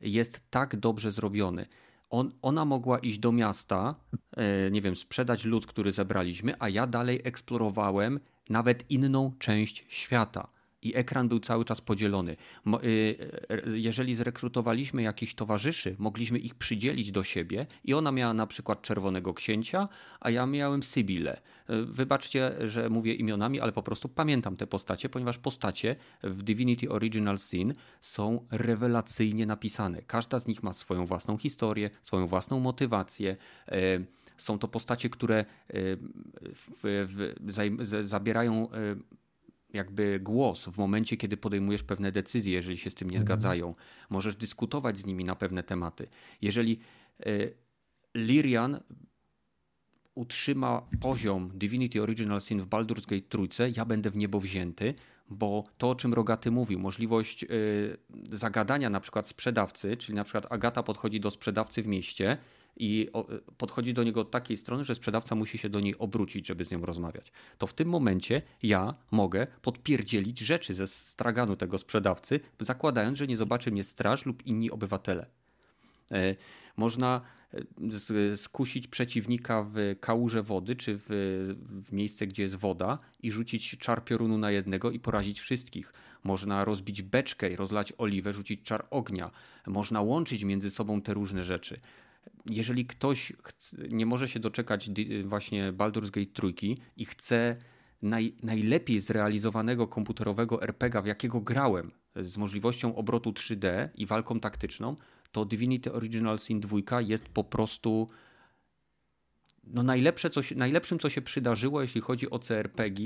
[SPEAKER 1] jest tak dobrze zrobiony. On, ona mogła iść do miasta, e, nie wiem, sprzedać lód, który zebraliśmy, a ja dalej eksplorowałem nawet inną część świata i ekran był cały czas podzielony. Y, y, jeżeli zrekrutowaliśmy jakichś towarzyszy, mogliśmy ich przydzielić do siebie i ona miała na przykład czerwonego księcia, a ja miałem Sybillę. Y, wybaczcie, że mówię imionami, ale po prostu pamiętam te postacie, ponieważ postacie w Divinity Original Sin są rewelacyjnie napisane. Każda z nich ma swoją własną historię, swoją własną motywację. Są to postacie, które w, w, w, zabierają jakby głos w momencie, kiedy podejmujesz pewne decyzje, jeżeli się z tym nie mhm. zgadzają. Możesz dyskutować z nimi na pewne tematy. Jeżeli y, Lirian utrzyma poziom Divinity Original Sin w Baldur's Gate trójce, ja będę w niebo wzięty, bo to, o czym Rogaty mówił, możliwość y, zagadania na przykład sprzedawcy, czyli na przykład Agata podchodzi do sprzedawcy w mieście i podchodzi do niego od takiej strony, że sprzedawca musi się do niej obrócić, żeby z nią rozmawiać. To w tym momencie ja mogę podpierdzielić rzeczy ze straganu tego sprzedawcy, zakładając, że nie zobaczy mnie straż lub inni obywatele. E, można e, skusić przeciwnika w kałuże wody, czy w, w, miejsce, gdzie jest woda i rzucić czar piorunu na jednego i porazić wszystkich. Można rozbić beczkę i rozlać oliwę, rzucić czar ognia. Można łączyć między sobą te różne rzeczy jeżeli ktoś nie może się doczekać właśnie Baldur's Gate trójki i chce naj, najlepiej zrealizowanego komputerowego RPGa, w jakiego grałem, z możliwością obrotu 3D i walką taktyczną, to Divinity Original Sin 2 jest po prostu no najlepsze, co się, najlepszym, co się przydarzyło, jeśli chodzi o CRPG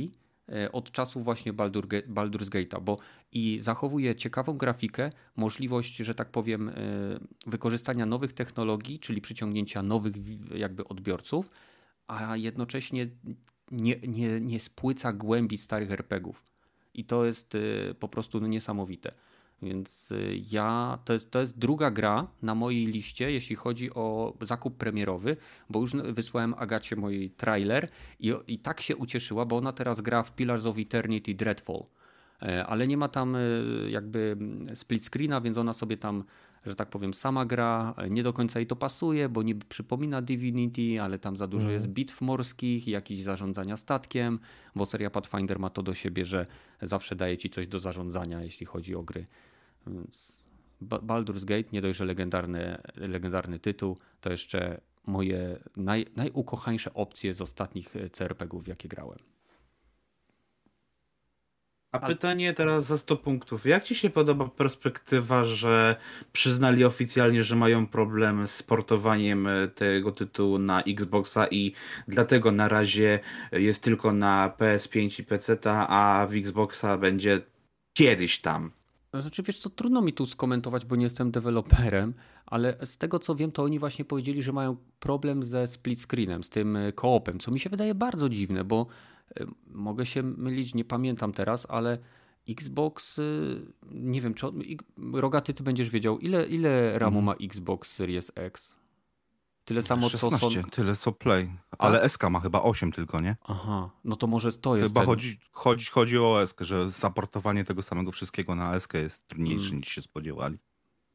[SPEAKER 1] od czasu właśnie Baldur, Baldur's Gate'a, bo i zachowuje ciekawą grafikę, możliwość, że tak powiem, e, wykorzystania nowych technologii, czyli przyciągnięcia nowych jakby odbiorców, a jednocześnie nie, nie, nie spłyca głębi starych RPGów. I to jest e, po prostu no, niesamowite. Więc y, ja, to jest, to jest druga gra na mojej liście, jeśli chodzi o zakup premierowy, bo już wysłałem Agacie mój trailer i, i tak się ucieszyła, bo ona teraz gra w Pillars of Eternity Dreadfall. E, ale nie ma tam y, jakby split screena, więc ona sobie tam, że tak powiem, sama gra. Nie do końca jej to pasuje, bo niby przypomina Divinity, ale tam za dużo mm. jest bitw morskich i jakichś zarządzania statkiem, bo seria Pathfinder ma to do siebie, że zawsze daje ci coś do zarządzania, jeśli chodzi o gry. Więc Baldur's Gate, nie dość, że legendarny, legendarny tytuł, to jeszcze moje naj, najukochańsze opcje z ostatnich CRPG-ów, jakie grałem.
[SPEAKER 2] A pytanie teraz za 100 punktów. Jak ci się podoba perspektywa, że przyznali oficjalnie, że mają problem z portowaniem tego tytułu na Xboxa i dlatego na razie jest tylko na PS5 i PC, a w Xboxa będzie kiedyś tam.
[SPEAKER 1] Znaczy, wiesz co, trudno mi tu skomentować, bo nie jestem deweloperem, ale z tego co wiem, to oni właśnie powiedzieli, że mają problem ze split screenem, z tym e, koopem, co mi się wydaje bardzo dziwne, bo e, mogę się mylić, nie pamiętam teraz, ale Xbox, e, nie wiem, czy Rogaty, ty będziesz wiedział, ile, ile RAMu mhm. ma Xbox Series X?
[SPEAKER 4] Tyle samo 16, co są... tyle co Play. Ale tak? SK ma chyba 8 tylko, nie?
[SPEAKER 1] Aha, no to może to jest
[SPEAKER 4] Chyba ten... chodzi, chodzi, chodzi o SK, że zaportowanie tego samego wszystkiego na SK jest trudniejsze hmm. niż się spodziewali.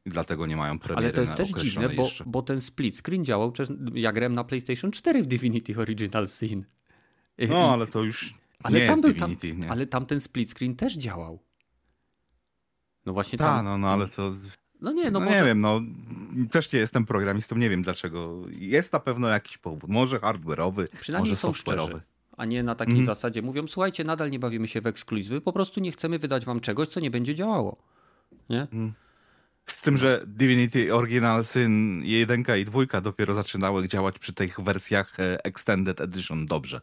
[SPEAKER 4] I dlatego nie mają premiery
[SPEAKER 1] Ale to jest też dziwne, bo, bo ten split screen działał, ja grałem na PlayStation 4 w Divinity Original Sin.
[SPEAKER 4] No, ale to już ale nie tam jest był, Divinity,
[SPEAKER 1] tam, nie? Ale tam ten split screen też działał. No właśnie
[SPEAKER 4] Ta, tam... no, no ale to...
[SPEAKER 1] No nie, no,
[SPEAKER 4] no
[SPEAKER 1] może...
[SPEAKER 4] nie wiem, no też nie jestem programistą, nie wiem dlaczego. Jest na pewno jakiś powód, może hardware'owy, Przynajmniej może są software'owy.
[SPEAKER 1] a nie na takiej mm. zasadzie mówią, słuchajcie, nadal nie bawimy się w ekskluzywy, po prostu nie chcemy wydać wam czegoś, co nie będzie działało. Nie? Mm.
[SPEAKER 4] Z tym, że Divinity Original Sin 1 i 2 dopiero zaczynały działać przy tych wersjach e, Extended Edition dobrze.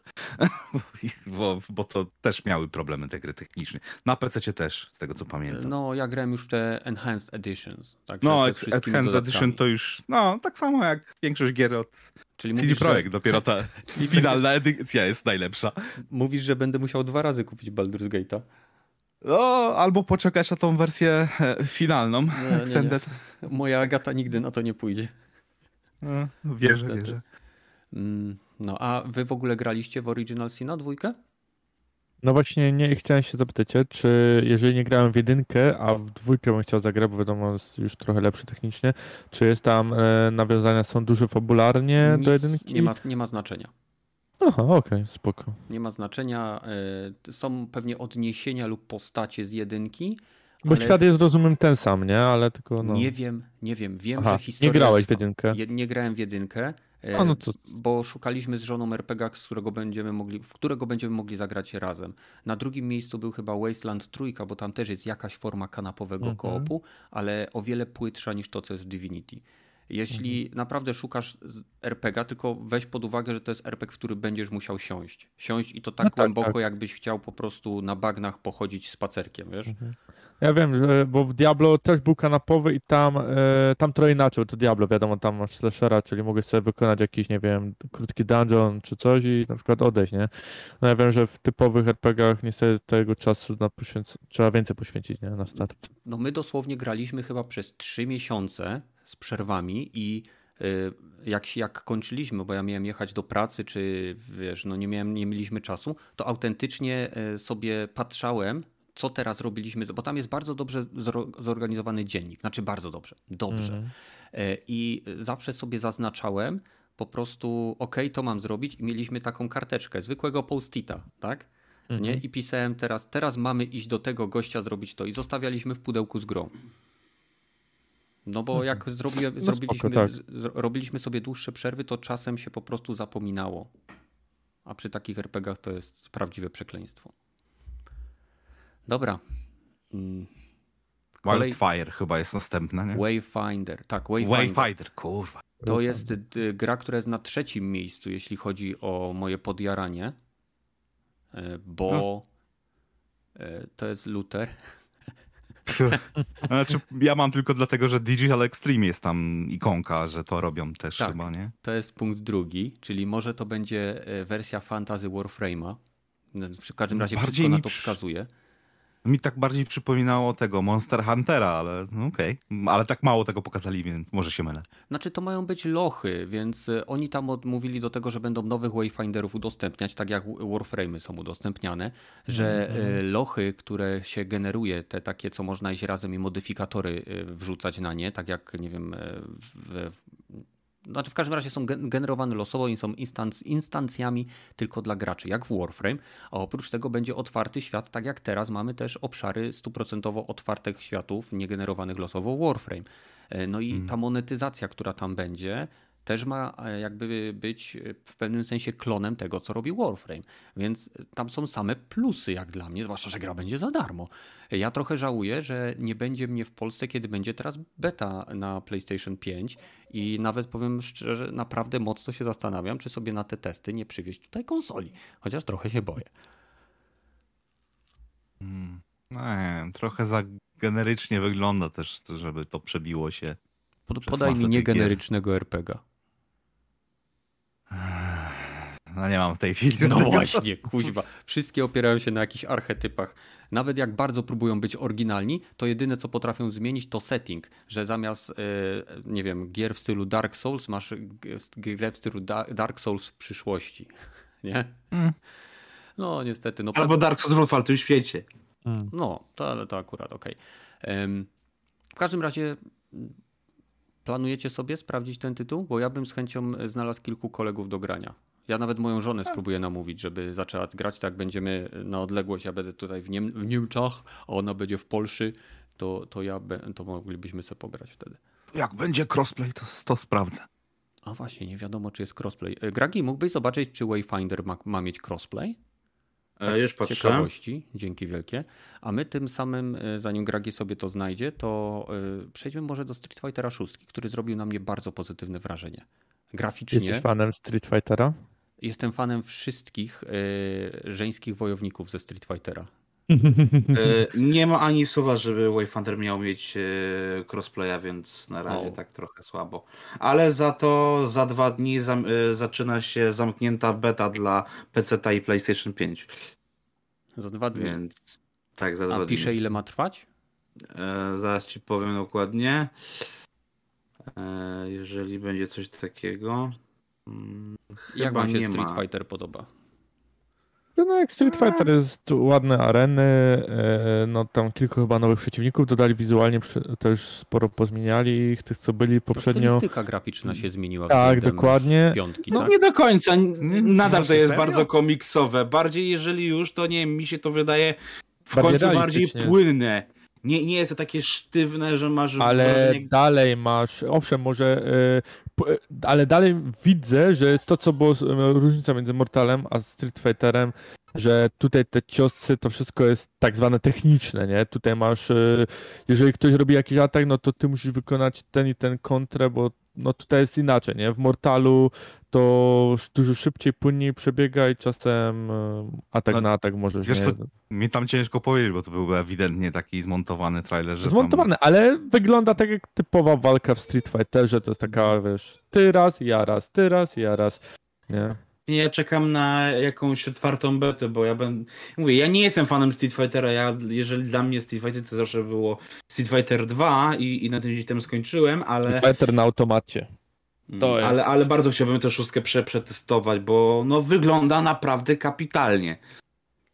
[SPEAKER 4] bo, bo to też miały problemy te gry techniczne. Na PC też, z tego co pamiętam.
[SPEAKER 1] No, ja grałem już te Enhanced Editions.
[SPEAKER 4] no, Enhanced Edition to już, no, tak samo jak większość gier od Czyli CD mówisz, Projekt, że... dopiero ta finalna edycja jest najlepsza.
[SPEAKER 1] Mówisz, że będę musiał dwa razy kupić Baldur's Gate'a.
[SPEAKER 4] No, albo poczekać na tą wersję e, finalną, nie, extended.
[SPEAKER 1] Nie, nie. Moja Agata nigdy na to nie pójdzie.
[SPEAKER 4] No, wierzę, Niestety. wierzę.
[SPEAKER 1] Mm, no, a wy w ogóle graliście w Original Sina dwójkę?
[SPEAKER 3] No właśnie, nie chciałem się zapytać, czy jeżeli nie grałem w jedynkę, a w dwójkę bym chciał zagrać, bo wiadomo, jest już trochę lepszy technicznie, czy jest tam e, nawiązania są duże fabularnie Nic do jedynki?
[SPEAKER 1] Nie ma, nie ma znaczenia.
[SPEAKER 3] Aha, okej, okay, spoko.
[SPEAKER 1] Nie ma znaczenia. E, są pewnie odniesienia lub postacie z jedynki.
[SPEAKER 3] Bo świat jest, rozumiem, ten sam, nie? Ale tylko. No...
[SPEAKER 1] Nie wiem, nie wiem. Wiem, Aha, że historia.
[SPEAKER 3] Nie grałeś w jedynkę.
[SPEAKER 1] Nie grałem w jedynkę. A, no to... Bo szukaliśmy z żoną RPG, z którego będziemy mogli, w którego będziemy mogli zagrać razem. Na drugim miejscu był chyba Wasteland Trójka, bo tam też jest jakaś forma kanapowego mhm. koopu, ale o wiele płytsza niż to, co jest w Divinity. Jeśli mhm. naprawdę szukasz RPG, tylko weź pod uwagę, że to jest RPG, w który będziesz musiał siąść. Siąść i to tak, no tak głęboko, tak. jakbyś chciał po prostu na bagnach pochodzić spacerkiem, wiesz? Mhm.
[SPEAKER 3] Ja wiem, bo w Diablo też był kanapowy i tam, e, tam trochę inaczej, to Diablo, wiadomo, tam masz slashera, czyli mogę sobie wykonać jakiś, nie wiem, krótki dungeon czy coś i na przykład odejść, nie? No ja wiem, że w typowych RPGach niestety tego czasu na poświęc- trzeba więcej poświęcić, nie? Na start.
[SPEAKER 1] No my dosłownie graliśmy chyba przez trzy miesiące z przerwami i y, jak, jak kończyliśmy, bo ja miałem jechać do pracy, czy wiesz, no nie, miałem, nie mieliśmy czasu, to autentycznie y, sobie patrzałem, co teraz robiliśmy, bo tam jest bardzo dobrze zorganizowany dziennik, znaczy bardzo dobrze, dobrze. Mhm. Y, I zawsze sobie zaznaczałem po prostu, ok, to mam zrobić i mieliśmy taką karteczkę, zwykłego postita, tak? Nie? Mhm. I pisałem teraz, teraz mamy iść do tego gościa, zrobić to i zostawialiśmy w pudełku z grą. No bo jak mhm. zrobi, no zrobiliśmy, spoko, tak. robiliśmy sobie dłuższe przerwy, to czasem się po prostu zapominało. A przy takich RPGach to jest prawdziwe przekleństwo. Dobra.
[SPEAKER 4] Mm. Kolej... Wildfire chyba jest następna, nie?
[SPEAKER 1] Wayfinder, tak. Wayfinder, Wayfinder kurwa. To jest gra, która jest na trzecim miejscu, jeśli chodzi o moje podjaranie, e, bo no. E, to jest Luther.
[SPEAKER 4] Znaczy, ja mam tylko dlatego, że Digital Extreme jest tam ikonka, że to robią też tak, chyba, nie?
[SPEAKER 1] To jest punkt drugi, czyli może to będzie e, wersja fantazy Warframe'a. W każdym razie Bardziej wszystko na to wskazuje.
[SPEAKER 4] Mi tak bardziej przypominało tego Monster Huntera, ale no okej. Okay. Ale tak mało tego pokazali, więc może się mylę.
[SPEAKER 1] Znaczy to mają być lochy, więc e, oni tam odmówili do tego, że będą nowych Wayfinderów udostępniać, tak jak Warframe'y są udostępniane, że mm. lochy, które się generuje, te takie, co można iść razem i modyfikatory e, wrzucać na nie, tak jak, nie wiem, w, znaczy w każdym razie są generowane losowo i są instanc, instancjami tylko dla graczy, jak w Warframe, a oprócz tego będzie otwarty świat, tak jak teraz mamy też obszary stuprocentowo otwartych światów, niegenerowanych losowo Warframe. E, no i mm. ta monetyzacja, która tam będzie, też ma e, jakby być e, w pewnym sensie klonem tego, co robi Warframe. Więc tam są same plusy, jak dla mnie, zwłaszcza, że gra będzie za darmo. Ja trochę żałuję, że nie będzie mnie w Polsce, kiedy będzie teraz beta na PlayStation 5 i nawet powiem szczerze, naprawdę mocno się zastanawiam, czy sobie na te testy nie przywieźć tutaj konsoli. Chociaż trochę się boję.
[SPEAKER 4] Hmm. Trochę za generycznie wygląda też, żeby to przebiło się.
[SPEAKER 1] Pod, podaj mi niegenerycznego RPGa.
[SPEAKER 4] No nie mam w tej chwili.
[SPEAKER 1] No właśnie, kuźwa. Wszystkie opierają się na jakichś archetypach. Nawet jak bardzo próbują być oryginalni, to jedyne co potrafią zmienić to setting, że zamiast, e, nie wiem, gier w stylu Dark Souls masz grę w stylu Dark Souls w przyszłości. Nie? Mm. No niestety. No,
[SPEAKER 2] Albo Dark Souls w tym świecie.
[SPEAKER 1] Mm. No, to, ale to akurat okej. Okay. W każdym razie planujecie sobie sprawdzić ten tytuł? Bo ja bym z chęcią znalazł kilku kolegów do grania. Ja nawet moją żonę tak. spróbuję namówić, żeby zaczęła grać, tak będziemy na odległość, ja będę tutaj w, Niem w Niemczech, a ona będzie w Polsce, to, to, ja to moglibyśmy sobie pograć wtedy.
[SPEAKER 4] Jak będzie crossplay, to, to sprawdzę.
[SPEAKER 1] A właśnie, nie wiadomo, czy jest crossplay. E, Gragi, mógłbyś zobaczyć, czy Wayfinder ma, ma mieć crossplay? E, tak, już patrzę. ciekawości, dzięki wielkie. A my tym samym, e, zanim Gragi sobie to znajdzie, to e, przejdźmy może do Street Fightera 6, który zrobił na mnie bardzo pozytywne wrażenie. Graficznie.
[SPEAKER 3] Jesteś fanem Street Fightera?
[SPEAKER 1] Jestem fanem wszystkich żeńskich wojowników ze Street Fightera.
[SPEAKER 2] Nie ma ani słowa, żeby Wayfinder miał mieć crossplaya, więc na razie tak trochę słabo. Ale za to za dwa dni zaczyna się zamknięta beta dla PC i PlayStation 5.
[SPEAKER 1] Za dwa dni.
[SPEAKER 2] Więc tak, za dwa
[SPEAKER 1] A pisze ile ma trwać?
[SPEAKER 2] E, zaraz ci powiem dokładnie. E, jeżeli będzie coś takiego.
[SPEAKER 1] Hmm, Jak wam się Street ma. Fighter podoba?
[SPEAKER 3] No jak Street Fighter jest ładne areny, e, no tam kilku chyba nowych przeciwników dodali wizualnie, też sporo pozmieniali ich, tych co byli poprzednio.
[SPEAKER 1] Stylistyka graficzna się zmieniła.
[SPEAKER 3] Tak, dokładnie.
[SPEAKER 2] Piątki, no tak? nie do końca, nadal to jest serio? bardzo komiksowe. Bardziej jeżeli już, to nie wiem, mi się to wydaje w bardziej końcu bardziej płynne. Nie, nie jest to takie sztywne, że masz.
[SPEAKER 3] Ale wrażenie... dalej masz, owszem, może. Yy, ale dalej widzę, że jest to, co było różnica między Mortalem a Street Fighterem, że tutaj te ciosy to wszystko jest tak zwane techniczne, nie? Tutaj masz, yy, jeżeli ktoś robi jakiś atak, no to ty musisz wykonać ten i ten kontrę, bo no tutaj jest inaczej, nie? W Mortalu to dużo szybciej, płynniej przebiega i czasem e, atak no, na atak możesz, wiesz nie? Co,
[SPEAKER 4] mi tam ciężko powiedzieć, bo to był ewidentnie taki zmontowany trailer, że
[SPEAKER 3] Zmontowany,
[SPEAKER 4] tam...
[SPEAKER 3] ale wygląda tak jak typowa walka w Street Fighterze, to jest taka, wiesz, ty raz, ja raz, ty raz, ja raz, nie?
[SPEAKER 2] Nie, czekam na jakąś czwartą betę, bo ja będę. Mówię, ja nie jestem fanem Street Fightera. Ja, jeżeli dla mnie Street Fighter to zawsze było Street Fighter 2 i, i na tym gdzieś tam skończyłem, ale.
[SPEAKER 3] Street Fighter na automacie.
[SPEAKER 2] Mm, to jest... ale, ale bardzo chciałbym tę szóstkę prze, przetestować, bo no, wygląda naprawdę kapitalnie.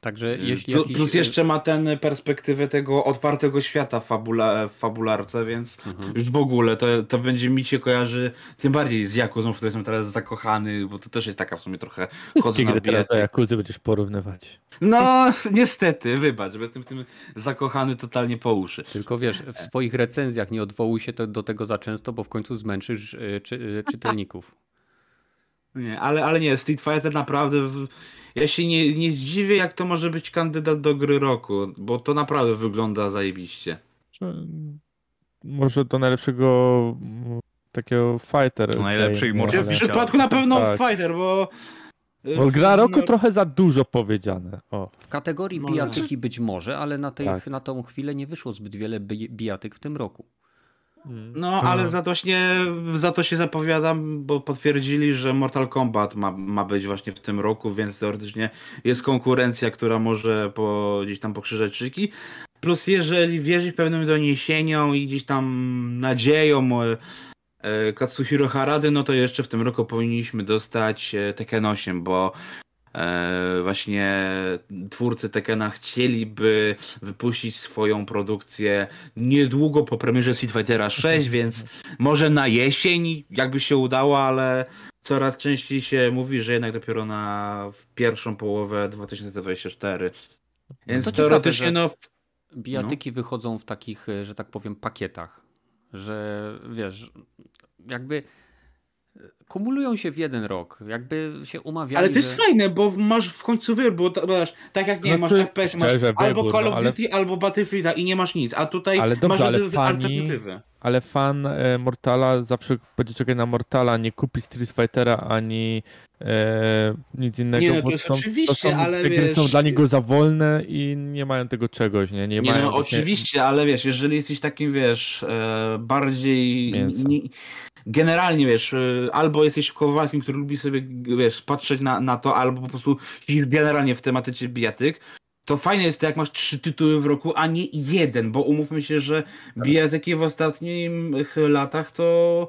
[SPEAKER 1] Także mm. jeśli
[SPEAKER 2] jakiś... Plus jeszcze ma ten perspektywę tego otwartego świata w, fabula, w fabularce, więc mhm. już w ogóle to, to będzie mi się kojarzy tym bardziej z Jakuzą, w której jestem teraz zakochany, bo to też jest taka w sumie trochę
[SPEAKER 3] chodzę na teraz do Jakuzy będziesz porównywać.
[SPEAKER 2] No, niestety, wybacz, bo jestem w tym zakochany totalnie po uszy.
[SPEAKER 1] Tylko wiesz, w swoich recenzjach nie odwołuj się do tego za często, bo w końcu zmęczysz y, czy, y, czytelników.
[SPEAKER 2] Nie, ale, ale nie, Street Fighter naprawdę. W... Ja się nie, nie zdziwię, jak to może być kandydat do gry roku, bo to naprawdę wygląda zajebiście.
[SPEAKER 3] Może do najlepszego mm, takiego fighter.
[SPEAKER 4] To najlepszy i.
[SPEAKER 2] W przypadku na pewno tak. fighter, bo.
[SPEAKER 3] Y, bo gra roku no... trochę za dużo powiedziane. O.
[SPEAKER 1] W kategorii no, bijatyki być może, ale na, tej, tak. na tą chwilę nie wyszło zbyt wiele bijatyk w tym roku.
[SPEAKER 2] No, ale za to, się, za to się zapowiadam, bo potwierdzili, że Mortal Kombat ma, ma być właśnie w tym roku, więc teoretycznie jest konkurencja, która może po, gdzieś tam pokrzyżać szyki. Plus jeżeli wierzyć pewnym doniesieniom i gdzieś tam nadziejom e, Katsuhiro Harady, no to jeszcze w tym roku powinniśmy dostać e, Tekken 8, bo E, właśnie twórcy Tekena chcieliby wypuścić swoją produkcję niedługo po premierze Street Fightera 6, więc może na jesień jakby się udało, ale coraz częściej się mówi, że jednak dopiero na pierwszą połowę 2024. Więc no teoretycznie ciekawe,
[SPEAKER 1] no. Bijatyki no. wychodzą w takich, że tak powiem, pakietach. Że wiesz, jakby kumulują się w jeden rok. Jakby się umawiali.
[SPEAKER 2] Ale to jest że... fajne, bo masz w końcu wybór, bo masz, tak jak nie, znaczy, masz FPS, masz albo Call of no, Duty, ale... albo Battlefielda i nie masz nic, a tutaj ale dobrze, masz ale fani, alternatywy.
[SPEAKER 3] Ale fan e, Mortala zawsze będzie czekać na Mortala, nie kupi Street Fightera ani e, nic innego.
[SPEAKER 2] Nie, no, to jest są, oczywiście, to są, ale
[SPEAKER 3] te
[SPEAKER 2] wiesz...
[SPEAKER 3] są dla niego za wolne i nie mają tego czegoś, nie?
[SPEAKER 2] Nie,
[SPEAKER 3] nie mają
[SPEAKER 2] no, oczywiście, ale wiesz, jeżeli jesteś takim, wiesz, e, bardziej... generalnie, wiesz, e, albo jesteś Kowalskim, który lubi sobie, wiesz, patrzeć na, na to, albo po prostu generalnie w tematyce bijatyk, to fajne jest to, jak masz trzy tytuły w roku, a nie jeden, bo umówmy się, że tak. bijatyki w ostatnich latach to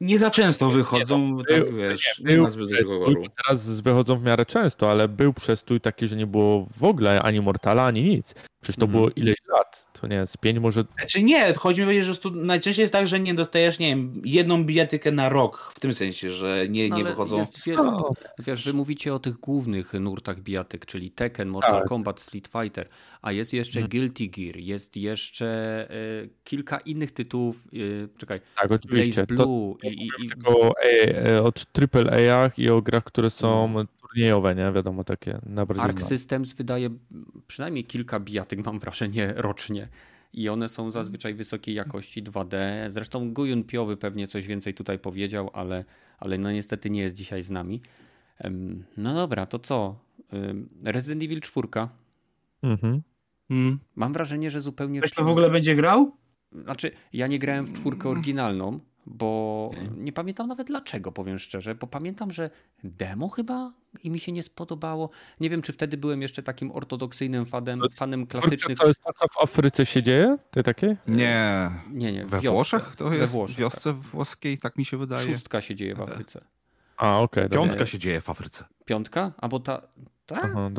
[SPEAKER 2] nie za często wychodzą, nie, no, tak był, wiesz, nie, dużego
[SPEAKER 3] Teraz wychodzą w miarę często, ale był przestój taki, że nie było w ogóle ani Mortala, ani nic. Przecież to mm. było ileś lat, to nie, z pięć może...
[SPEAKER 2] Znaczy nie, chodzi mi o to, że stu... najczęściej jest tak, że nie dostajesz, nie wiem, jedną bijatykę na rok, w tym sensie, że nie, no, nie wychodzą... Jest wie...
[SPEAKER 1] no. Wiesz, wy mówicie o tych głównych nurtach bijatyk, czyli Tekken, Mortal tak. Kombat, Street Fighter, a jest jeszcze hmm. Guilty Gear, jest jeszcze y, kilka innych tytułów, y, czekaj,
[SPEAKER 3] tak, oczywiście.
[SPEAKER 1] Blaze Blue to, i... i, i...
[SPEAKER 3] Tylko, e, e, o AAA-ach i o grach, które są, no turniejowe, nie? Wiadomo, takie najbardziej
[SPEAKER 1] Arc Systems wydaje przynajmniej kilka bijatyk, mam wrażenie, rocznie. I one są zazwyczaj wysokiej jakości 2D. Zresztą Gujun Piowy pewnie coś więcej tutaj powiedział, ale, ale no niestety nie jest dzisiaj z nami. No dobra, to co? Resident Evil 4. Mhm. Hmm. Mam wrażenie, że zupełnie.
[SPEAKER 2] Ktoś to w ogóle będzie grał?
[SPEAKER 1] Znaczy, ja nie grałem w czwórkę oryginalną, bo nie pamiętam nawet dlaczego, powiem szczerze, bo pamiętam, że demo chyba i mi się nie spodobało. Nie wiem, czy wtedy byłem jeszcze takim ortodoksyjnym fanem, fanem klasycznych.
[SPEAKER 3] To jest taka w Afryce się dzieje? Ty takie?
[SPEAKER 4] Nie.
[SPEAKER 1] Nie, nie.
[SPEAKER 4] We Włoszech? To jest Włoszech, w wiosce tak. włoskiej, tak mi się wydaje.
[SPEAKER 1] Szóstka się dzieje w Afryce.
[SPEAKER 3] A, okej.
[SPEAKER 4] Okay, Piątka się dzieje w Afryce.
[SPEAKER 1] Piątka? Albo ta... ta? Aha,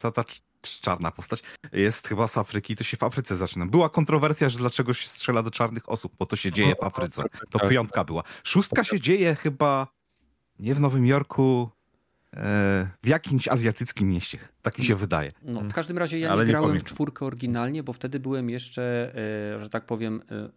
[SPEAKER 4] ta, ta czarna postać, jest chyba z Afryki, to się w Afryce zaczyna. Była kontrowersja, że dlaczego się strzela do czarnych osób, bo to się dzieje w Afryce. To tak. piątka była. Szóstka się dzieje chyba nie w Nowym Jorku, e, w jakimś azjatyckim mieście. Tak mi się wydaje.
[SPEAKER 1] No, w każdym razie ja nie grałem w czwórkę oryginalnie, bo wtedy byłem jeszcze, e, że tak powiem, e,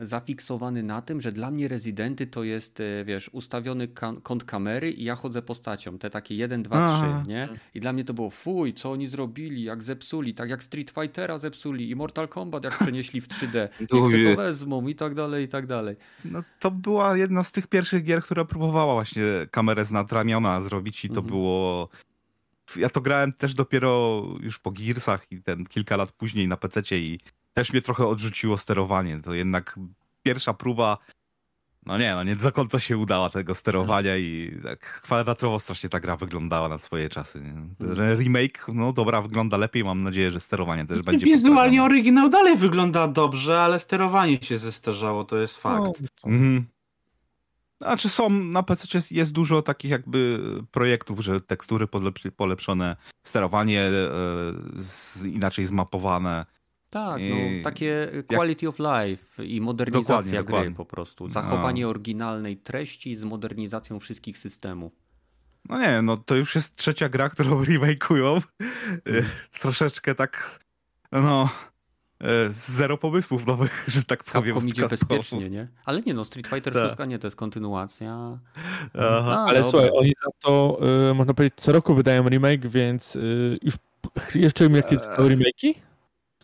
[SPEAKER 1] zafiksowany na tym, że dla mnie rezydenty to jest, e, wiesz, ustawiony kąt kamery i ja chodzę postacią, te takie 1, 2, 3, nie? I dla mnie to było fuj, co oni zrobili, jak zepsuli, tak jak Street Fightera zepsuli i Mortal Kombat jak przenieśli w 3D, jak to wezmą i tak dalej, i tak dalej.
[SPEAKER 4] No to była jedna z tych pierwszych gier, która próbowała właśnie kamerę z nadramiona zrobić i to mhm. było... Ja to grałem też dopiero już po Gearsach i ten kilka lat później na PC i też mnie trochę odrzuciło sterowanie. To jednak pierwsza próba, no nie, no nie do końca się udała tego sterowania i tak kwadratowo strasznie ta gra wyglądała na swoje czasy. Nie? Mhm. Remake, no dobra, wygląda lepiej, mam nadzieję, że sterowanie też będzie
[SPEAKER 2] Wizualnie oryginał dalej wygląda dobrze, ale sterowanie się zestarzało, to jest fakt. No, mhm.
[SPEAKER 4] Znaczy są, na PC jest, jest dużo takich jakby projektów, że tekstury polepszone, sterowanie e, inaczej zmapowane,
[SPEAKER 1] tak, no, takie quality jak... of life i modernizacja dokładnie, gry dokładnie. po prostu. Zachowanie no. oryginalnej treści z modernizacją wszystkich systemów.
[SPEAKER 4] No nie, no to już jest trzecia gra, którą remake'ują. Hmm. Troszeczkę tak, no, e, zero pomysłów nowych, że tak powiem.
[SPEAKER 1] Capcom idzie bezpiecznie, nie? Ale nie no, Street Fighter 6 tak. nie, to jest kontynuacja.
[SPEAKER 3] Aha. Ale dobra. słuchaj, oni za to, y, można powiedzieć, co roku wydają remake, więc y, już jeszcze jakieś eee. remake'i?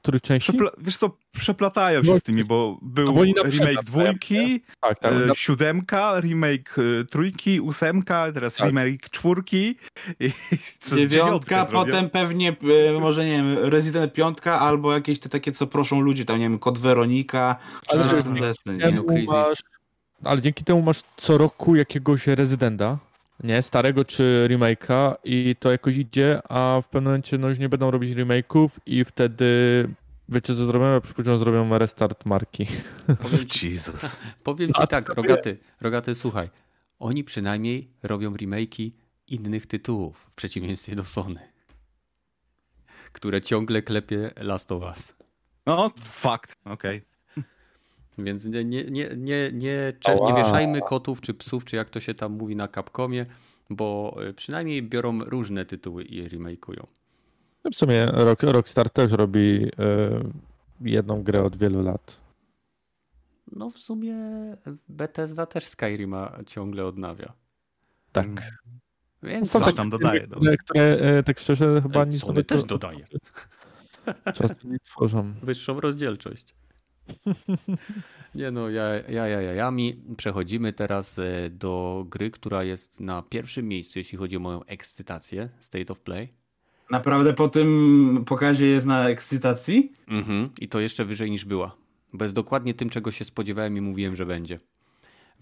[SPEAKER 3] Których części? Przepla
[SPEAKER 4] wiesz co, przeplatają się no, z tymi, bo był no, remake dwójki, tak, tak, e, siódemka, remake e, trójki, ósemka, teraz tak. remake czwórki.
[SPEAKER 2] I co, dziewiątka, potem pewnie, e, może nie wiem, Resident piątka albo jakieś te takie, co proszą ludzi, tam nie wiem, Kod Weronika, ale,
[SPEAKER 3] nie, no, masz, ale dzięki temu masz co roku jakiegoś rezydenta nie, starego czy remake'a i to jakoś idzie, a w pewnym momencie no już nie będą robić remake'ów i wtedy wiecie co zrobią? Przypuszczam, zrobią restart marki.
[SPEAKER 4] Powiem ci, Jesus.
[SPEAKER 1] Powiem ci tak, Rogaty, Rogaty, słuchaj, oni przynajmniej robią remake'i innych tytułów w przeciwieństwie do Sony, które ciągle klepie Last of Us.
[SPEAKER 4] No, fakt, okej. Okay.
[SPEAKER 1] Więc nie, nie, nie, nie, nie, nie wieszajmy kotów czy psów, czy jak to się tam mówi na Capcomie, bo y, przynajmniej biorą różne tytuły i remake'ują.
[SPEAKER 3] No w sumie Rock, Rockstar też robi y, jedną grę od wielu lat.
[SPEAKER 1] No w sumie Bethesda też Skyrima ciągle odnawia.
[SPEAKER 3] Tak.
[SPEAKER 4] Więc są tak, tam dodaje.
[SPEAKER 3] Które, które, y, tak szczerze chyba
[SPEAKER 1] nic Sony też dodaje.
[SPEAKER 3] Czasem nie tworzą.
[SPEAKER 1] Wyższą rozdzielczość. Nie no, ja, ja, ja, ja, ja mi przechodzimy teraz e, do gry, która jest na pierwszym miejscu, jeśli chodzi o moją ekscytację, State of Play.
[SPEAKER 2] Naprawdę po tym pokazie jest na ekscytacji?
[SPEAKER 1] Mhm, i to jeszcze wyżej niż była. Bo jest dokładnie tym, czego się spodziewałem i mówiłem, że będzie.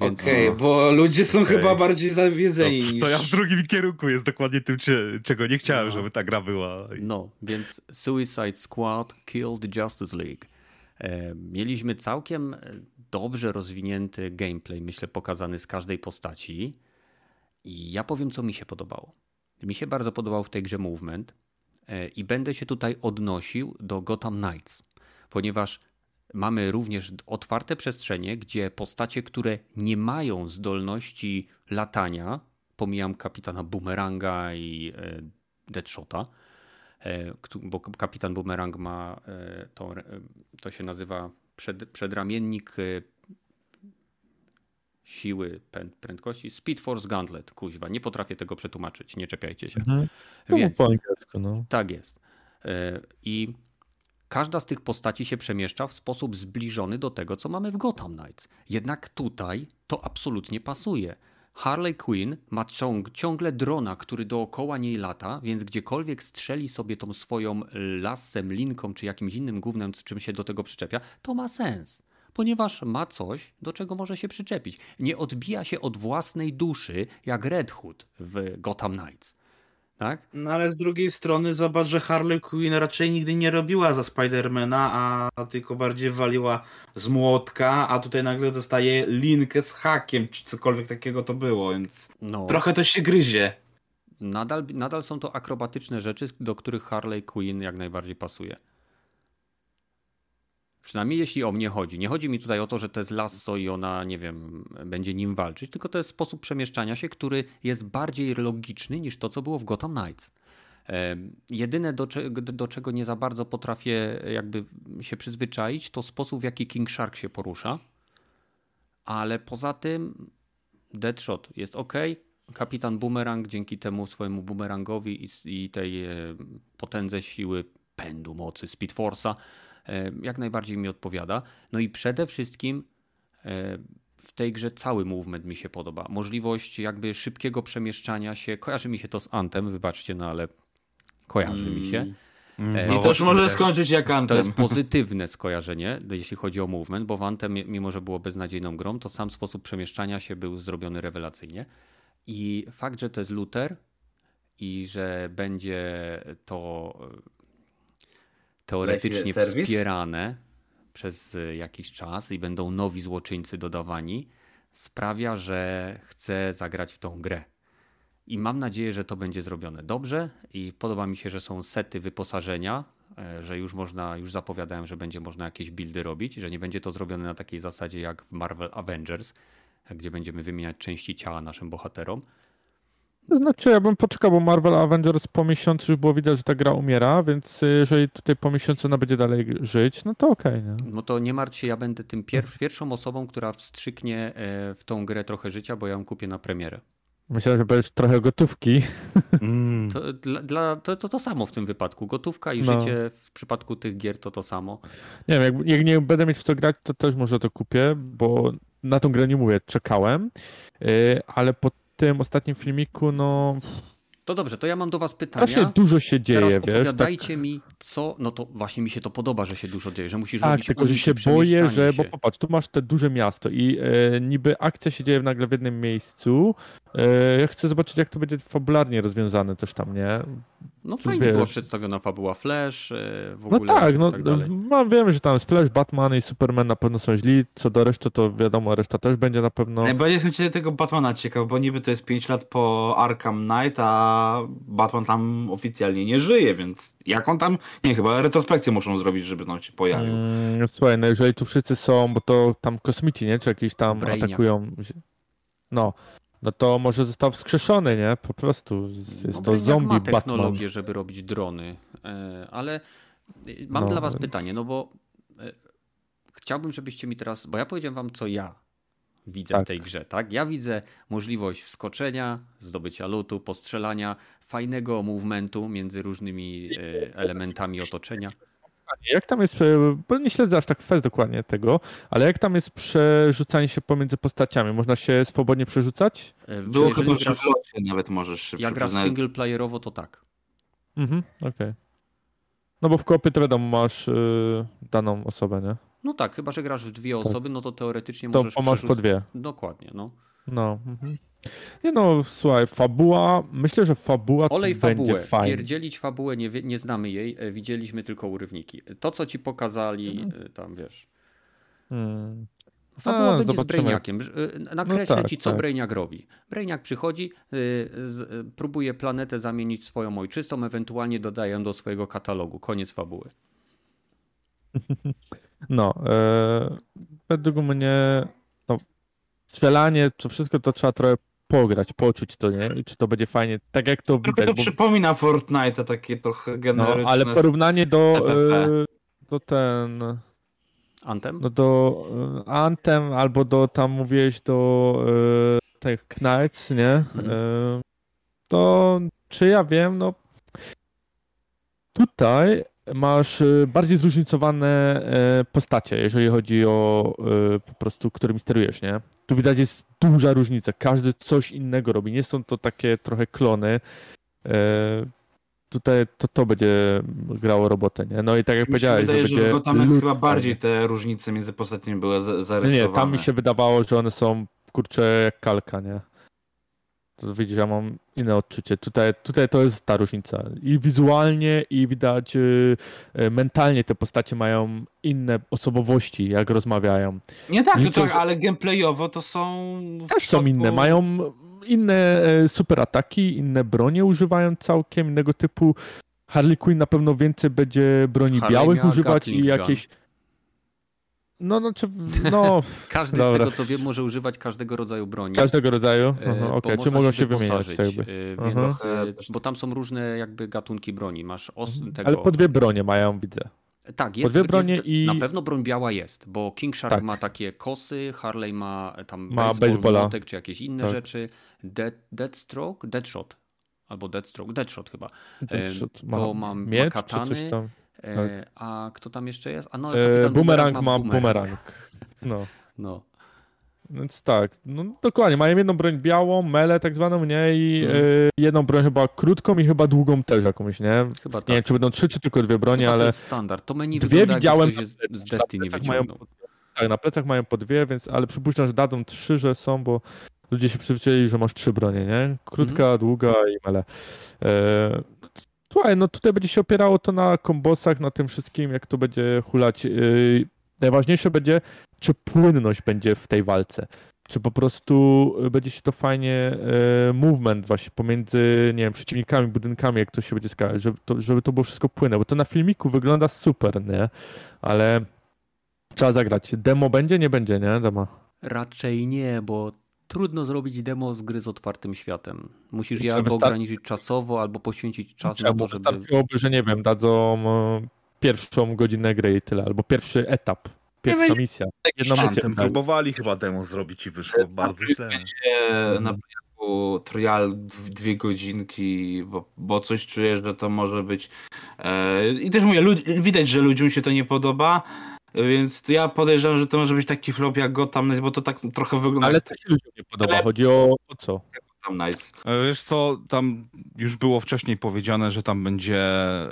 [SPEAKER 2] Więc... Okej, okay, bo ludzie są okay. chyba bardziej zawiedzeni.
[SPEAKER 4] To, to, ja w drugim kierunku jest dokładnie tym, czego nie chciałem, no. żeby ta gra była.
[SPEAKER 1] No, więc Suicide Squad Killed Justice League. E, mieliśmy całkiem e, dobrze rozwinięty gameplay, myślę, pokazany z każdej postaci. I ja powiem, co mi się podobało. Mi się bardzo podobał w tej grze movement e, i będę się tutaj odnosił do Gotham Knights, ponieważ mamy również otwarte przestrzenie, gdzie postacie, które nie mają zdolności latania, pomijam kapitana Boomeranga i Deadshota, bo kapitan Boomerang ma e, to, to się nazywa przed, przedramiennik e, siły prędkości. Speed Force Gauntlet, kuźwa. Nie potrafię tego przetłumaczyć, nie czepiajcie się.
[SPEAKER 3] Mhm. Więc, po angielsku, no.
[SPEAKER 1] Tak jest. E, I każda z tych postaci się przemieszcza w sposób zbliżony do tego, co mamy w Gotham Knights. Jednak tutaj to absolutnie pasuje. Harley Quinn ma ciąg, ciągle drona, który dookoła niej lata, więc gdziekolwiek strzeli sobie tą swoją lasem, linką czy jakimś innym głównym, czym się do tego przyczepia, to ma sens. Ponieważ ma coś, do czego może się przyczepić. Nie odbija się od własnej duszy, jak Red Hood w Gotham Knights tak?
[SPEAKER 2] No ale z drugiej strony zobacz, że Harley Quinn raczej nigdy nie robiła za Spidermana, a tylko bardziej waliła z młotka, a tutaj nagle dostaje linkę z hakiem, czy cokolwiek takiego to było, więc no. trochę to się gryzie.
[SPEAKER 1] Nadal, nadal są to akrobatyczne rzeczy, do których Harley Quinn jak najbardziej pasuje. Przynajmniej jeśli o mnie chodzi. Nie chodzi mi tutaj o to, że to jest lasso i ona, nie wiem, będzie nim walczyć, tylko to jest sposób przemieszczania się, który jest bardziej logiczny niż to, co było w Gotham Knights. Jedyne, do, do, czego nie za bardzo potrafię jakby się przyzwyczaić, to sposób, w jaki King Shark się porusza. Ale poza tym Deadshot jest ok. Kapitan Boomerang dzięki temu swojemu boomerangowi i, i tej potędze siły pędu mocy Speed Force'a jak najbardziej mi odpowiada. No i przede wszystkim e, w tej grze cały movement mi się podoba. Możliwość jakby szybkiego przemieszczania się. Kojarzy mi się to z Antem, wybaczcie, no ale kojarzy mm. mi się.
[SPEAKER 2] Mm. E, I to już może też, skończyć jak Antem.
[SPEAKER 1] To jest pozytywne skojarzenie, jeśli chodzi o movement, bo w Antem, mimo że było beznadziejną grą, to sam sposób przemieszczania się był zrobiony rewelacyjnie. I fakt, że to jest Luther i że będzie to teoretycznie wspierane przez e, jakiś czas i będą nowi złoczyńcy dodawani, sprawia, że chcę zagrać w tą grę. I mam nadzieję, że to będzie zrobione dobrze i podoba mi się, że są sety wyposażenia, e, że już można, już zapowiadałem, że będzie można jakieś buildy robić, że nie będzie to zrobione na takiej zasadzie jak w Marvel Avengers, gdzie będziemy wymieniać części ciała naszym bohaterom,
[SPEAKER 3] znaczy, ja bym poczekał, bo Marvel Avengers po miesiącu już było widać, że ta gra umiera, więc jeżeli tutaj po miesiącu ona będzie dalej żyć, no to okej. Okay,
[SPEAKER 1] no to nie martw się, ja będę tym pier pierwszą osobą, która wstrzyknie e, w tą grę trochę życia, bo ja ją kupię na premierę.
[SPEAKER 3] Myślałem, że będziesz trochę gotówki.
[SPEAKER 1] Mm. To, dla, to, to, to samo w tym wypadku. Gotówka i no. życie w przypadku tych gier to to samo.
[SPEAKER 3] Nie wiem, jak, jak nie będę mieć w co grać, to też może to kupię, bo na tą grę nie mówię, czekałem, yy, ale po tym ostatnim filmiku, no
[SPEAKER 1] to dobrze, to ja mam do was pytania.
[SPEAKER 3] Strasznie dużo się dzieje,
[SPEAKER 1] Teraz
[SPEAKER 3] wiesz.
[SPEAKER 1] opowiadajcie tak... mi, co, no to właśnie mi się to podoba, że się dużo dzieje, że musisz tak, robić
[SPEAKER 3] tylko że się boję, że, bo popatrz, tu masz te duże miasto i e, niby akcja się dzieje nagle w jednym miejscu. E, ja chcę zobaczyć, jak to będzie fabularnie rozwiązane też tam, nie?
[SPEAKER 1] No fajnie wiesz... była przedstawiona fabuła Flash, e, w no ogóle.
[SPEAKER 3] No tak, no tak mam, wiem, że tam jest Flash, Batman i Superman na pewno są źli, co do reszty to wiadomo, reszta też będzie na pewno...
[SPEAKER 2] Najbardziej jestem ciekaw tego Batmana ciekaw, bo niby to jest 5 lat po Arkham Knight, a Batman tam oficjalnie nie żyje, więc jak on tam, nie chyba retrospekcję muszą zrobić, żeby on się pojawił. Mm,
[SPEAKER 3] słuchaj, no jeżeli tu wszyscy są, bo to tam kosmici, nie? Czy jakieś tam Brainiac. atakują. No. No to może został wskrzeszony, nie? Po prostu jest no, to zombie ma
[SPEAKER 1] technologię,
[SPEAKER 3] Batman.
[SPEAKER 1] żeby robić drony, e, ale e, mam no, dla was więc... pytanie, no bo e, chciałbym, żebyście mi teraz, bo ja powiedziałem wam, co ja widzę tak. w tej grze, tak? Ja widzę możliwość wskoczenia, zdobycia lutu, postrzelania, fajnego movementu między różnymi elementami otoczenia.
[SPEAKER 3] Jak tam jest, bo nie śledzę aż tak fest dokładnie tego, ale jak tam jest przerzucanie się pomiędzy postaciami? Można się swobodnie przerzucać?
[SPEAKER 2] E, Było chyba, że grasz, nawet możesz się
[SPEAKER 1] Jak grasz single playerowo, to tak.
[SPEAKER 3] Mhm, okej. Okay. No bo w kopie to wiadomo, masz yy, daną osobę, nie?
[SPEAKER 1] No tak, chyba że grasz w dwie tak. osoby, no to teoretycznie to możesz
[SPEAKER 3] To masz po dwie.
[SPEAKER 1] Dokładnie, no.
[SPEAKER 3] No. Mhm. Nie no, słuchaj, fabuła, myślę, że fabuła Olej będzie fabułę. fajna.
[SPEAKER 1] Pierdzielić fabułę, nie, nie znamy jej, e, widzieliśmy tylko urywniki. To, co ci pokazali, mhm. tam wiesz. Hmm. Fabuła A, będzie zobaczymy. z Brainiakiem. E, nakreślę no tak, ci, co tak. Brainiak robi. Brainiak przychodzi, próbuje planetę zamienić swoją ojczystą, ewentualnie dodaję do swojego katalogu. Koniec fabuły.
[SPEAKER 3] No, e, według mnie no, strzelanie, to wszystko to trzeba trochę pograć, poczuć to, nie? I czy to będzie fajnie, tak jak to
[SPEAKER 2] widać. To bo... przypomina Fortnite, takie trochę generyczne.
[SPEAKER 3] No, ale porównanie do, e, do ten...
[SPEAKER 1] Antem?
[SPEAKER 3] No do e, Antem albo do, tam mówiłeś, do e, tych Knights, nie? Mhm. E, to czy ja wiem, no tutaj masz e, bardziej zróżnicowane e, postacie, jeżeli chodzi o e, po prostu, którymi sterujesz, nie? Tu widać jest duża różnica, każdy coś innego robi, nie są to takie trochę klony. Tutaj to, to będzie grało robotę, nie? No i tak jak mi powiedziałeś,
[SPEAKER 2] wydaje,
[SPEAKER 3] że, że
[SPEAKER 2] będzie... tam chyba bardziej te różnice między postaciami były zarysowane.
[SPEAKER 3] Nie, tam mi się wydawało, że one są, kurczę, jak kalka, nie? To widzisz, ja mam inne odczucie. Tutaj, tutaj to jest ta różnica. I wizualnie, i widać y, y, mentalnie te postacie mają inne osobowości, jak rozmawiają.
[SPEAKER 2] Nie tak, to tak, ale gameplayowo to są.
[SPEAKER 3] Też są inne, mają inne e, super ataki, inne bronie używają całkiem innego typu. Harley Quinn na pewno więcej będzie broni Harley białych używać i jakieś. No, no, czy, no
[SPEAKER 1] Każdy dobra. z tego co wiem może używać każdego rodzaju broni.
[SPEAKER 3] Każdego rodzaju? E, okej, okay. czy mogą się wymieniać?
[SPEAKER 1] Jakby. E, więc, e, bo tam są różne jakby gatunki broni. Masz os, mhm. tego...
[SPEAKER 3] Ale po dwie bronie mają, widzę.
[SPEAKER 1] Tak, jest, po dwie bronie jest, i... na pewno broń biała jest, bo King Shark tak. ma takie kosy, Harley ma tam ma baseball, czy jakieś inne tak. rzeczy. Dead, Deadstroke? Deadshot. Albo Deadstroke, Deadshot chyba. Deadshot. To ma, mam miecz, ma katany. Tak. E, a kto tam jeszcze jest? A no,
[SPEAKER 3] e, bumerang ma bumerang. bumerang. No. no. Więc tak, no dokładnie, mają jedną broń białą, mele tak zwaną, nie? I mm. y, jedną broń chyba krótką i chyba długą też jakąś, nie? Chyba tak. Nie wiem, czy będą trzy, czy tylko dwie bronie, chyba ale... to
[SPEAKER 1] jest standard, to menu dwie widziałem z Destiny mają,
[SPEAKER 3] Tak, na plecach mają po dwie, więc, ale przypuszczam, że dadzą trzy, że są, bo ludzie się przyzwyczaili, że masz trzy bronie, nie? Krótka, mm. długa i mele. E, Słuchaj, no tutaj będzie się opierało to na kombosach, na tym wszystkim, jak to będzie hulać. Yy, najważniejsze będzie, czy płynność będzie w tej walce. Czy po prostu będzie się to fajnie yy, movement właśnie pomiędzy, nie wiem, przeciwnikami, budynkami, jak to się będzie skazać, żeby to, żeby to było wszystko płynne, bo to na filmiku wygląda super, nie? Ale trzeba zagrać. Demo będzie, nie będzie, nie? Demo.
[SPEAKER 1] Raczej nie, bo trudno zrobić demo z gry z otwartym światem. Musisz je albo ograniczyć czasowo, albo poświęcić czas na to, żeby...
[SPEAKER 3] Wystarczyłoby, że nie wiem, dadzą e, pierwszą godzinę gry i tyle, albo pierwszy etap, pierwsza misja.
[SPEAKER 4] Jedna misja. próbowali chyba demo zrobić i wyszło bardzo źle.
[SPEAKER 2] Na początku trial dwie godzinki, bo, bo coś czuję, że to może być... E, I też mówię, widać, że ludziom się to nie podoba, więc ja podejrzewam, że to może być taki flop jak Gotham Knights, bo to tak trochę wygląda.
[SPEAKER 3] Ale to się ludziom nie podoba, Ale... chodzi o, o co?
[SPEAKER 2] Gotham Knights.
[SPEAKER 4] E, wiesz co, tam już było wcześniej powiedziane, że tam będzie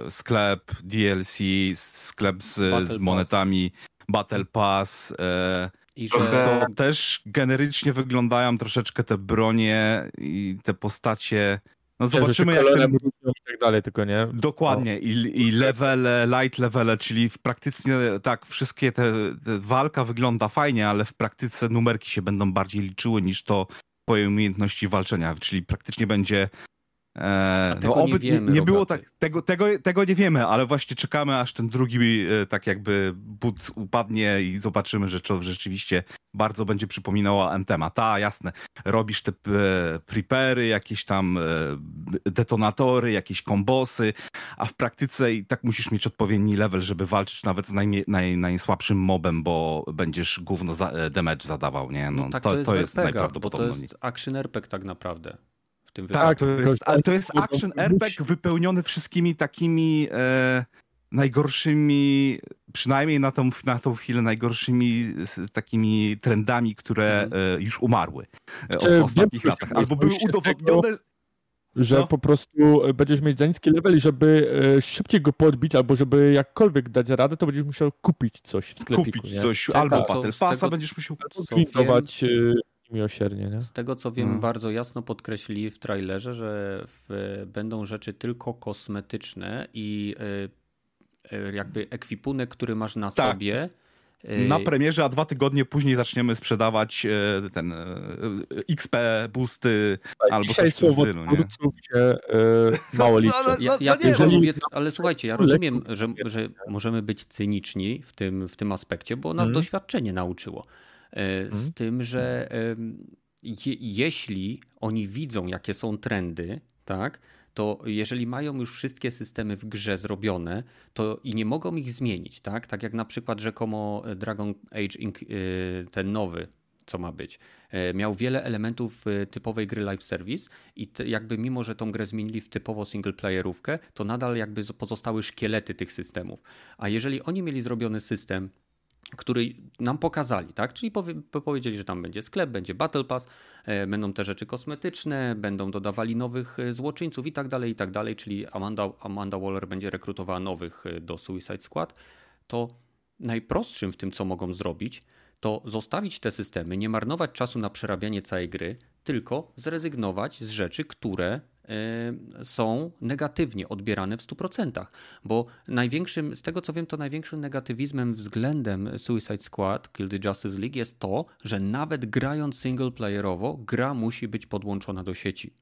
[SPEAKER 4] sklep DLC, sklep z, z monetami, Pass. Battle Pass. E... I że... To też generycznie wyglądają troszeczkę te bronie i te postacie no zobaczymy jak ten...
[SPEAKER 3] tak dalej, tylko nie.
[SPEAKER 4] Dokładnie. I, i levele, light levele, czyli w praktyce tak, wszystkie te, te, walka wygląda fajnie, ale w praktyce numerki się będą bardziej liczyły niż to twoje umiejętności walczenia, czyli praktycznie będzie
[SPEAKER 1] E, no oby nie, wiemy,
[SPEAKER 4] nie było tak, tego, tego, tego nie wiemy, ale właśnie czekamy, aż ten drugi e, tak jakby but upadnie i zobaczymy, że to rzeczywiście bardzo będzie przypominało Antema. Ta, jasne, robisz te e, prepery, jakieś tam detonatory, jakieś kombosy, a w praktyce i tak musisz mieć odpowiedni level, żeby walczyć nawet z najmie, naj, najsłabszym mobem, bo będziesz gówno za, damage zadawał, nie? No, no tak, to, to, jest, to jest najprawdopodobniej.
[SPEAKER 1] Bo to jest action RPG tak naprawdę
[SPEAKER 4] tym Tak, to jest, to jest action RPG wypełniony wszystkimi takimi e, najgorszymi, przynajmniej na tą, na tą chwilę, najgorszymi takimi trendami, które mhm. e, już umarły e, w ostatnich latach. Albo były udowodnione
[SPEAKER 3] że no. po prostu będziesz mieć za niski level i żeby e, szybciej go podbić, albo żeby jakkolwiek dać radę, to będziesz musiał kupić coś w sklepiku.
[SPEAKER 4] Kupić nie? coś, tak, albo Battle Passa będziesz musiał
[SPEAKER 3] kupić miłosiernie. Nie?
[SPEAKER 1] Z tego co wiem, hmm. bardzo jasno podkreślili w trailerze, że w, będą rzeczy tylko kosmetyczne i y, jakby ekwipunek, który masz na tak. sobie.
[SPEAKER 4] Y, na premierze, a dwa tygodnie później zaczniemy sprzedawać ten XP boosty tak, albo coś w tym stylu. Nie?
[SPEAKER 3] Się, mało liczy. No, no,
[SPEAKER 1] ja, ja no, jeżeli... mówię, ale słuchajcie, ja rozumiem, że, że możemy być cyniczni w tym, w tym aspekcie, bo nas hmm. doświadczenie nauczyło. E, z mhm. tym, że je, jeśli oni widzą, jakie są trendy, tak, to jeżeli mają już wszystkie systemy w grze zrobione, to i nie mogą ich zmienić, tak? Tak jak na przykład rzekomo Dragon Age y, ten nowy, co ma być. E, miał wiele elementów typowej gry live service i jakby mimo, że tą grę zmienili w typowo singleplayerówkę, to nadal jakby pozostały szkielety tych systemów. A jeżeli oni mieli zrobiony system który nam pokazali, tak? Czyli powie, powiedzieli, że tam będzie sklep, będzie Battle Pass, e, będą te rzeczy kosmetyczne, będą dodawali nowych e, złoczyńców i tak dalej, i tak dalej, czyli Amanda, Amanda Waller będzie rekrutowała nowych e, do Suicide Squad, to najprostszym w tym, co mogą zrobić, to zostawić te systemy, nie marnować czasu na przerabianie całej gry, tylko zrezygnować z rzeczy, które są negatywnie odbierane w 100%. Bo największym, z tego co wiem, to największym negatywizmem względem Suicide Squad, Kill the Justice League jest to, że nawet grając singleplayerowo, gra musi być podłączona do sieci.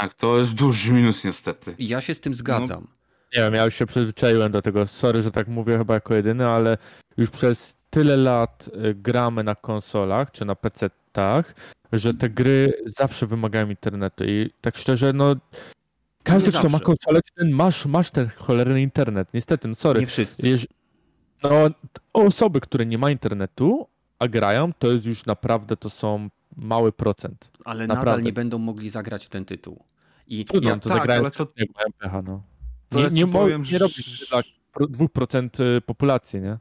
[SPEAKER 2] Tak, to jest duży minus niestety.
[SPEAKER 1] Ja się z tym zgadzam. No,
[SPEAKER 3] nie wiem, ja już się przyzwyczaiłem do tego. Sorry, że tak mówię chyba jako jedyny, ale już przez tyle lat y, gramy na konsolach czy na PC-tach, że te gry zawsze wymagają internetu i tak szczerze, no każdy, kto ma konsolę, ten masz, masz ten cholerny internet. Niestety, no sorry.
[SPEAKER 1] Nie wszyscy. Jeż...
[SPEAKER 3] No, osoby, które nie ma internetu, a grają, to jest już naprawdę, to są mały procent.
[SPEAKER 1] Ale naprawdę. nadal nie będą mogli zagrać w ten tytuł.
[SPEAKER 3] I Trudno, ja, to tak, zagrają ale to... pecha, no. To nie, nie, powiem, nie robisz dla 2% y, populacji, nie?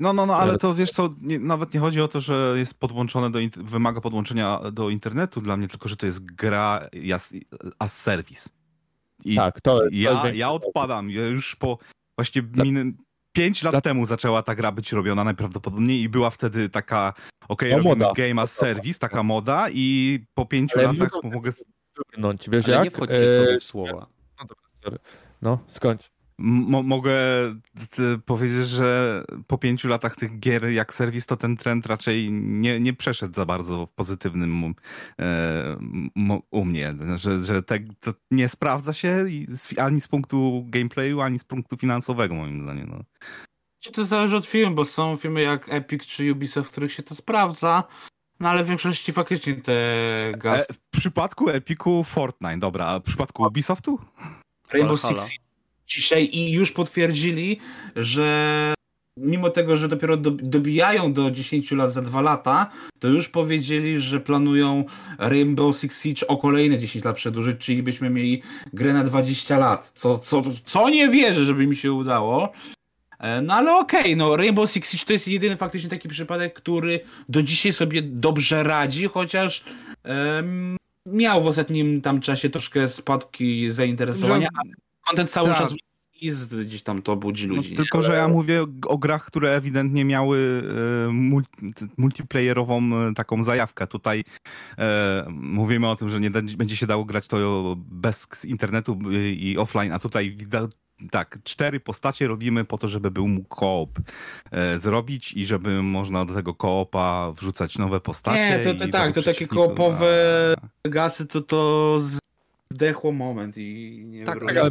[SPEAKER 4] No, no, no, ale to wiesz co, nie, nawet nie chodzi o to, że jest podłączone do, wymaga podłączenia do internetu dla mnie, tylko że to jest gra as, as service. I tak, to, to ja, ja odpadam. Ja już po właśnie min, 5 lat temu zaczęła ta gra być robiona najprawdopodobniej i była wtedy taka, okej, okay, robimy game as service, taka moda i po 5 latach mogę...
[SPEAKER 3] Wybrnąć, wiesz
[SPEAKER 1] ale
[SPEAKER 3] jak?
[SPEAKER 1] nie wchodźcie sobie w słowa.
[SPEAKER 3] No dobra. No, skończ
[SPEAKER 4] mogę powiedzieć, że po pięciu latach tych gier jak serwis, to ten trend raczej nie, nie przeszedł za bardzo w pozytywnym e, u mnie, że, że te, to nie sprawdza się ani z punktu gameplayu, ani z punktu finansowego moim zdaniem. No.
[SPEAKER 2] To zależy od filmu, bo są filmy jak Epic czy Ubisoft, w których się to sprawdza, no ale w większości faktycznie te gaz... E,
[SPEAKER 4] w przypadku Epiku Fortnite, dobra, a w przypadku Ubisoftu?
[SPEAKER 2] Rainbow Six dzisiaj i już potwierdzili, że mimo tego, że dopiero dobijają do 10 lat za 2 lata, to już powiedzieli, że planują Rainbow Six Siege o kolejne 10 lat przedłużyć, czyli byśmy mieli grę na 20 lat. Co, co, co nie wierzę, żeby mi się udało. E, no ale okej, okay, no Rainbow Six Siege to jest jedyny faktycznie taki przypadek, który do dzisiaj sobie dobrze radzi, chociaż um, miał w ostatnim tam czasie troszkę spadki zainteresowania, że... Content cały tak. czas i gdzieś tam to budzi no, ludzi.
[SPEAKER 4] No, tylko, że ja mówię o grach, które ewidentnie miały e, multi, multiplayerową e, taką zajawkę. Tutaj e, mówimy o tym, że nie będzie się dało grać to bez internetu i offline, a tutaj tak, cztery postacie robimy po to, żeby był mógł koop e, zrobić i żeby można do tego koopa wrzucać nowe postacie.
[SPEAKER 2] Nie, to, to tak, to takie koopowe gasy to to zdechło moment i nie
[SPEAKER 3] tak, tak ale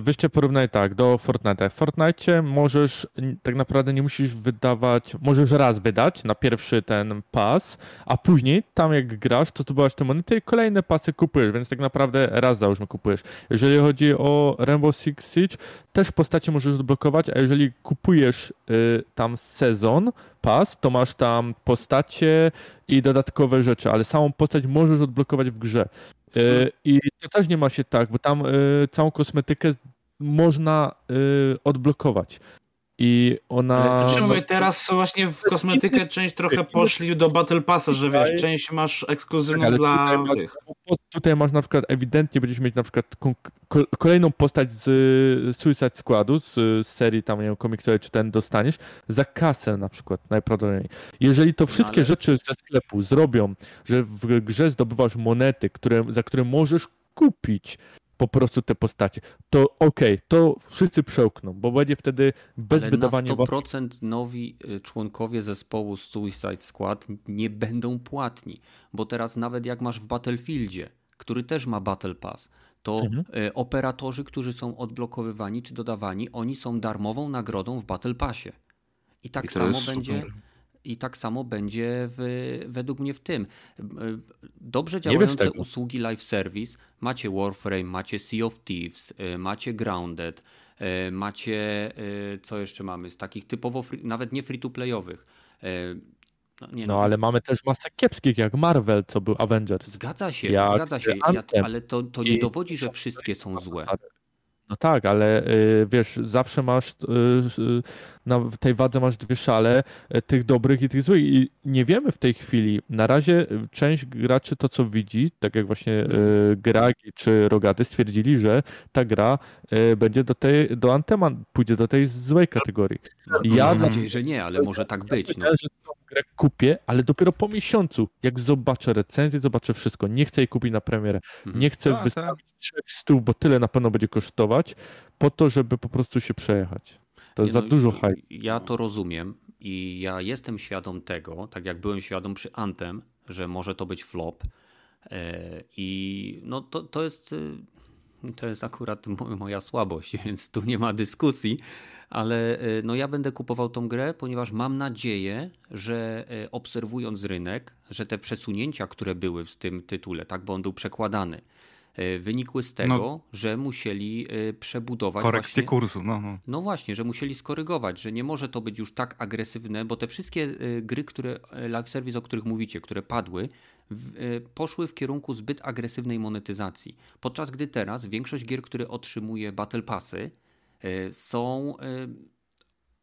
[SPEAKER 3] Wyście porównaj tak, do Fortnite. W Fortnite możesz, tak naprawdę nie musisz wydawać, możesz raz wydać na pierwszy ten pas, a później tam jak grasz, to zdobywasz te monety i kolejne pasy kupujesz, więc tak naprawdę raz załóżmy kupujesz. Jeżeli chodzi o Rainbow Six Siege, też postacie możesz odblokować, a jeżeli kupujesz y, tam sezon, pas, to masz tam postacie i dodatkowe rzeczy, ale samą postać możesz odblokować w grze. E, I to też nie ma się tak, bo tam e, całą kosmetykę można e, odblokować. I ona.
[SPEAKER 2] Mówię, teraz właśnie w kosmetykę część trochę poszli do Battle Passa, że wiesz, część masz ekskluzywną tak, dla
[SPEAKER 3] tutaj tych. Masz, tutaj masz na przykład ewidentnie będziesz mieć na przykład kolejną postać z Suicide Squadu, z, z serii tam nie wiem, komiksowej, czy ten dostaniesz, za kasę na przykład najprawdopodobniej. Jeżeli to wszystkie Ale... rzeczy ze sklepu zrobią, że w grze zdobywasz monety, które, za które możesz kupić po prostu te postacie. To okej, okay, to wszyscy przełkną, bo będzie wtedy bez Ale wydawania...
[SPEAKER 1] na 100% nowi y, członkowie zespołu Suicide Squad nie będą płatni, bo teraz nawet jak masz w Battlefieldzie, który też ma Battle Pass, to mhm. Y, operatorzy, którzy są odblokowywani czy dodawani, oni są darmową nagrodą w Battle Passie. I tak I samo będzie... Super I tak samo będzie w, według mnie w tym. Dobrze działające usługi live service. Macie Warframe, macie Sea of Thieves, macie Grounded, macie co jeszcze mamy z takich typowo free, nawet nie free to playowych.
[SPEAKER 3] No, nie, no, no, ale mamy też masę kiepskich, jak Marvel, co był Avengers.
[SPEAKER 1] Zgadza się, jak zgadza się, ja, ale to, to nie dowodzi, że wszystkie są złe.
[SPEAKER 3] No tak, ale y, wiesz, zawsze masz y, y, na tej wadze masz dwie szale tych dobrych i tych złych i nie wiemy w tej chwili. Na razie część graczy to co widzi, tak jak właśnie mhm. Gragi czy Rogaty stwierdzili, że ta gra będzie do tej, do Antema pójdzie do tej złej kategorii.
[SPEAKER 1] No, ja mam nadzieję, że nie, ale może tak być. No.
[SPEAKER 3] Że tą grę kupię, ale dopiero po miesiącu, jak zobaczę recenzję, zobaczę wszystko. Nie chcę jej kupić na premierę. Mhm. Nie chcę tak, wystawić trzech stów, bo tyle na pewno będzie kosztować, po to, żeby po prostu się przejechać. To jest no, za dużo hajsu.
[SPEAKER 1] Ja to rozumiem i ja jestem świadom tego, tak jak byłem świadom przy Antem, że może to być flop. E, I no to, to jest e, to jest akurat moja słabość, więc tu nie ma dyskusji, ale e, no ja będę kupował tą grę, ponieważ mam nadzieję, że obserwując rynek, że te przesunięcia, które były w tym tytule, tak, bo on był przekładany, wynikły z tego, no, że musieli e, przebudować.
[SPEAKER 4] Korekcję
[SPEAKER 1] właśnie,
[SPEAKER 4] kursu. No, no.
[SPEAKER 1] no właśnie, że musieli skorygować, że nie może to być już tak agresywne, bo te wszystkie e, gry, które live service, o których mówicie, które padły, poszły w kierunku zbyt agresywnej monetyzacji. Podczas gdy teraz większość gier, które otrzymuje Battle Passy, są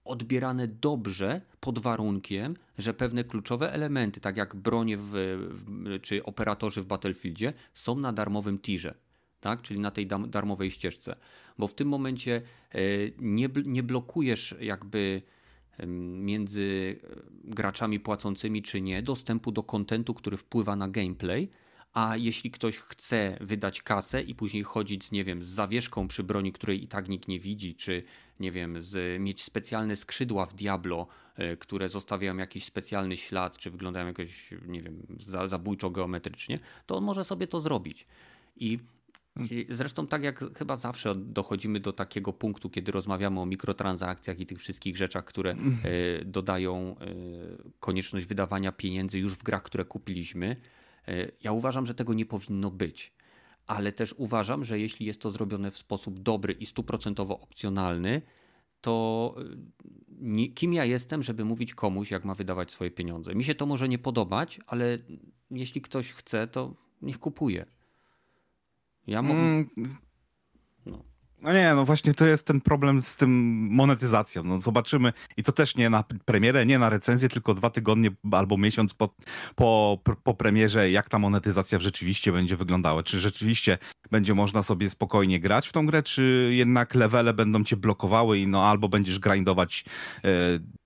[SPEAKER 1] odbierane dobrze pod warunkiem, że pewne kluczowe elementy, tak jak bronie w, w, czy operatorzy w Battlefieldzie, są na darmowym tirze, tak? czyli na tej darmowej ścieżce. Bo w tym momencie e, nie, nie blokujesz jakby między graczami płacącymi czy nie dostępu do kontentu, który wpływa na gameplay, a jeśli ktoś chce wydać kasę i później chodzić z, nie wiem, z zawieszką przy broni, której i tak nikt nie widzi, czy nie wiem, z, mieć specjalne skrzydła w Diablo, y, które zostawiają jakiś specjalny ślad, czy wyglądają jakoś, nie wiem, za, zabójczo geometrycznie, to on może sobie to zrobić. I i zresztą tak jak chyba zawsze dochodzimy do takiego punktu, kiedy rozmawiamy o mikrotransakcjach i tych wszystkich rzeczach, które y, dodają y, konieczność wydawania pieniędzy już w grach, które kupiliśmy, E, ja uważam, że tego nie powinno być, ale też uważam, że jeśli jest to zrobione w sposób dobry i stuprocentowo opcjonalny, to e, kim ja jestem, żeby mówić komuś, jak ma wydawać swoje pieniądze. Mi się to może nie podobać, ale jeśli ktoś chce, to niech kupuje. Ja mo- mm,
[SPEAKER 4] no nie, no właśnie to jest ten problem z tym monetyzacją. No zobaczymy i to też nie na premierę, nie na recenzję, tylko dwa tygodnie albo miesiąc po, po, po premierze, jak ta monetyzacja rzeczywiście będzie wyglądała. Czy rzeczywiście będzie można sobie spokojnie grać w tą grę, czy jednak levele będą cię blokowały i no albo będziesz grindować e,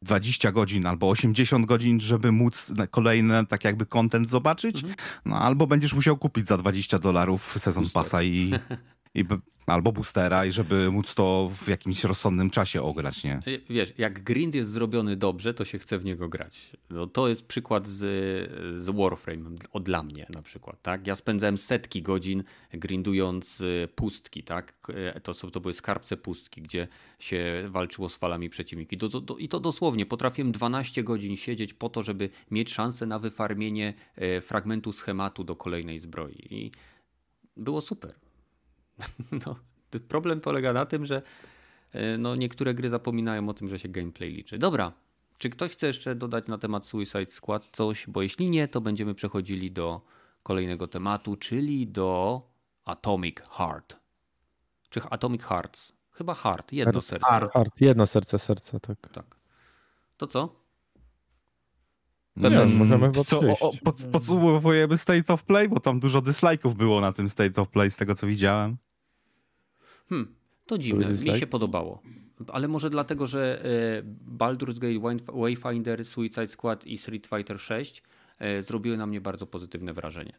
[SPEAKER 4] 20 godzin albo 80 godzin, żeby móc kolejny tak jakby content zobaczyć, mhm. no albo będziesz musiał kupić za 20 dolarów sezon pasa i i albo boostera, i żeby móc to w jakimś rozsądnym czasie ograć, nie?
[SPEAKER 1] Wiesz, jak grind jest zrobiony dobrze, to się chce w niego grać. No, to jest przykład z, z Warframe, od dla mnie na przykład, tak? Ja spędzałem setki godzin grindując y, pustki, tak? E, to, to były skarbce pustki, gdzie się walczyło z falami przeciwnika. I to, I to dosłownie, potrafiłem 12 godzin siedzieć po to, żeby mieć szansę na wyfarmienie fragmentu schematu do kolejnej zbroi. I było super. No, problem polega na tym, że e, no, niektóre gry zapominają o tym, że się gameplay liczy. Dobra, czy ktoś chce jeszcze dodać na temat Suicide Squad coś? Bo jeśli nie, to będziemy przechodzili do kolejnego tematu, czyli do Atomic Heart. Czy Atomic Hearts? Chyba Heart, jedno Heart, serce.
[SPEAKER 3] Heart, heart, jedno serce, serce, tak.
[SPEAKER 1] Tak. To co?
[SPEAKER 3] Nie, wiem, możemy co,
[SPEAKER 4] o, pod, Podsumowujemy State of Play, bo tam dużo dislike'ów było na tym State of Play, z tego co widziałem.
[SPEAKER 1] Hmm, to dziwne, mi się podobało. Ale może dlatego, że e, Baldur's Gate, Wayfinder, Suicide Squad i Street Fighter 6 e, zrobiły na mnie bardzo pozytywne wrażenie.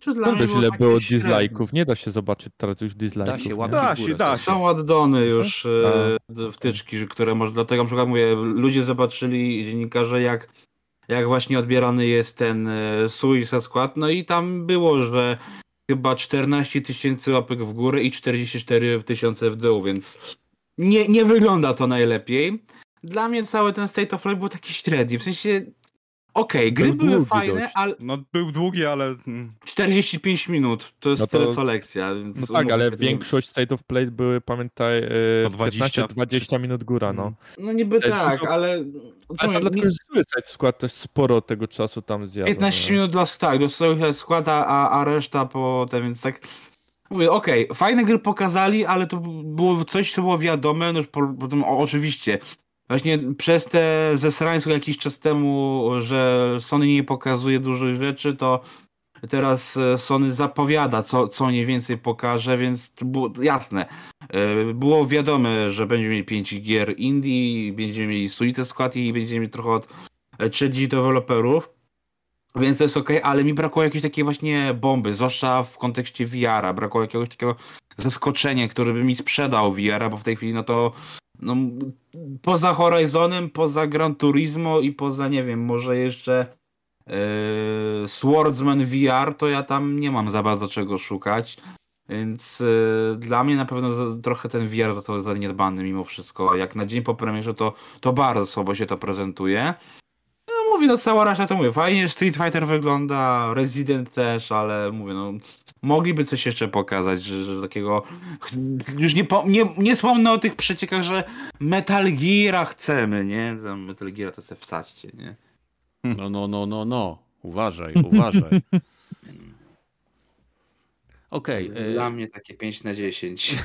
[SPEAKER 3] Czy dla mnie źle było dislike'ów, nie da się zobaczyć teraz już dislike'ów. Da się,
[SPEAKER 2] da się, da się. Są addony już e, wtyczki, które może dlatego na przykład mówię, ludzie zobaczyli dziennikarze jak jak właśnie odbierany jest ten Suicide Squad, no i tam było, że chyba 14 tysięcy łapek w górę i 44 tysiące w dół, więc nie, nie wygląda to najlepiej. dla mnie cały ten State of Play był taki średni, w sensie Okej, okay, gry były długi fajne, dość. ale.
[SPEAKER 4] No był długi, ale.
[SPEAKER 2] 45 mm. minut to jest no to... tyle co lekcja. Więc
[SPEAKER 3] no tak, ale większość State of Play były, pamiętaj, 20, 20 minut góra, no.
[SPEAKER 2] No niby tak, dużo... ale.
[SPEAKER 3] Ale to dlatego, że Suicide Squad też sporo tego czasu tam zjadł.
[SPEAKER 2] 15 no. minut dla tak, do Suicide Squada, a, a reszta potem, więc tak. Mówię, okej, okay, fajne gry pokazali, ale to było coś, co było wiadome, no już po, potem o, oczywiście Właśnie przez te zesrańskie jakiś czas temu, że Sony nie pokazuje dużych rzeczy, to teraz e, Sony zapowiada, co, co mniej więcej pokaże, więc było jasne. E, było wiadome, że będziemy mieli 5 gier indie, będziemy mieli Suite Squad i będziemy mieli trochę od e, trzecich deweloperów. Więc to jest ok, ale mi brakło jakiejś takiej właśnie bomby, zwłaszcza w kontekście VR-a. Brakło jakiegoś takiego zaskoczenia, który by mi sprzedał VR-a, bo w tej chwili no to no, poza Horizonem, poza Gran Turismo i poza, nie wiem, może jeszcze yy, Swordsman VR, to ja tam nie mam za bardzo czego szukać. Więc yy, dla mnie na pewno trochę ten VR to zaniedbany mimo wszystko. Jak na dzień po premierze to, to bardzo słabo się to prezentuje. Mówię, no cała reszta to mówię, fajnie Street Fighter wygląda, Resident też, ale mówię, no mogliby coś jeszcze pokazać, że, że takiego już nie, po, nie, nie wspomnę o tych przeciekach, że Metal Gear chcemy, nie? Metal Gear to sobie wsadźcie, nie?
[SPEAKER 1] No, no, no, no, no. Uważaj, uważaj. Okej.
[SPEAKER 2] Okay, Dla y... mnie takie 5 na 10.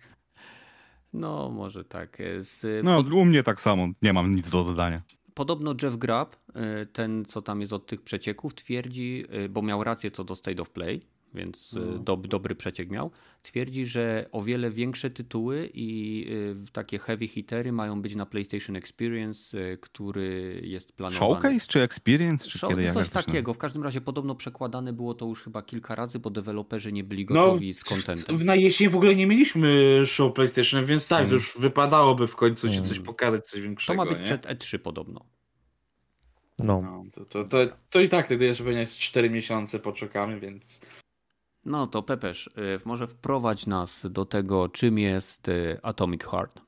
[SPEAKER 1] no, może tak. Z...
[SPEAKER 4] No, u mnie tak samo. Nie mam nic do dodania.
[SPEAKER 1] Podobno Jeff Grubb, y, ten co tam jest od tych przecieków, twierdzi, y, bo miał rację co do State of Play, więc no. do, dobry przeciek miał. Twierdzi, że o wiele większe tytuły i y, takie heavy hitery mają być na PlayStation Experience, y, który jest planowany.
[SPEAKER 4] Showcase czy Experience? Czy
[SPEAKER 1] Show, kiedy, coś takiego. W każdym razie podobno przekładane było to już chyba kilka razy, bo deweloperzy nie byli gotowi no, z kontentem.
[SPEAKER 2] W, na jesień w ogóle nie mieliśmy show PlayStation, więc tak, hmm. już wypadałoby w końcu się coś pokazać, coś większego.
[SPEAKER 1] To ma być
[SPEAKER 2] nie?
[SPEAKER 1] przed E3 podobno.
[SPEAKER 2] No. no to, to, to, to, i tak wtedy jeszcze pewnie 4 miesiące poczekamy, więc
[SPEAKER 1] no to Pepesz, y, może wprowadź nas do tego, czym jest y, Atomic Heart.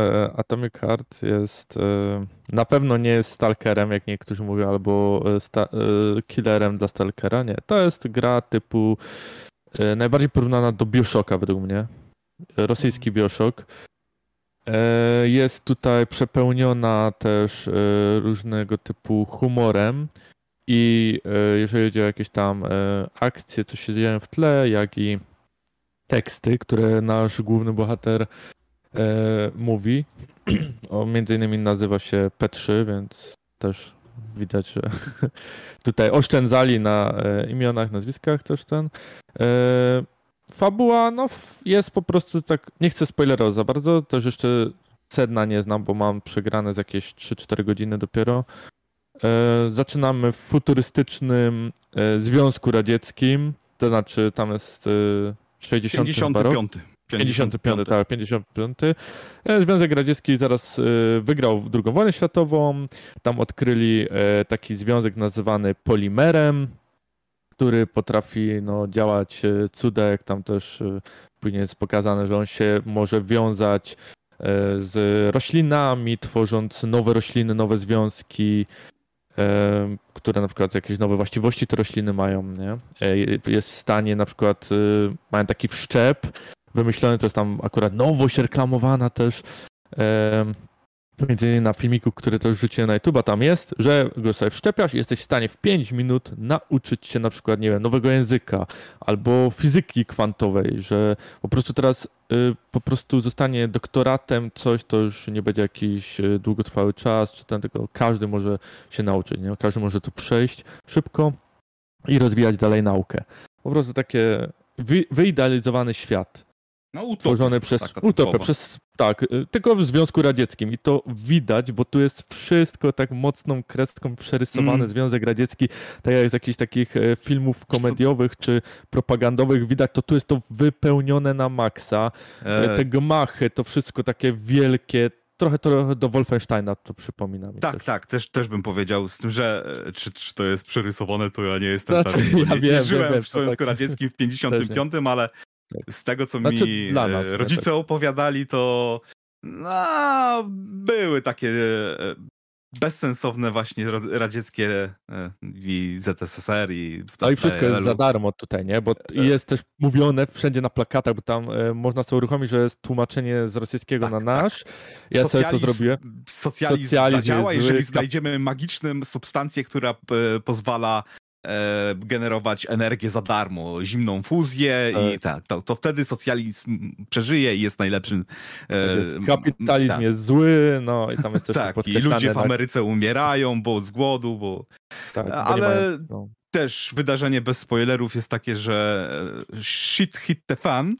[SPEAKER 3] E, Atomic Heart jest e, na pewno nie jest stalkerem, jak niektórzy mówią, albo e, killerem dla stalkera. Nie, to jest gra typu najbardziej porównana do Bioshocka według mnie. Rosyjski Bioshock. Jest tutaj przepełniona też różnego typu humorem i e, jeżeli chodzi o jakieś tam e, akcje, co się dzieje w tle, jak i teksty, które nasz główny bohater e, mówi, o, między innymi nazywa się P3, więc też widać, że tutaj oszczędzali na imionach, nazwiskach też ten. Fabuła, no jest po prostu tak, nie chcę spoilerować za bardzo, też jeszcze sedna nie znam, bo mam przegrane z jakieś 3-4 godziny dopiero. E, zaczynamy w futurystycznym e, Związku Radzieckim, to znaczy tam jest 60
[SPEAKER 4] 55.
[SPEAKER 3] 55, tak, 55. E, Związek Radziecki zaraz wygrał II wojnę światową. Tam odkryli taki związek nazywany polimerem, który potrafi no, działać cuda, jak tam też później jest pokazane, że on się może wiązać z roślinami, tworząc nowe rośliny, nowe związki, które na przykład jakieś nowe właściwości te rośliny mają, nie? E, jest w stanie na przykład, y, mają taki wszczep wymyślony, to jest tam akurat nowość reklamowana też, między innymi na filmiku, który też rzuciłem na YouTube, tam jest, że go sobie wszczepiasz i jesteś w stanie w 5 minut nauczyć się na przykład, nie wiem, nowego języka albo fizyki kwantowej, że po prostu teraz y, po prostu zostanie doktoratem coś, to już nie będzie jakiś y, długotrwały czas, czy ten, tylko każdy może się nauczyć, nie? Każdy może to przejść szybko i rozwijać dalej naukę. Po prostu takie wy, wyidealizowany świat.
[SPEAKER 4] No, utopię,
[SPEAKER 3] tworzone przez utopę, przez tak, y, tylko w Związku Radzieckim i to widać, bo tu jest wszystko tak mocną kreską przerysowane, mm. Związek Radziecki, tak jak z jakichś takich e, filmów komediowych czy propagandowych widać, to tu jest to wypełnione na maksa, e... te gmachy, to wszystko takie wielkie, trochę, trochę do Wolfensteina to przypomina mi
[SPEAKER 4] Tak,
[SPEAKER 3] też.
[SPEAKER 4] tak, też, też bym powiedział, z tym, że e, czy, czy to jest przerysowane, to ja nie jestem znaczy, pewien.
[SPEAKER 3] Ja
[SPEAKER 4] nie,
[SPEAKER 3] wiem,
[SPEAKER 4] żyłem
[SPEAKER 3] wiem,
[SPEAKER 4] w Związku tak. Radzieckim w 55, ale. Z tego, co znaczy, mi nas, rodzice opowiadali, to No, były takie e, bezsensowne właśnie radzieckie e, i ZSSR i
[SPEAKER 3] No i wszystko jest za darmo tutaj, nie? Bo e, jest też mówione wszędzie na plakatach, bo tam można sobie uruchomić, że jest tłumaczenie z rosyjskiego tak, na nasz. Tak.
[SPEAKER 4] Ja socjalizm, sobie to zrobiłem. Socjalizm, socjalizm zadziała, jeżeli znajdziemy magiczną substancję, która pozwala e, generować energię za darmo, zimną fuzję i tak, tak to, to wtedy socjalizm przeżyje i jest najlepszym.
[SPEAKER 3] E, Kapitalizm tak. jest zły, no i tam jest też
[SPEAKER 4] Tak, i ludzie w Ameryce umierają, bo z głodu, bo... Tak, ale mają, no. też wydarzenie bez spoilerów jest takie, że e, shit hit the fan,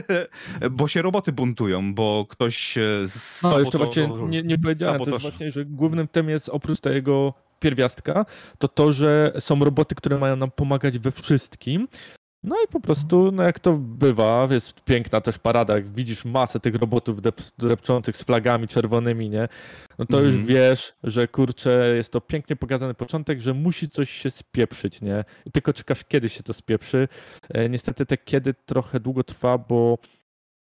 [SPEAKER 4] bo się roboty buntują, bo ktoś
[SPEAKER 3] z No, jeszcze właśnie nie, nie powiedziałem, to jest właśnie, że głównym tem jest oprócz tego pierwiastka, to to, że są roboty, które mają nam pomagać we wszystkim. No i po prostu, no jak to bywa, jest piękna też parada, jak widzisz masę tych robotów drepczących z flagami czerwonymi, nie? No to mm. już mhm. wiesz, że kurczę, jest to pięknie pokazany początek, że musi coś się spieprzyć, nie? I tylko czekasz, kiedy się to spieprzy. E, niestety te kiedy trochę długo trwa, bo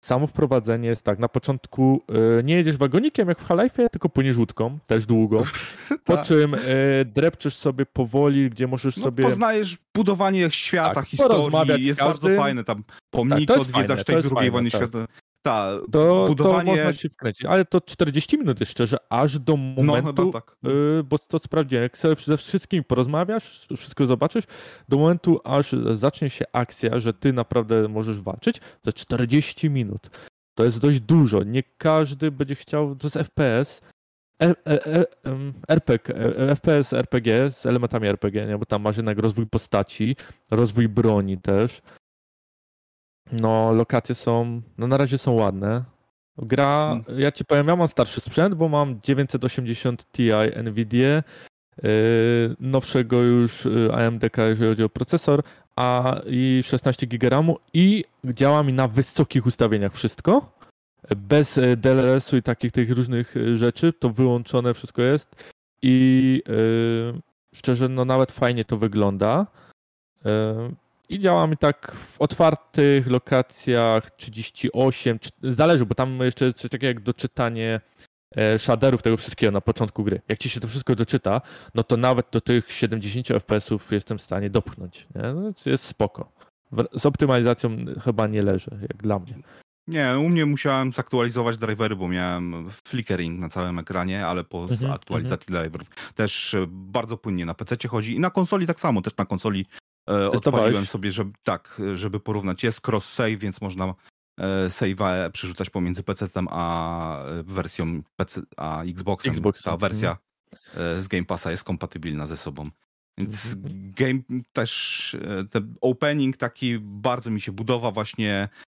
[SPEAKER 3] Samo wprowadzenie jest tak, na początku y, nie jedziesz wagonikiem jak w Halifie, tylko płyniesz łódką, też długo, po tak. czym y, drepczesz sobie powoli, gdzie możesz no, sobie...
[SPEAKER 4] Poznajesz budowanie świata, tak, historii, jest bardzo fajne, tam pomniki tak, odwiedzasz tej drugiej wojny tak.
[SPEAKER 3] Ta, to, budowanie... to można się wkręcić, ale to 40 minut jest szczerze, aż do no, momentu, no, tak. y, bo to sprawdziłem, jak sobie ze wszystkimi porozmawiasz, wszystko zobaczysz, do momentu, aż zacznie się akcja, że ty naprawdę możesz walczyć, to 40 minut. To jest dość dużo. Nie każdy będzie chciał, to jest FPS, e, e, e, RPG, FPS RPG z elementami RPG, nie? bo tam masz jednak rozwój postaci, rozwój broni też. No, lokacje są, no na razie są ładne. Gra, hmm. ja ci powiem, ja mam starszy sprzęt, bo mam 980 Ti NVIDIA, yy, nowszego już y, AMD, jeżeli chodzi o procesor, a i 16 GB RAMu i działa mi na wysokich ustawieniach wszystko. Bez y, DLS-u i takich tych różnych y, rzeczy, to wyłączone wszystko jest i yy, szczerze, no nawet fajnie to wygląda. Yy, i działa mi tak w otwartych lokacjach 38, zależy, bo tam jeszcze coś takiego jak doczytanie e, shaderów tego wszystkiego na początku gry. Jak ci się to wszystko doczyta, no to nawet do tych 70 FPS-ów jestem w stanie dopchnąć. Nie? No, jest spoko. Z optymalizacją chyba nie leży, jak dla mnie.
[SPEAKER 4] Nie, u mnie musiałem zaktualizować drivery, bo miałem flickering na całym ekranie, ale po -hmm, aktualizacji -hmm. driverów też bardzo płynnie na PC chodzi i na konsoli tak samo, też na konsoli odpaliłem sobie, żeby tak, żeby porównać. Jest cross-save, więc można e, save'a przerzucać pomiędzy PC-tem a wersją PC, a Xboxem. Xbox, Ta wersja mhm. z Game Passa jest kompatybilna ze sobą. Więc mhm. game też, ten opening taki bardzo mi się budowa właśnie E,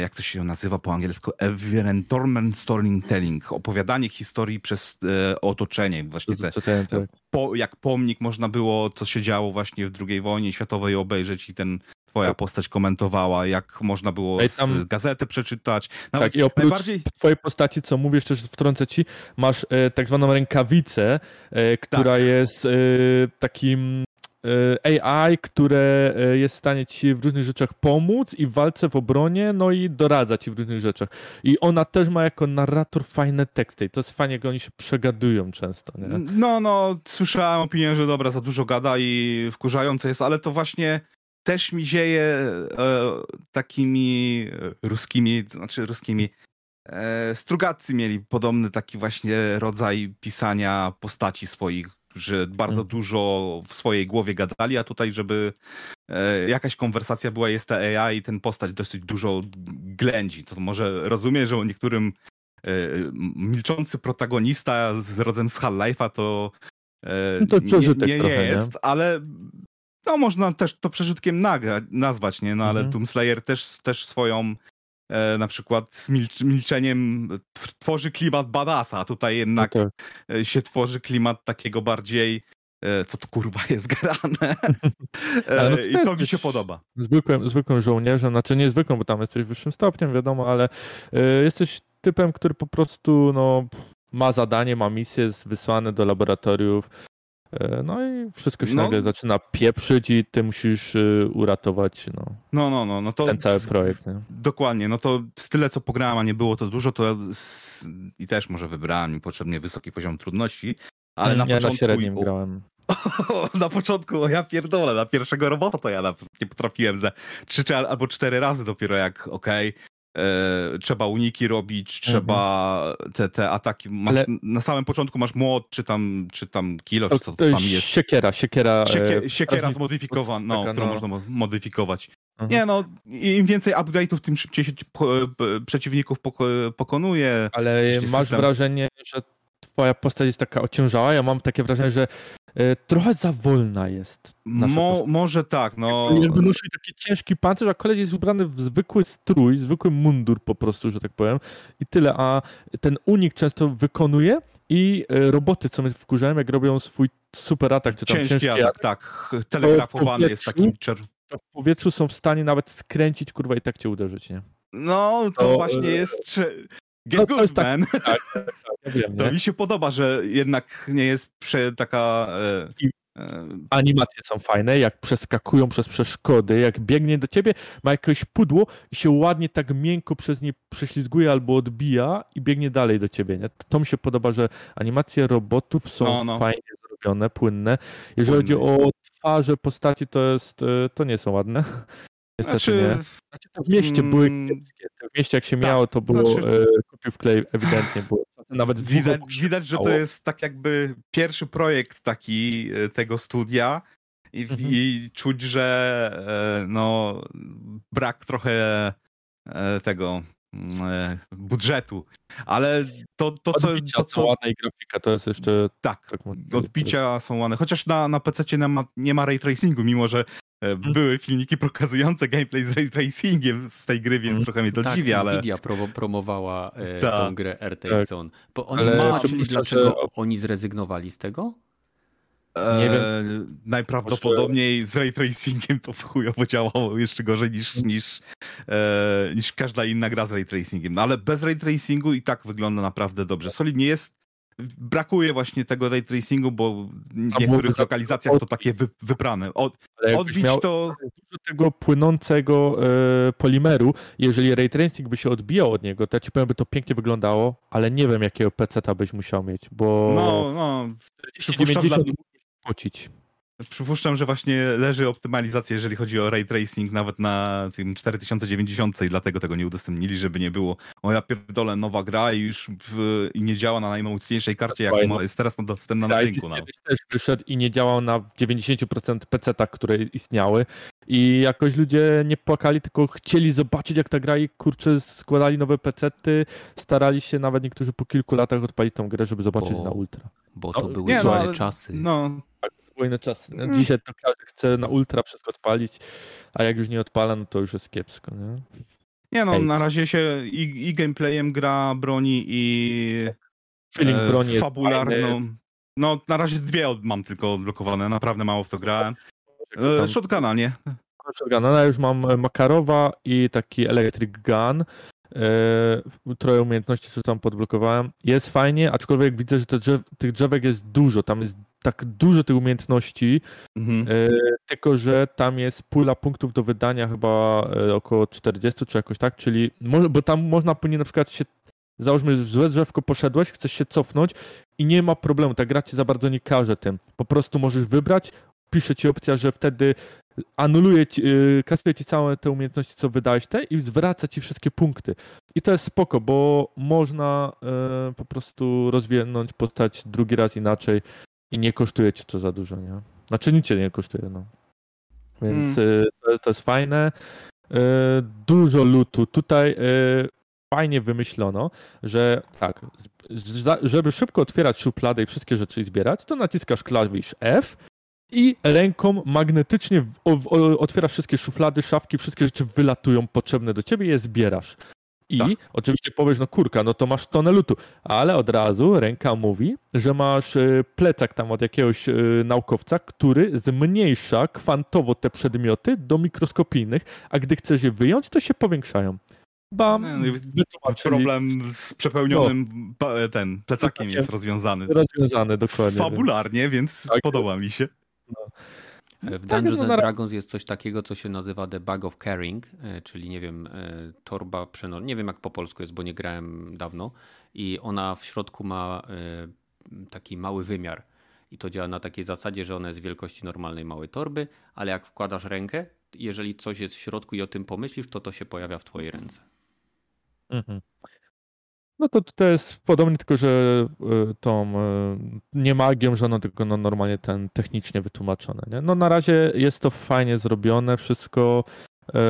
[SPEAKER 4] jak to się nazywa po angielsku, environment storytelling, opowiadanie historii przez e, otoczenie. Właśnie te, tak. po, jak pomnik można było, co się działo właśnie w II wojnie światowej obejrzeć i ten twoja tak. postać komentowała, jak można było tam... gazetę przeczytać.
[SPEAKER 3] Nawet tak, i oprócz najbardziej... twojej postaci, co mówisz, też wtrącę ci, masz e, tak zwaną rękawicę, e, która tak. jest e, takim E, AI, które e, jest w stanie ci w różnych rzeczach pomóc i w walce, w obronie, no i doradza ci w różnych rzeczach. I ona też ma jako narrator fajne teksty i to jest fajnie, jak oni się przegadują często, nie?
[SPEAKER 4] No, no, słyszałem opinię, że dobra, za dużo gada i wkurzające jest, ale to właśnie też mi zieje e, takimi ruskimi, to znaczy ruskimi e, Strugacy mieli podobny taki właśnie rodzaj pisania postaci swoich że bardzo mhm. dużo w swojej głowie gadali, a tutaj, żeby e, jakaś konwersacja była, jest ta AI i ten postać dosyć dużo ględzi. To może rozumiem, że niektórym e, milczący protagonista z rodzem z Half-Life'a to, e, no to nie, nie, nie jest, nie? ale no można też to przeżytkiem nagra, nazwać, nie? No ale mhm. Doom Slayer też, też swoją e, na przykład z milcz milczeniem tworzy klimat badasa, a tutaj jednak no tak. E, się tworzy klimat takiego bardziej e, co to kurwa jest grane. E, no I to mi się podoba.
[SPEAKER 3] Zwykłym, zwykłym żołnierzem, znaczy nie zwykłym, bo tam jesteś wyższym stopniem, wiadomo, ale jesteś typem, który po prostu no, ma zadanie, ma misję, jest wysłany do laboratoriów, no i wszystko się no. nagle zaczyna pieprzyć i ty musisz y, uratować no,
[SPEAKER 4] no, no, no, no to
[SPEAKER 3] ten cały projekt. Nie?
[SPEAKER 4] Dokładnie, no to z tyle co pograłem, a nie było to dużo, to i też może wybrałem potrzebnie wysoki poziom trudności, ale na
[SPEAKER 3] ja
[SPEAKER 4] początku...
[SPEAKER 3] na średnim grałem.
[SPEAKER 4] na początku, o ja pierdolę, na pierwszego robota to ja nie potrafiłem ze trzy albo cztery razy dopiero jak, okej, okay, E, trzeba uniki robić, trzeba mhm. te, te ataki. Masz, Ale... Na samym początku masz młot, czy tam, czy tam kilo, to, czy to tam jest.
[SPEAKER 3] Siekiera, siekiera.
[SPEAKER 4] Siekie, siekiera zmodyfikowana, no, którą no. można modyfikować. Mhm. Nie no, im więcej upgrade'ów, tym szybciej się przeciwników pokonuje.
[SPEAKER 3] Ale masz system... wrażenie, że twoja postać jest taka ociężała? Ja mam takie wrażenie, że E, trochę za wolna jest.
[SPEAKER 4] Mo, może tak, no.
[SPEAKER 3] Jakby nosi taki ciężki pancerz, a koleś jest ubrany w zwykły strój, zwykły mundur po prostu, że tak powiem. I tyle, a ten unik często wykonuje i e, roboty, co mnie wkurzają, jak robią swój super atak, czy tam ciężki, ciężki atak,
[SPEAKER 4] tak. Telegrafowany jest takim czer...
[SPEAKER 3] To w powietrzu są w stanie nawet skręcić, kurwa, i tak cię uderzyć, nie?
[SPEAKER 4] No, to, to właśnie e... jest... Get no, good, tak, man. Tak, tak, tak, ja wiem, to mi się podoba, że jednak nie jest prze, taka... E,
[SPEAKER 3] e... Animacje są fajne, jak przeskakują przez przeszkody, jak biegnie do ciebie, ma jakieś pudło i się ładnie tak miękko przez nie prześlizguje albo odbija i biegnie dalej do ciebie. Nie? To mi się podoba, że animacje robotów są no, no. fajnie zrobione, płynne. Jeżeli płynne chodzi jest. o twarze postaci, to, jest, e, to nie są ładne. Niestety znaczy, nie. Znaczy, to w mieście były mm, kiepskie. W mieście jak się tak, miało, to było znaczy, e, kupił wklej, ewidentnie było. Nawet
[SPEAKER 4] widać, widać, że to jest tak jakby pierwszy projekt taki e, tego studia i, mhm. i czuć, że e, no brak trochę e, tego mm, budżetu, ale to, to co...
[SPEAKER 3] to, co... ładna i grafika, to jest jeszcze...
[SPEAKER 4] Tak, tak odbicia są ładne, chociaż na, na PC nie ma, nie ma ray tracingu, mimo że. Były filmiki pokazujące gameplay z ray tracingiem z tej gry, więc mm. trochę mnie to
[SPEAKER 1] tak,
[SPEAKER 4] dziwi, ale...
[SPEAKER 1] Nvidia promowała e, Ta. tą grę RTX Zone. Bo oni ale ma, czyli dlaczego że... oni zrezygnowali z tego?
[SPEAKER 4] Nie wiem. E, najprawdopodobniej z ray tracingiem to w chujowo działało jeszcze gorzej niż, niż, e, niż każda inna gra z ray tracingiem. No, ale bez ray tracingu i tak wygląda naprawdę dobrze. Solid nie jest brakuje właśnie tego ray tracingu, bo w niektórych lokalizacjach to takie wy, wyprane. Od, odbić to...
[SPEAKER 3] Dużo tego płynącego e, polimeru, jeżeli ray tracing by się odbijał od niego, to ja ci powiem, by to pięknie wyglądało, ale nie wiem, jakiego PC-ta byś musiał mieć, bo...
[SPEAKER 4] No, no. Przypuszczam, dla...
[SPEAKER 3] pocić.
[SPEAKER 4] Przypuszczam, że właśnie leży optymalizacja, jeżeli chodzi o ray tracing, nawet na tym 4090 i dlatego tego nie udostępnili, żeby nie było. O ja pierdolę, nowa gra i już w, i nie działa na najmocniejszej karcie, jak jest teraz dostępna na rynku. Nawet.
[SPEAKER 3] też wyszedł i nie działał na 90% PC-tak, które istniały. I jakoś ludzie nie płakali, tylko chcieli zobaczyć, jak ta gra i kurczę, składali nowe PC-ty, starali się nawet niektórzy po kilku latach odpalić tą grę, żeby zobaczyć bo, na ultra.
[SPEAKER 1] Bo to no, były nie, złe no, czasy.
[SPEAKER 3] No, tak, wojny czasy. No, mm. Dzisiaj to każdy chce na ultra wszystko odpalić, a jak już nie odpala, no to już jest kiepsko, nie?
[SPEAKER 4] Nie no, na razie się i, i, gameplayem gra broni i
[SPEAKER 3] Feeling e, broni
[SPEAKER 4] fabularną. No, na razie dwie mam tylko odblokowane, naprawdę mało w to grałem. E, shotguna, nie?
[SPEAKER 3] Shotguna, no ja już mam e, Makarowa i taki Electric Gun. E, trochę umiejętności, co tam podblokowałem. Jest fajnie, aczkolwiek widzę, że drzew, tych drzewek jest dużo. Tam jest tak dużo tych umiejętności, mhm. e, tylko że tam jest pula punktów do wydania chyba e, około 40 czy jakoś tak, czyli bo tam można później na przykład się załóżmy w złe drzewko poszedłeś, chcesz się cofnąć i nie ma problemu, ta gra ci za bardzo nie każe tym. Po prostu możesz wybrać, pisze ci opcja, że wtedy anuluje ci, yy, kasuje ci całe te umiejętności, co wydałeś te i zwraca ci wszystkie punkty. I to jest spoko, bo można yy, po prostu rozwinąć postać drugi raz inaczej i nie kosztuje cię to za dużo, nie? Znaczy nic cię nie kosztuje, no. Więc mm. y, to, to, jest fajne. Y, dużo lutu. Tutaj y, fajnie wymyślono, że tak, żeby szybko otwierać szufladę i wszystkie rzeczy zbierać, to naciskasz klawisz F i ręką magnetycznie otwierasz wszystkie szuflady, szafki, wszystkie rzeczy wylatują potrzebne do ciebie i je zbierasz. I tak. oczywiście powiesz, no kurka, no to masz tonę lutu, ale od razu ręka mówi, że masz e, plecak tam od jakiegoś e, naukowca, który zmniejsza kwantowo te przedmioty do mikroskopijnych, a gdy chcesz je wyjąć, to się powiększają. bam,
[SPEAKER 4] no, problem z przepełnionym no. ten plecakiem jest rozwiązany.
[SPEAKER 3] Rozwiązany, dokładnie.
[SPEAKER 4] Fabularnie, więc tak. podoba mi się. No.
[SPEAKER 1] E, w tak, Dungeons and Dragons jest coś takiego, co się nazywa The Bag of Carrying, e, czyli nie wiem, e, torba przenor. Nie wiem jak po polsku jest, bo nie grałem dawno. I ona w środku ma taki mały wymiar. I to działa na takiej zasadzie, że ona jest wielkości normalnej małej torby, ale jak wkładasz rękę, jeżeli coś jest w środku i o tym pomyślisz, to to się pojawia w twojej ręce. Mhm.
[SPEAKER 3] No to to jest podobnie, tylko że e, tą e, nie magią żadną, tylko no normalnie ten technicznie wytłumaczone. Nie? No na razie jest to fajnie zrobione, wszystko. E,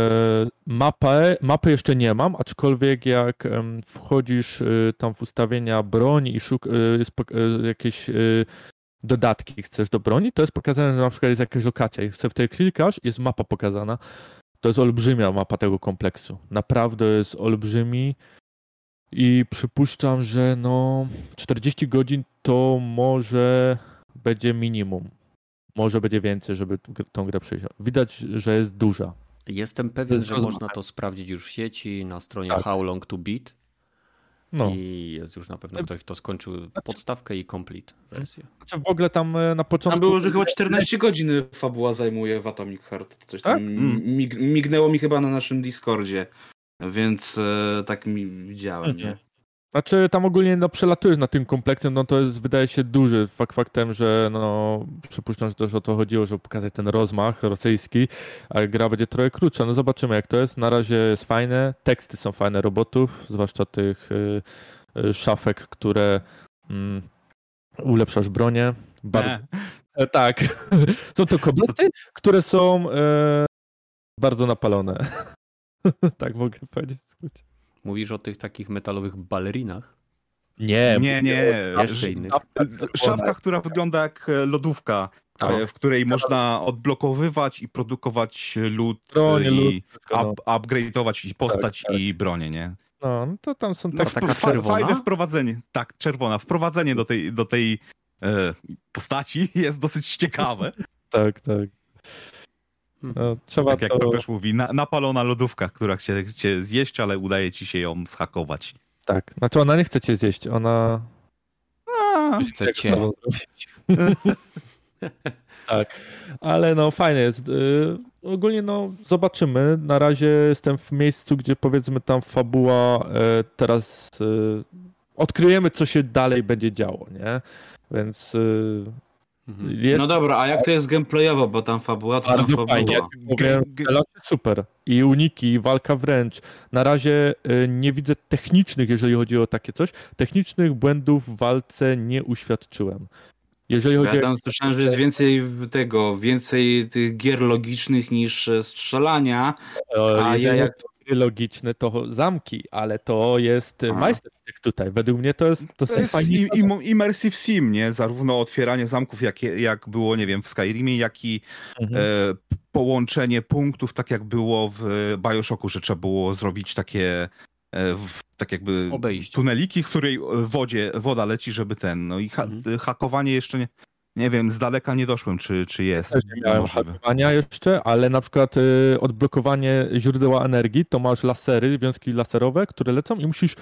[SPEAKER 3] mapę, mapy jeszcze nie mam, aczkolwiek jak wchodzisz tam w ustawienia broni i szuk, jest jakieś dodatki chcesz do broni, to jest pokazane, że na przykład jest jakaś lokacja i w tej klikasz, jest mapa pokazana. To jest olbrzymia mapa tego kompleksu. Naprawdę jest olbrzymi. I przypuszczam, że no 40 godzin to może będzie minimum. Może będzie więcej, żeby tą grę przejść. Widać, że jest duża.
[SPEAKER 1] Jestem pewien, że można to sprawdzić już w sieci na stronie tak. How Long to Beat. No. I jest już na pewno ktoś, kto skończył znaczy... podstawkę i complete wersję.
[SPEAKER 3] Znaczy w ogóle tam e, na początku...
[SPEAKER 2] Tam było, że chyba 14 godzin fabuła zajmuje w Atomic Heart. Coś tak? tam mig mignęło mi chyba na naszym Discordzie. Więc e, tak mi widziałem, mhm. nie?
[SPEAKER 3] Znaczy tam ogólnie no, przelatujesz na tym kompleksem, no to jest wydaje się duży fakt faktem, że no przypuszczam, że też o to chodziło, żeby pokazać ten rozmach rosyjski, a gra będzie trochę krótsza. No zobaczymy jak to jest. Na razie jest fajne, teksty są fajne robotów, zwłaszcza tych y, y, szafek, które mm, ulepszasz bronię. Bardzo... E, tak. Są to kobiety, które są e, bardzo napalone. tak mogę powiedzieć.
[SPEAKER 1] Mówisz o tych takich metalowych balerinach?
[SPEAKER 3] Nie,
[SPEAKER 4] nie, nie. Jeszcze innych. Szafka, która wygląda jak e, lodówka, tak. E, w której można odblokowywać i produkować lód Bronie, i up, upgrade'ować i postać tak, tak. i bronię, nie?
[SPEAKER 3] No, no to tam są
[SPEAKER 1] no, tak, taka czerwona?
[SPEAKER 4] Fajne wprowadzenie. Tak, czerwona. Wprowadzenie do tej, do tej e, postaci jest dosyć ciekawe.
[SPEAKER 3] tak, tak.
[SPEAKER 4] Hmm. No, trzeba tak jak to... mówi, na, napalona lodówka, która chce cię zjeść, ale udaje ci się ją schakować.
[SPEAKER 3] Tak, znaczy ona nie chce cię zjeść, ona...
[SPEAKER 1] A, chce cię.
[SPEAKER 3] tak, ale no fajne jest. Y, ogólnie no zobaczymy. Na razie jestem w miejscu, gdzie powiedzmy tam fabuła y, teraz y, odkryjemy, co się dalej będzie działo, nie? Więc
[SPEAKER 2] Mhm. No dobra, a jak to jest gameplayowo, bo tam fabuła to Bardzo tam fabuła. Fajnie.
[SPEAKER 3] Mówię, super. I uniki, i walka wręcz. Na razie y, nie widzę technicznych, jeżeli chodzi o takie coś, technicznych błędów w walce nie uświadczyłem.
[SPEAKER 2] Jeżeli chodzi ja tam o... słyszałem, że jest więcej tego, więcej tych gier logicznych niż strzelania,
[SPEAKER 3] a ja jak logiczne to zamki, ale to jest majstersztyk tutaj. Według mnie to jest
[SPEAKER 4] to, to jest im, im, immersive sim, nie? Zarówno otwieranie zamków, jak, jak było, nie wiem, w Skyrimie, jak i mhm. e, połączenie punktów, tak jak było w Bioshocku, że trzeba było zrobić takie e, w, tak jakby Obejście. tuneliki, w której wodzie, woda leci, żeby ten, no i ha mhm. hakowanie jeszcze nie, nie wiem, z daleka nie doszłem, czy, czy jest. Też nie
[SPEAKER 3] miałem hakowania jeszcze, ale na przykład y, odblokowanie źródeła energii, to masz lasery, wiązki laserowe, które lecą i musisz,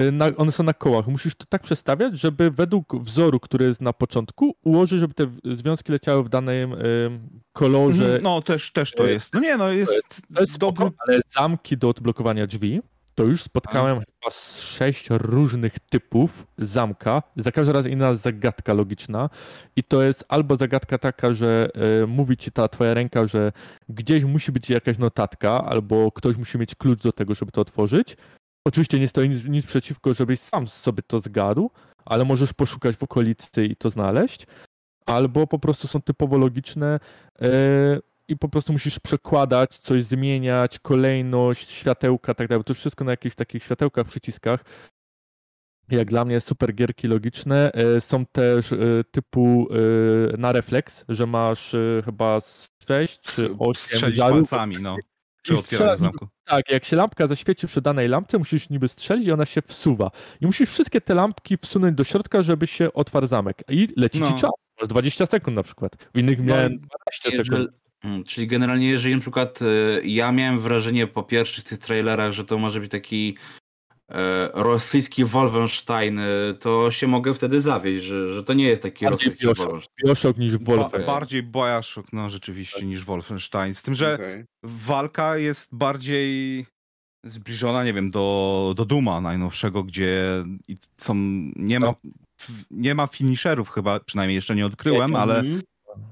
[SPEAKER 3] y, na, one są na kołach, musisz to tak przestawiać, żeby według wzoru, który jest na początku, ułożyć, żeby te związki leciały w danym y, kolorze. Mhm,
[SPEAKER 4] no, też, też to y, jest. No nie, no jest,
[SPEAKER 3] to jest dobry... ale zamki do odblokowania drzwi, to już spotkałem A. chyba sześć różnych typów zamka. Za każdym razem inna zagadka logiczna. I to jest albo zagadka taka, że y, mówi ci ta twoja ręka, że gdzieś musi być jakaś notatka, albo ktoś musi mieć klucz do tego, żeby to otworzyć. Oczywiście nie stoi nic, nic przeciwko, żebyś sam sobie to zgadł, ale możesz poszukać w okolicy i to znaleźć. Albo po prostu są typowo logiczne. Y, i po prostu musisz przekładać, coś zmieniać, kolejność, światełka, tak dalej. To wszystko na jakichś takich światełkach, przyciskach. Jak dla mnie super gierki logiczne. E, są też e, typu e, na refleks, że masz chyba 6 czy 8
[SPEAKER 4] Strzelić palcami, no. Przy otwieraniu zamku.
[SPEAKER 3] Tak, jak się lampka zaświeci przy danej lampce, musisz niby strzelić i ona się wsuwa. I musisz wszystkie te lampki wsunąć do środka, żeby się otwarł zamek. I leci no. ci czas. Masz 20 sekund na przykład. W innych no, miałem 12 sekund.
[SPEAKER 2] Hmm, czyli generalnie, jeżeli na przykład e, ja miałem wrażenie po pierwszych tych trailerach, że to może być taki e, rosyjski Wolfenstein, e, to się mogę wtedy zawieść, że, że to nie jest taki
[SPEAKER 3] Bardziej
[SPEAKER 2] rosyjski
[SPEAKER 3] Bioshock,
[SPEAKER 2] Wolfenstein.
[SPEAKER 3] Bioshock niż
[SPEAKER 4] Ba
[SPEAKER 3] Wolfenstein.
[SPEAKER 4] bardziej Bioshock, no rzeczywiście, niż Wolfenstein. Z tym, że
[SPEAKER 2] Okej.
[SPEAKER 4] walka jest bardziej zbliżona, nie wiem, do, do Duma najnowszego, gdzie są, nie ma, f- nie ma finisherów chyba, przynajmniej jeszcze nie odkryłem, ale
[SPEAKER 2] Mhm.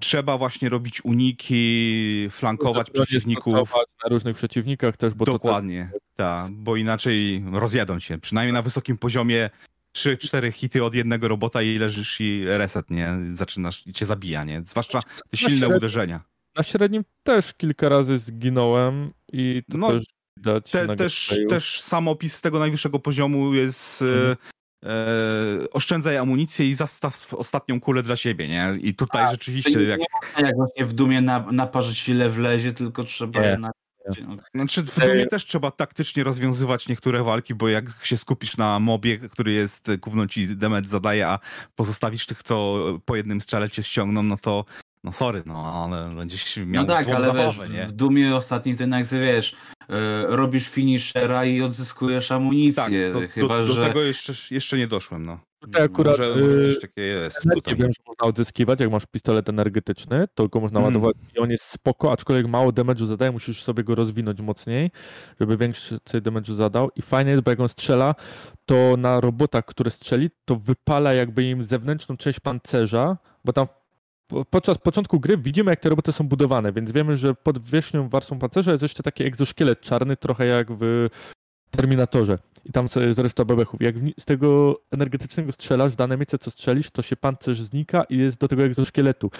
[SPEAKER 4] Trzeba właśnie robić uniki, flankować przeciwników.
[SPEAKER 3] Na różnych przeciwnikach też, bo to
[SPEAKER 4] Dokładnie, tak, bo inaczej rozjadą się. Przynajmniej na wysokim poziomie 3-4 hity od jednego robota i leżysz i reset, nie? Zaczynasz i cię zabija, nie? Zwłaszcza te silne uderzenia.
[SPEAKER 3] na średnim też kilka razy zginąłem i to
[SPEAKER 4] No,
[SPEAKER 3] też widać
[SPEAKER 4] Te, też, też sam opis z tego najwyższego poziomu jest
[SPEAKER 3] Mhm.
[SPEAKER 4] E, e, oszczędzaj amunicję i zastaw ostatnią kulę dla siebie, nie? I tutaj rzeczywiście
[SPEAKER 2] Czyli
[SPEAKER 4] jak,
[SPEAKER 2] nie jak właśnie w Dumie na, naparzyć ile wlezie, tylko trzeba
[SPEAKER 3] Nie.
[SPEAKER 2] na...
[SPEAKER 4] Znaczy, w Dumie też trzeba taktycznie rozwiązywać niektóre walki, bo jak się skupisz na mobie, który jest, gówno ci damage zadaje, a pozostawisz tych, co po jednym strzale cię ściągną, no to no sorry, no ale będziesz miał
[SPEAKER 2] No tak, ale
[SPEAKER 4] zabawę,
[SPEAKER 2] wiesz,
[SPEAKER 4] nie?
[SPEAKER 2] w Dumie ostatnich ty wiesz, e, robisz finishera i odzyskujesz amunicję,
[SPEAKER 4] Tak, do,
[SPEAKER 2] chyba
[SPEAKER 4] do, do
[SPEAKER 2] że...
[SPEAKER 4] tego jeszcze, jeszcze nie doszłem, no.
[SPEAKER 3] Tutaj akurat
[SPEAKER 4] Może,
[SPEAKER 3] y,
[SPEAKER 4] może coś takiego jest. tutaj.
[SPEAKER 3] wiem, że można odzyskiwać, jak masz pistolet energetyczny, to go można
[SPEAKER 4] Mm.
[SPEAKER 3] ładować i on jest spoko, aczkolwiek mało damage'u zadaje, musisz sobie go rozwinąć mocniej, żeby większy damage'u zadał i fajnie jest, bo jak on strzela, to na robotach, które strzeli, to wypala jakby im zewnętrzną część pancerza, bo tam podczas początku gry widzimy, jak te roboty są budowane, więc wiemy, że pod wierzchnią warstwą pancerza jest jeszcze taki egzoszkielet czarny, trochę jak w Terminatorze. I tam jest reszta bebechów. Jak z tego energetycznego strzelasz, dane miejsce, co strzelisz, to się pancerz znika i jest do tego egzoszkieletu.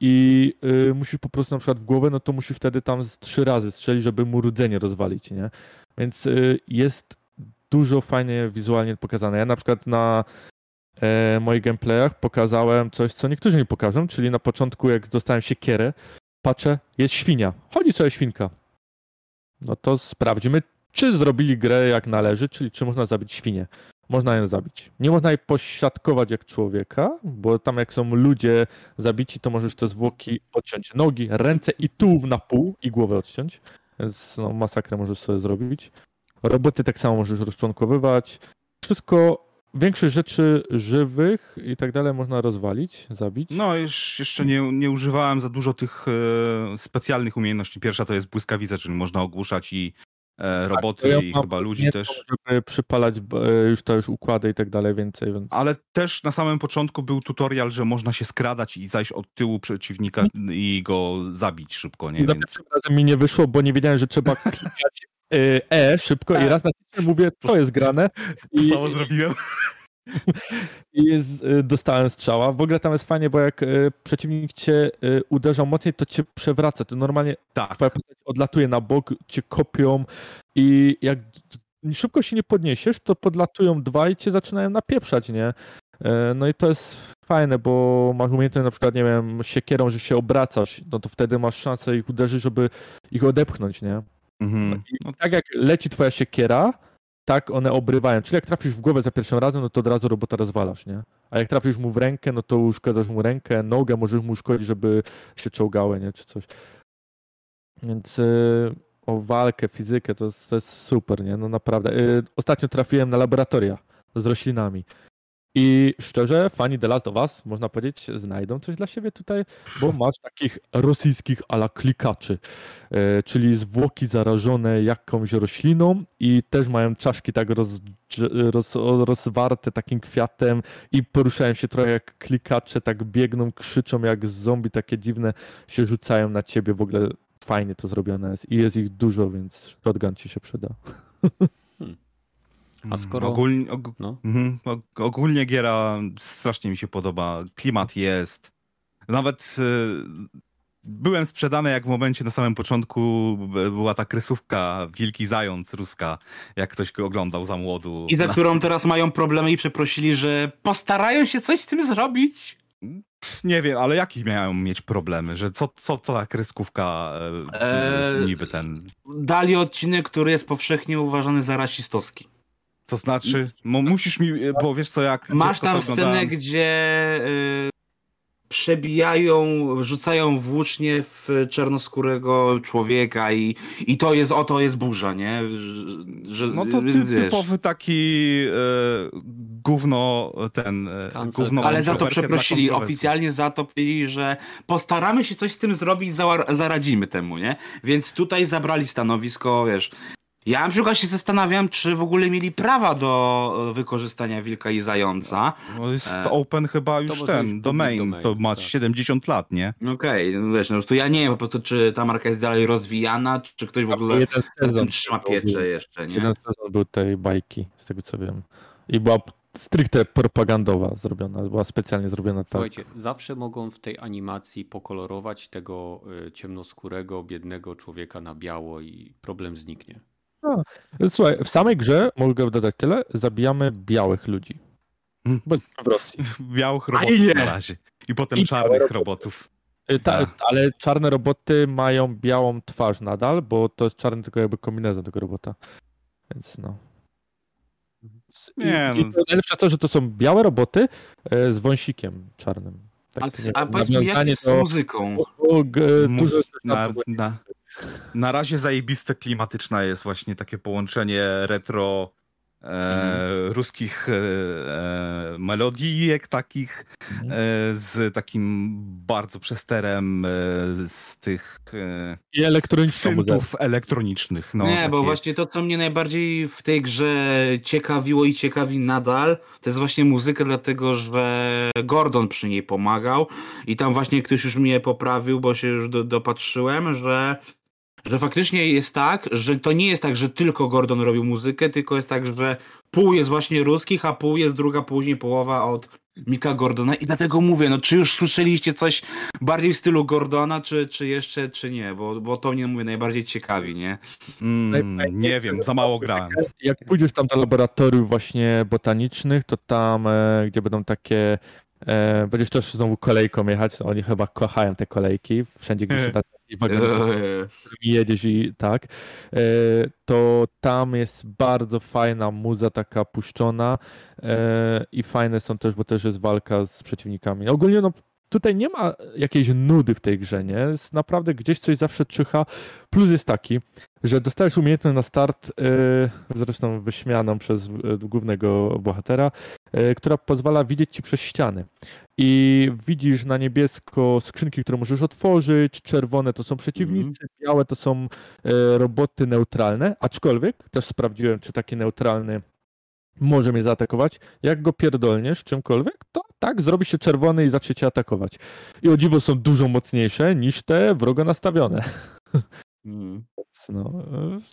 [SPEAKER 3] I y, musisz po prostu na przykład w głowę, no to musisz wtedy tam z trzy razy strzelić, żeby mu rdzenie rozwalić, nie? Więc y, jest dużo fajnie wizualnie pokazane. Ja na przykład na e, moich gameplayach pokazałem coś, co niektórzy nie pokażą, czyli na początku, jak dostałem siekierę, patrzę, jest świnia. Chodzi sobie świnka. No to sprawdźmy, czy zrobili grę jak należy, czyli czy można zabić świnię. Można ją zabić. Nie można jej posiadkować jak człowieka, bo tam jak są ludzie zabici, to możesz te zwłoki odciąć. Nogi, ręce i tułów na pół i głowę odciąć. Więc no, masakrę możesz sobie zrobić. Roboty tak samo możesz rozczłonkowywać. Wszystko, większość rzeczy żywych i tak dalej można rozwalić, zabić.
[SPEAKER 4] No, już jeszcze nie, nie używałem za dużo tych e, specjalnych umiejętności. Pierwsza to jest błyskawica, czyli można ogłuszać i e, roboty
[SPEAKER 3] to ja
[SPEAKER 4] i chyba ludzi też.
[SPEAKER 3] to, żeby przypalać e, już to już układy i tak dalej więcej, więc...
[SPEAKER 4] Ale też na samym początku był tutorial, że można się skradać i zajść od tyłu przeciwnika i go zabić szybko, nie?
[SPEAKER 3] Za
[SPEAKER 4] Więc
[SPEAKER 3] pierwszym razem mi nie wyszło, bo nie wiedziałem, że trzeba klikać E szybko i
[SPEAKER 4] E.
[SPEAKER 3] raz nacisnę, mówię, co jest grane i,
[SPEAKER 4] samo zrobiłem.
[SPEAKER 3] i z, y, dostałem strzała. W ogóle tam jest fajnie, bo jak przeciwnik cię uderza mocniej, to cię przewraca. To normalnie
[SPEAKER 4] Tak.
[SPEAKER 3] twoja postać odlatuje na bok, cię kopią i jak szybko się nie podniesiesz, to podlatują dwa i cię zaczynają napieprzać, nie? E, No i to jest fajne, bo masz umiejętność na przykład, nie wiem, siekierą, że się obracasz, no to wtedy masz szansę ich uderzyć, żeby ich odepchnąć, nie?
[SPEAKER 4] Mhm.
[SPEAKER 3] I tak jak leci twoja siekiera, tak one obrywają. Czyli jak trafisz w głowę za pierwszym razem, no to od razu robota rozwalasz, nie? A jak trafisz mu w rękę, no to uszkadzasz mu rękę, nogę możesz mu uszkodzić, żeby się czołgały, nie? Czy coś. Więc y, o walkę, fizykę, to to jest super, nie? No naprawdę. Y, ostatnio trafiłem na laboratoria z roślinami. I szczerze, fani The Last of Us, można powiedzieć, znajdą coś dla siebie tutaj, bo masz takich rosyjskich ala klikaczy, e, czyli zwłoki zarażone jakąś rośliną i też mają czaszki tak roz, roz, rozwarte takim kwiatem i poruszają się trochę jak klikacze, tak biegną, krzyczą jak zombie, takie dziwne się rzucają na ciebie, w ogóle fajnie to zrobione jest i jest ich dużo, więc shotgun ci się przyda.
[SPEAKER 1] A skoro-
[SPEAKER 4] Ogólnie, og,
[SPEAKER 1] No.
[SPEAKER 4] mhm, og, ogólnie giera strasznie mi się podoba. Klimat jest. Nawet y, byłem sprzedany, jak w momencie na samym początku była ta kresówka Wilki Zając ruska, jak ktoś go oglądał za młodu.
[SPEAKER 2] I za którą teraz mają problemy i przeprosili, że postarają się coś z tym zrobić.
[SPEAKER 4] Nie wiem, ale jakie miałem mieć problemy, że co, co to ta kreskówka e,
[SPEAKER 2] Eee,
[SPEAKER 4] niby ten...
[SPEAKER 2] Dali odcinek, który jest powszechnie uważany za rasistowski.
[SPEAKER 4] To znaczy, mo, musisz mi, bo wiesz co, jak
[SPEAKER 2] Masz tam scenę, gdzie y, przebijają, rzucają włócznie w czarnoskórego człowieka i, i to jest, oto jest burza, nie?
[SPEAKER 4] Że, no to ty, typowy taki e, gówno, ten e, gówno
[SPEAKER 2] Ale za to przeprosili, oficjalnie za to powiedzieli, że postaramy się coś z tym zrobić, zaradzimy temu, nie? Więc tutaj zabrali stanowisko, wiesz, ja na przykład się zastanawiam, czy w ogóle mieli prawa do wykorzystania wilka i zająca.
[SPEAKER 4] No jest e... open chyba już ten, domain, domain, to ma tak. 70 lat, nie?
[SPEAKER 2] Okej, okay, no wiesz, no, to ja nie wiem po prostu, czy ta marka jest dalej rozwijana, czy ktoś w ogóle sezon, trzyma pieczę jeszcze, nie?
[SPEAKER 3] Jeden sezon był tej bajki, z tego co wiem. I była stricte propagandowa zrobiona, była specjalnie zrobiona tak.
[SPEAKER 1] Słuchajcie, zawsze mogą w tej animacji pokolorować tego y, ciemnoskórego, biednego człowieka na biało i problem zniknie.
[SPEAKER 3] No. Słuchaj, w samej grze, mogę dodać tyle, zabijamy białych ludzi.
[SPEAKER 4] Hmm. Bo w Rosji. Białych robotów na razie. I potem I czarnych robotów.
[SPEAKER 3] Y, ta, ale czarne roboty mają białą twarz nadal, bo to jest czarny tylko jakby kombinezon tego robota. Więc no. Nie, I, no. najlepsze to, że to są białe roboty e, z wąsikiem czarnym.
[SPEAKER 2] Tak, a, a powiedz mi, jak jest z muzyką?
[SPEAKER 4] Mus, na, na, na razie zajebiste klimatyczna jest właśnie takie połączenie retro e, ruskich e, e melodijek takich mhm. e, z takim bardzo przesterem e, z tych
[SPEAKER 3] e, I elektronicznych
[SPEAKER 4] elektronicznych. No,
[SPEAKER 2] Nie, takie... bo właśnie to, co mnie najbardziej w tej grze ciekawiło i ciekawi nadal, to jest właśnie muzyka, dlatego że Gordon przy niej pomagał i tam właśnie ktoś już mnie poprawił, bo się już do, dopatrzyłem, że że faktycznie jest tak, że to nie jest tak, że tylko Gordon robił muzykę, tylko jest tak, że pół jest właśnie ruskich, a pół jest druga później połowa od Mika Gordona i dlatego mówię, no czy już słyszeliście coś bardziej w stylu Gordona, czy, czy jeszcze, czy nie, bo, bo to mnie mówię najbardziej ciekawi, nie?
[SPEAKER 4] Mm, nie wiem, za mało grałem.
[SPEAKER 3] Jak pójdziesz tam do laboratoriów właśnie botanicznych, to tam, e, gdzie będą takie E, będziesz też znowu kolejką jechać. Oni chyba kochają te kolejki. Wszędzie, gdzie się da jedziesz i tak, e, to tam jest bardzo fajna muza taka puszczona e, i fajne są też, bo też jest walka z przeciwnikami. Ogólnie no tutaj nie ma jakiejś nudy w tej grze, nie? Jest naprawdę gdzieś coś zawsze czyha. Plus jest taki, że dostajesz umiejętność na start, yy, zresztą wyśmianą przez yy, głównego bohatera, yy, która pozwala widzieć ci przez ściany. I widzisz na niebiesko skrzynki, które możesz otworzyć, czerwone to są przeciwnicy, mm. białe to są roboty neutralne, aczkolwiek też sprawdziłem, czy taki neutralny może mnie zaatakować. Jak go pierdolniesz czymkolwiek, to tak, zrobi się czerwony i zacznie cię atakować. I o dziwo są dużo mocniejsze niż te wrogo nastawione. Mm. No,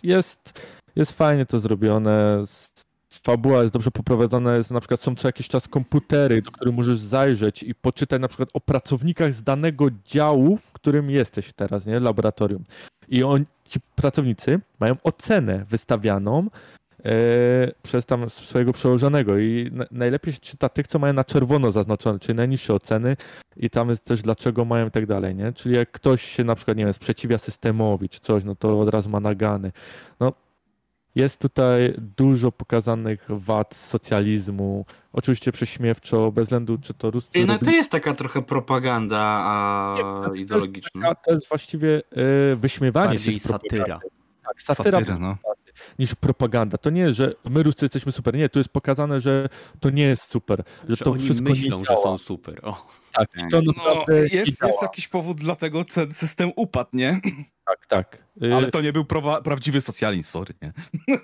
[SPEAKER 3] jest, jest fajnie to zrobione. Fabuła jest dobrze poprowadzona, jest na przykład są co jakiś czas komputery, do których możesz zajrzeć i poczytać na przykład o pracownikach z danego działu, w którym jesteś teraz, nie? Laboratorium. I on, ci pracownicy mają ocenę wystawianą E, przez tam swojego przełożonego i najlepiej się czyta tych, co mają na czerwono zaznaczone, czyli najniższe oceny i tam jest też dlaczego mają i tak dalej, nie? Czyli jak ktoś się na przykład, nie wiem, sprzeciwia systemowi czy coś, no to od razu ma nagany. No, jest tutaj dużo pokazanych wad socjalizmu, oczywiście prześmiewczo, bez względu czy to ruscy...
[SPEAKER 2] No to jest taka trochę propaganda a... Nie, ideologiczna. To
[SPEAKER 3] jest, to jest właściwie y, wyśmiewanie
[SPEAKER 1] Bardziej się satyra.
[SPEAKER 3] Tak, satyra, satyra no niż propaganda. To nie jest, że my Ruscy jesteśmy super. Nie, tu jest pokazane, że to nie jest super. Że, że to
[SPEAKER 1] oni
[SPEAKER 3] wszystko
[SPEAKER 1] myślą, że są super. O.
[SPEAKER 3] Tak, to
[SPEAKER 4] no, jest, jest jakiś powód, dlatego ten system upadł, nie?
[SPEAKER 3] Tak, tak.
[SPEAKER 4] Ale to nie był pra prawdziwy socjalizm, sorry, nie?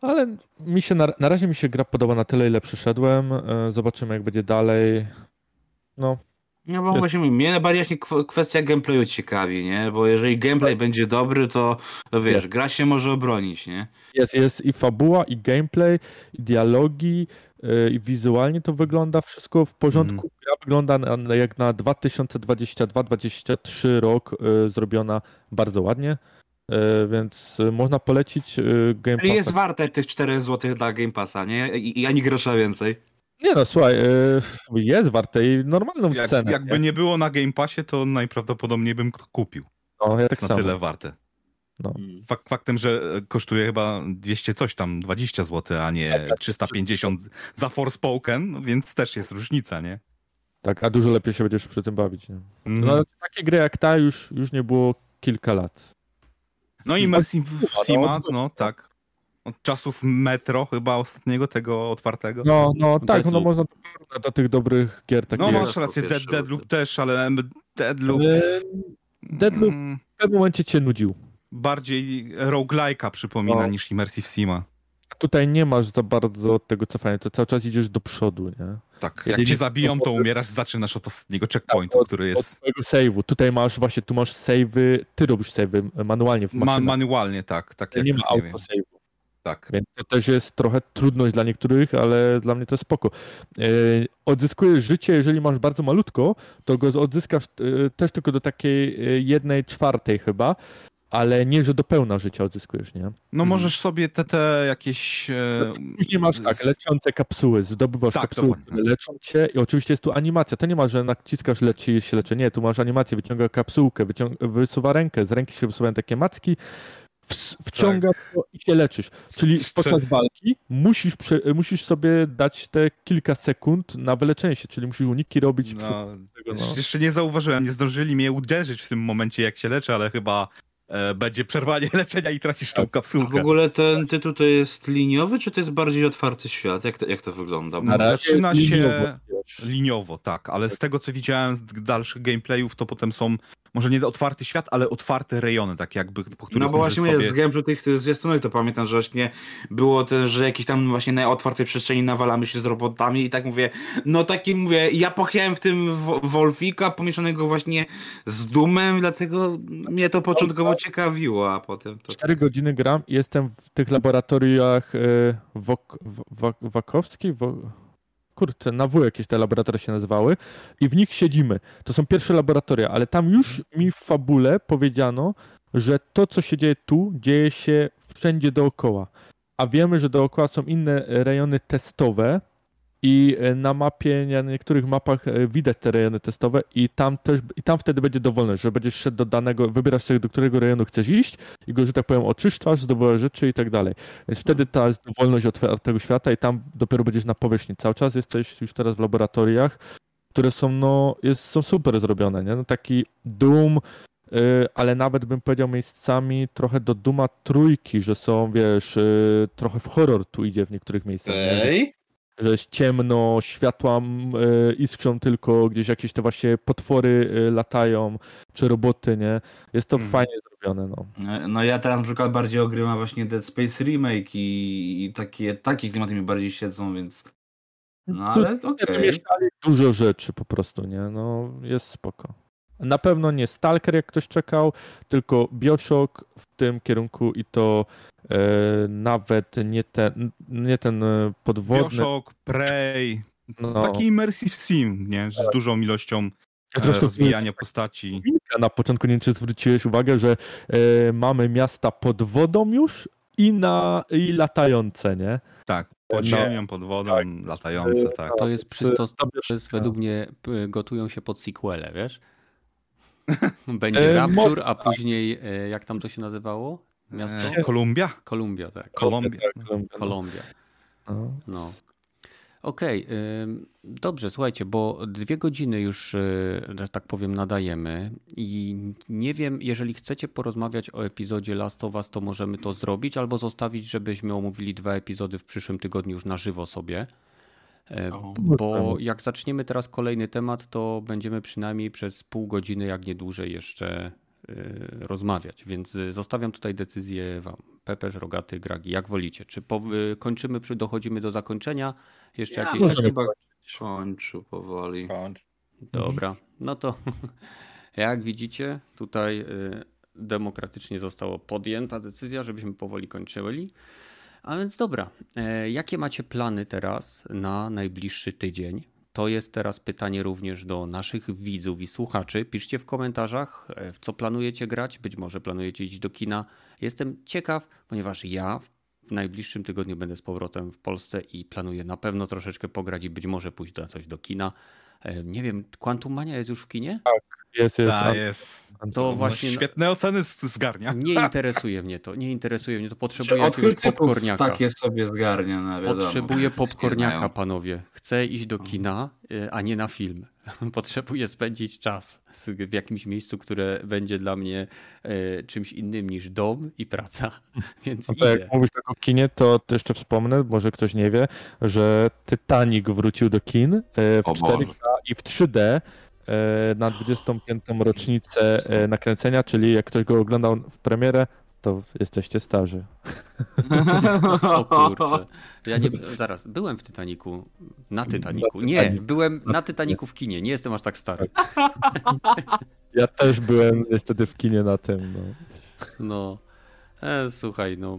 [SPEAKER 3] Ale mi się na, na razie mi się gra podoba na tyle, ile przyszedłem. E, zobaczymy, jak będzie dalej. No,
[SPEAKER 2] no bo właśnie mnie najbardziej kwestia gameplayu ciekawi, nie? Bo jeżeli gameplay będzie dobry, to, wiesz, gra się może obronić, nie?
[SPEAKER 3] Jest, jest i fabuła, i gameplay, i dialogi, y, i wizualnie to wygląda wszystko w porządku. Mm. Gra wygląda na, jak na 2022-2023 rok y, zrobiona bardzo ładnie. Y, więc można polecić Game.
[SPEAKER 2] Jest warte tych 4 zł dla Game Passa, nie? I, i ani grosza więcej.
[SPEAKER 3] Nie no, słuchaj, e, jest warte i normalną
[SPEAKER 4] Jak,
[SPEAKER 3] cenę.
[SPEAKER 4] Jakby nie? nie było na Game Passie, to najprawdopodobniej bym kupił. No, ja jest tak na tyle warte. No. Fakt, faktem, że kosztuje chyba 200 coś tam, 20 zł, a nie 350 za Forspoken, no więc też jest różnica, nie?
[SPEAKER 3] Tak, a dużo lepiej się będziesz przy tym bawić. Nie?
[SPEAKER 4] Mm.
[SPEAKER 3] No, takie gry jak ta już, już nie było kilka lat.
[SPEAKER 4] No i Mercy Sima, no tak. Od czasów Metro chyba ostatniego, tego otwartego.
[SPEAKER 3] No, no tak, no można to porównać do tych dobrych gier. Takich
[SPEAKER 4] No
[SPEAKER 3] jak-
[SPEAKER 4] masz rację, Dead, Deadloop też, ale Deadloop
[SPEAKER 3] Deadloop
[SPEAKER 4] mm,
[SPEAKER 3] w pewnym momencie cię nudził.
[SPEAKER 4] bardziej roguelike'a przypomina
[SPEAKER 3] No.
[SPEAKER 4] niż Immersive Sima.
[SPEAKER 3] Tutaj nie masz za bardzo tego cofania, to cały czas idziesz do przodu, nie?
[SPEAKER 4] Tak, jak
[SPEAKER 3] Jedynie-
[SPEAKER 4] cię zabiją, to umierasz, zaczynasz od ostatniego checkpointu,
[SPEAKER 3] Tak, od-
[SPEAKER 4] który
[SPEAKER 3] Od
[SPEAKER 4] jest
[SPEAKER 3] twojego save'u. Tutaj masz właśnie, tu masz save'y, ty robisz save'y manualnie w
[SPEAKER 4] ma
[SPEAKER 3] maszynie.
[SPEAKER 4] manualnie, tak. tak jak,
[SPEAKER 3] nie ma autosave'u.
[SPEAKER 4] Tak.
[SPEAKER 3] Więc to też jest trochę trudność dla niektórych, ale dla mnie to jest spoko. E, odzyskujesz życie, jeżeli masz bardzo malutko, to go odzyskasz e, też tylko do takiej e, jednej czwartej chyba, ale nie, że do pełna życia odzyskujesz, nie?
[SPEAKER 4] No możesz sobie te, te jakieś... E,
[SPEAKER 3] Nie masz tak, leczące kapsuły, zdobywasz
[SPEAKER 4] Tak,
[SPEAKER 3] kapsuły,
[SPEAKER 4] dokładnie.
[SPEAKER 3] leczą cię i oczywiście jest tu animacja, to nie ma, że naciskasz leci się leczy, nie, tu masz animację, wyciąga kapsułkę, wyciąga, wysuwa rękę, z ręki się wysuwają takie macki, wciąga to i się leczysz. Czyli
[SPEAKER 4] Strze-
[SPEAKER 3] podczas walki musisz, prze, musisz sobie dać te kilka sekund na wyleczenie się, czyli musisz uniki robić.
[SPEAKER 4] No,
[SPEAKER 3] tego, no.
[SPEAKER 4] Jeszcze nie zauważyłem, nie zdążyli mnie uderzyć w tym momencie, jak się leczę, ale chyba e, będzie przerwanie leczenia i tracisz tą
[SPEAKER 2] A w
[SPEAKER 4] kapsułkę.
[SPEAKER 2] ogóle ten tytuł to jest liniowy, czy to jest bardziej otwarty świat? Jak to, jak to wygląda? Bo
[SPEAKER 4] zaczyna się-
[SPEAKER 3] liniowo.
[SPEAKER 4] Liniowo, tak, ale z tego co widziałem z dalszych gameplayów, to potem są może nie otwarty świat, ale otwarte rejony, tak jakby, po których
[SPEAKER 2] No bo właśnie
[SPEAKER 4] sobie...
[SPEAKER 2] z gameplay tych, tych zwiastunek to pamiętam, że właśnie było też, że jakiś tam właśnie na otwartej przestrzeni nawalamy się z robotami i tak mówię, no taki mówię, ja pochciałem w tym Wo- Wolfika pomieszanego właśnie z Dumem, dlatego mnie to początkowo ciekawiło, a potem to...
[SPEAKER 3] 4 godziny gram i jestem w tych laboratoriach e, Wok, w- Wak- Wakowski, Wo, kurczę, na W jakieś te laboratoria się nazywały i w nich siedzimy. To są pierwsze laboratoria, ale tam już mi w fabule powiedziano, że to, co się dzieje tu, dzieje się wszędzie dookoła. A wiemy, że dookoła są inne rejony testowe i e, na mapie, na niektórych mapach e, widać te rejony testowe i tam też, i tam wtedy będzie dowolność, że będziesz szedł do danego, wybierasz sobie, do którego rejonu chcesz iść i go, że tak powiem, oczyszczasz, zdobywasz rzeczy i tak dalej. Więc wtedy ta jest dowolność otwartego świata i tam dopiero będziesz na powierzchni. Cały czas jesteś już teraz w laboratoriach, które są, no, jest, są super zrobione, nie? No, taki Doom, y, ale nawet bym powiedział miejscami trochę do Duma trójki, że są, wiesz, trochę w horror tu idzie w niektórych miejscach. nie? Że jest ciemno, światła y, iskrzą tylko, gdzieś jakieś te właśnie potwory y, latają, czy roboty, nie? Jest to
[SPEAKER 4] Mhm.
[SPEAKER 3] fajnie zrobione, no.
[SPEAKER 2] No ja teraz na przykład bardziej ogrywam właśnie Dead Space Remake i, i takie, takie klimaty mi bardziej siedzą, więc... No ale okej.
[SPEAKER 3] Mieszkali dużo rzeczy po prostu, nie? No, jest spoko. Na pewno nie Stalker, jak ktoś czekał, tylko Bioshock w tym kierunku i to e, nawet nie ten, nie ten e, podwodny.
[SPEAKER 4] Bioshock, Prey,
[SPEAKER 3] no,
[SPEAKER 4] taki immersive sim, nie? Z dużą ilością e,
[SPEAKER 3] Zresztą
[SPEAKER 4] rozwijania postaci.
[SPEAKER 3] Na początku nie wiem, czy zwróciłeś uwagę, że e, mamy miasta pod wodą już i na i latające, nie?
[SPEAKER 4] Tak, pod
[SPEAKER 3] No.
[SPEAKER 4] ziemią, pod wodą, latające, tak.
[SPEAKER 1] To jest
[SPEAKER 3] to
[SPEAKER 1] przystosowne,
[SPEAKER 3] jest-
[SPEAKER 1] według mnie p- gotują się pod sequele, wiesz? Będzie
[SPEAKER 3] E,
[SPEAKER 1] Rapture, a później, e, jak tam to się nazywało? Miasto?
[SPEAKER 4] E, Kolumbia?
[SPEAKER 1] Kolumbia, tak.
[SPEAKER 4] Kolumbia.
[SPEAKER 1] Kolumbia.
[SPEAKER 3] No.
[SPEAKER 1] No. Okej, ym, dobrze, słuchajcie, bo dwie godziny już, że tak powiem, nadajemy i nie wiem, jeżeli chcecie porozmawiać o epizodzie Last of Us, to możemy to zrobić, albo zostawić, żebyśmy omówili dwa epizody w przyszłym tygodniu już na żywo sobie. E. Bo jak zaczniemy teraz kolejny temat, to będziemy przynajmniej przez pół godziny, jak nie dłużej, jeszcze y, rozmawiać. Więc y, zostawiam tutaj decyzję wam. Pepeż, Rogaty, Gragi, jak wolicie. Czy po, kończymy, przy, dochodzimy do zakończenia? Jeszcze
[SPEAKER 2] Ja
[SPEAKER 1] jakieś takie...
[SPEAKER 2] chyba kończył powoli.
[SPEAKER 1] Dobra, no to jak widzicie, tutaj demokratycznie została podjęta decyzja, żebyśmy powoli kończyli. A więc dobra, e, jakie macie plany teraz na najbliższy tydzień? To jest teraz pytanie również do naszych widzów i słuchaczy. Piszcie w komentarzach, e, w co planujecie grać. Być może planujecie iść do kina. Jestem ciekaw, ponieważ ja w najbliższym tygodniu będę z powrotem w Polsce i planuję na pewno troszeczkę pograć i być może pójść na coś do kina. E, Nie wiem, Quantum Mania jest już w kinie?
[SPEAKER 3] Jest, jest.
[SPEAKER 4] Tak,
[SPEAKER 3] a-
[SPEAKER 4] jest.
[SPEAKER 1] To
[SPEAKER 4] No,
[SPEAKER 1] właśnie
[SPEAKER 4] Świetne oceny z- zgarnia.
[SPEAKER 1] nie interesuje mnie to, nie interesuje mnie to. Potrzebuję jakiegoś popcorniaka.
[SPEAKER 2] takie sobie zgarnia, no wiadomo.
[SPEAKER 1] Potrzebuję popcorniaka, panowie. Chcę iść do kina a nie na film. Potrzebuję spędzić czas w jakimś miejscu, które będzie dla mnie e, czymś innym niż dom i praca. Więc no
[SPEAKER 3] to jak mówisz tak o kinie, to, jeszcze wspomnę, może ktoś nie wie, że Titanic wrócił do kin e, w 4K i w 3D na 25. rocznicę nakręcenia, czyli jak ktoś go oglądał w premierę, to jesteście starzy.
[SPEAKER 1] o kurczę. Ja nie, zaraz, byłem w Titaniku. Na Titaniku. Nie, byłem na Titaniku w kinie. Nie jestem aż tak stary.
[SPEAKER 3] Ja też byłem niestety w kinie na tym. No,
[SPEAKER 1] no. E, słuchaj, no.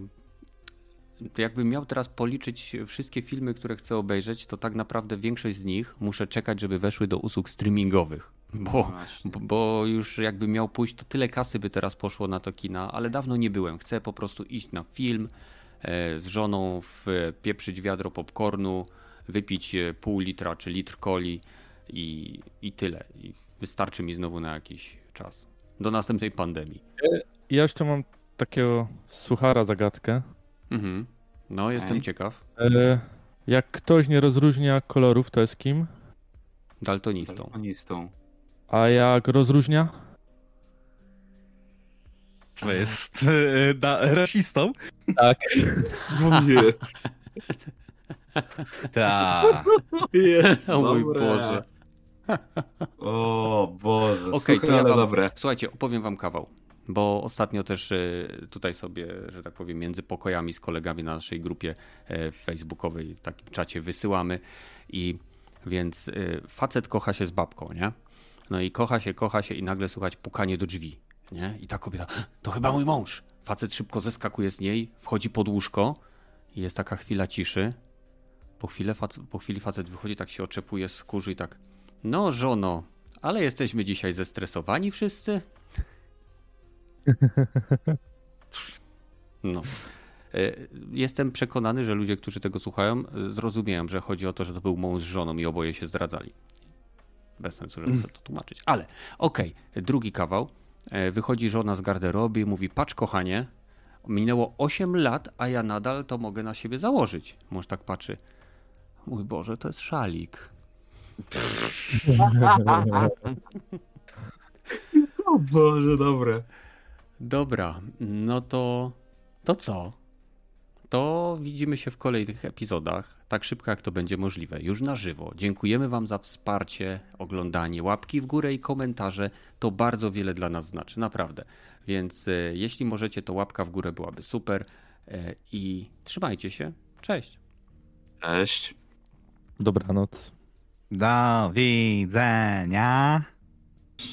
[SPEAKER 1] Jakbym miał teraz policzyć wszystkie filmy, które chcę obejrzeć, to tak naprawdę większość z nich muszę czekać, żeby weszły do usług streamingowych. Bo, no bo, bo, już jakby miał pójść, to tyle kasy by teraz poszło na to kina, ale dawno nie byłem. Chcę po prostu iść na film e, z żoną, pieprzyć wiadro popcornu, wypić e, pół litra czy litr coli i, i tyle. I wystarczy mi znowu na jakiś czas. Do następnej pandemii.
[SPEAKER 3] Ja jeszcze mam takiego suchara zagadkę.
[SPEAKER 1] Mhm. No, jestem Ej. ciekaw.
[SPEAKER 3] E, jak ktoś nie rozróżnia kolorów, to jest kim?
[SPEAKER 1] Daltonistą.
[SPEAKER 2] Daltonistą.
[SPEAKER 3] A jak rozróżnia?
[SPEAKER 4] To jest e, da, rasistą?
[SPEAKER 3] Tak.
[SPEAKER 2] No nie.
[SPEAKER 4] Tak.
[SPEAKER 1] Jest, o mój Boże.
[SPEAKER 2] O Boże, Okej, okay, to ja wam, dobre.
[SPEAKER 1] Słuchajcie, opowiem wam kawał, bo ostatnio też e, tutaj sobie, że tak powiem, między pokojami z kolegami na naszej grupie e, facebookowej, takim czacie wysyłamy i więc facet kocha się z babką, nie? No i kocha się, kocha się i nagle słychać pukanie do drzwi. Nie? I ta kobieta, to chyba mój mąż. Facet szybko zeskakuje z niej, wchodzi pod łóżko i jest taka chwila ciszy. Po, chwilę, po chwili facet wychodzi, tak się oczepuje, skórzy i tak, no żono, ale jesteśmy dzisiaj zestresowani wszyscy? No. E, jestem przekonany, że ludzie, którzy tego słuchają, zrozumieją, że chodzi o to, że to był mąż z żoną i oboje się zdradzali bez sensu, żeby to tłumaczyć. Ale okej, okay, drugi kawał. E, wychodzi żona z garderoby i mówi: Patrz, kochanie, minęło 8 lat, a ja nadal to mogę na siebie założyć. Mąż tak patrzy. Mój Boże, to jest szalik.
[SPEAKER 2] o Boże, dobre.
[SPEAKER 1] Dobra, no to to co? To widzimy się w kolejnych epizodach, tak szybko jak to będzie możliwe, już na żywo. Dziękujemy Wam za wsparcie, oglądanie, łapki w górę i komentarze. To bardzo wiele dla nas znaczy, naprawdę. Więc e, jeśli możecie, to łapka w górę byłaby super. E, I trzymajcie się. Cześć.
[SPEAKER 2] Cześć.
[SPEAKER 3] Dobranoc.
[SPEAKER 4] Do widzenia.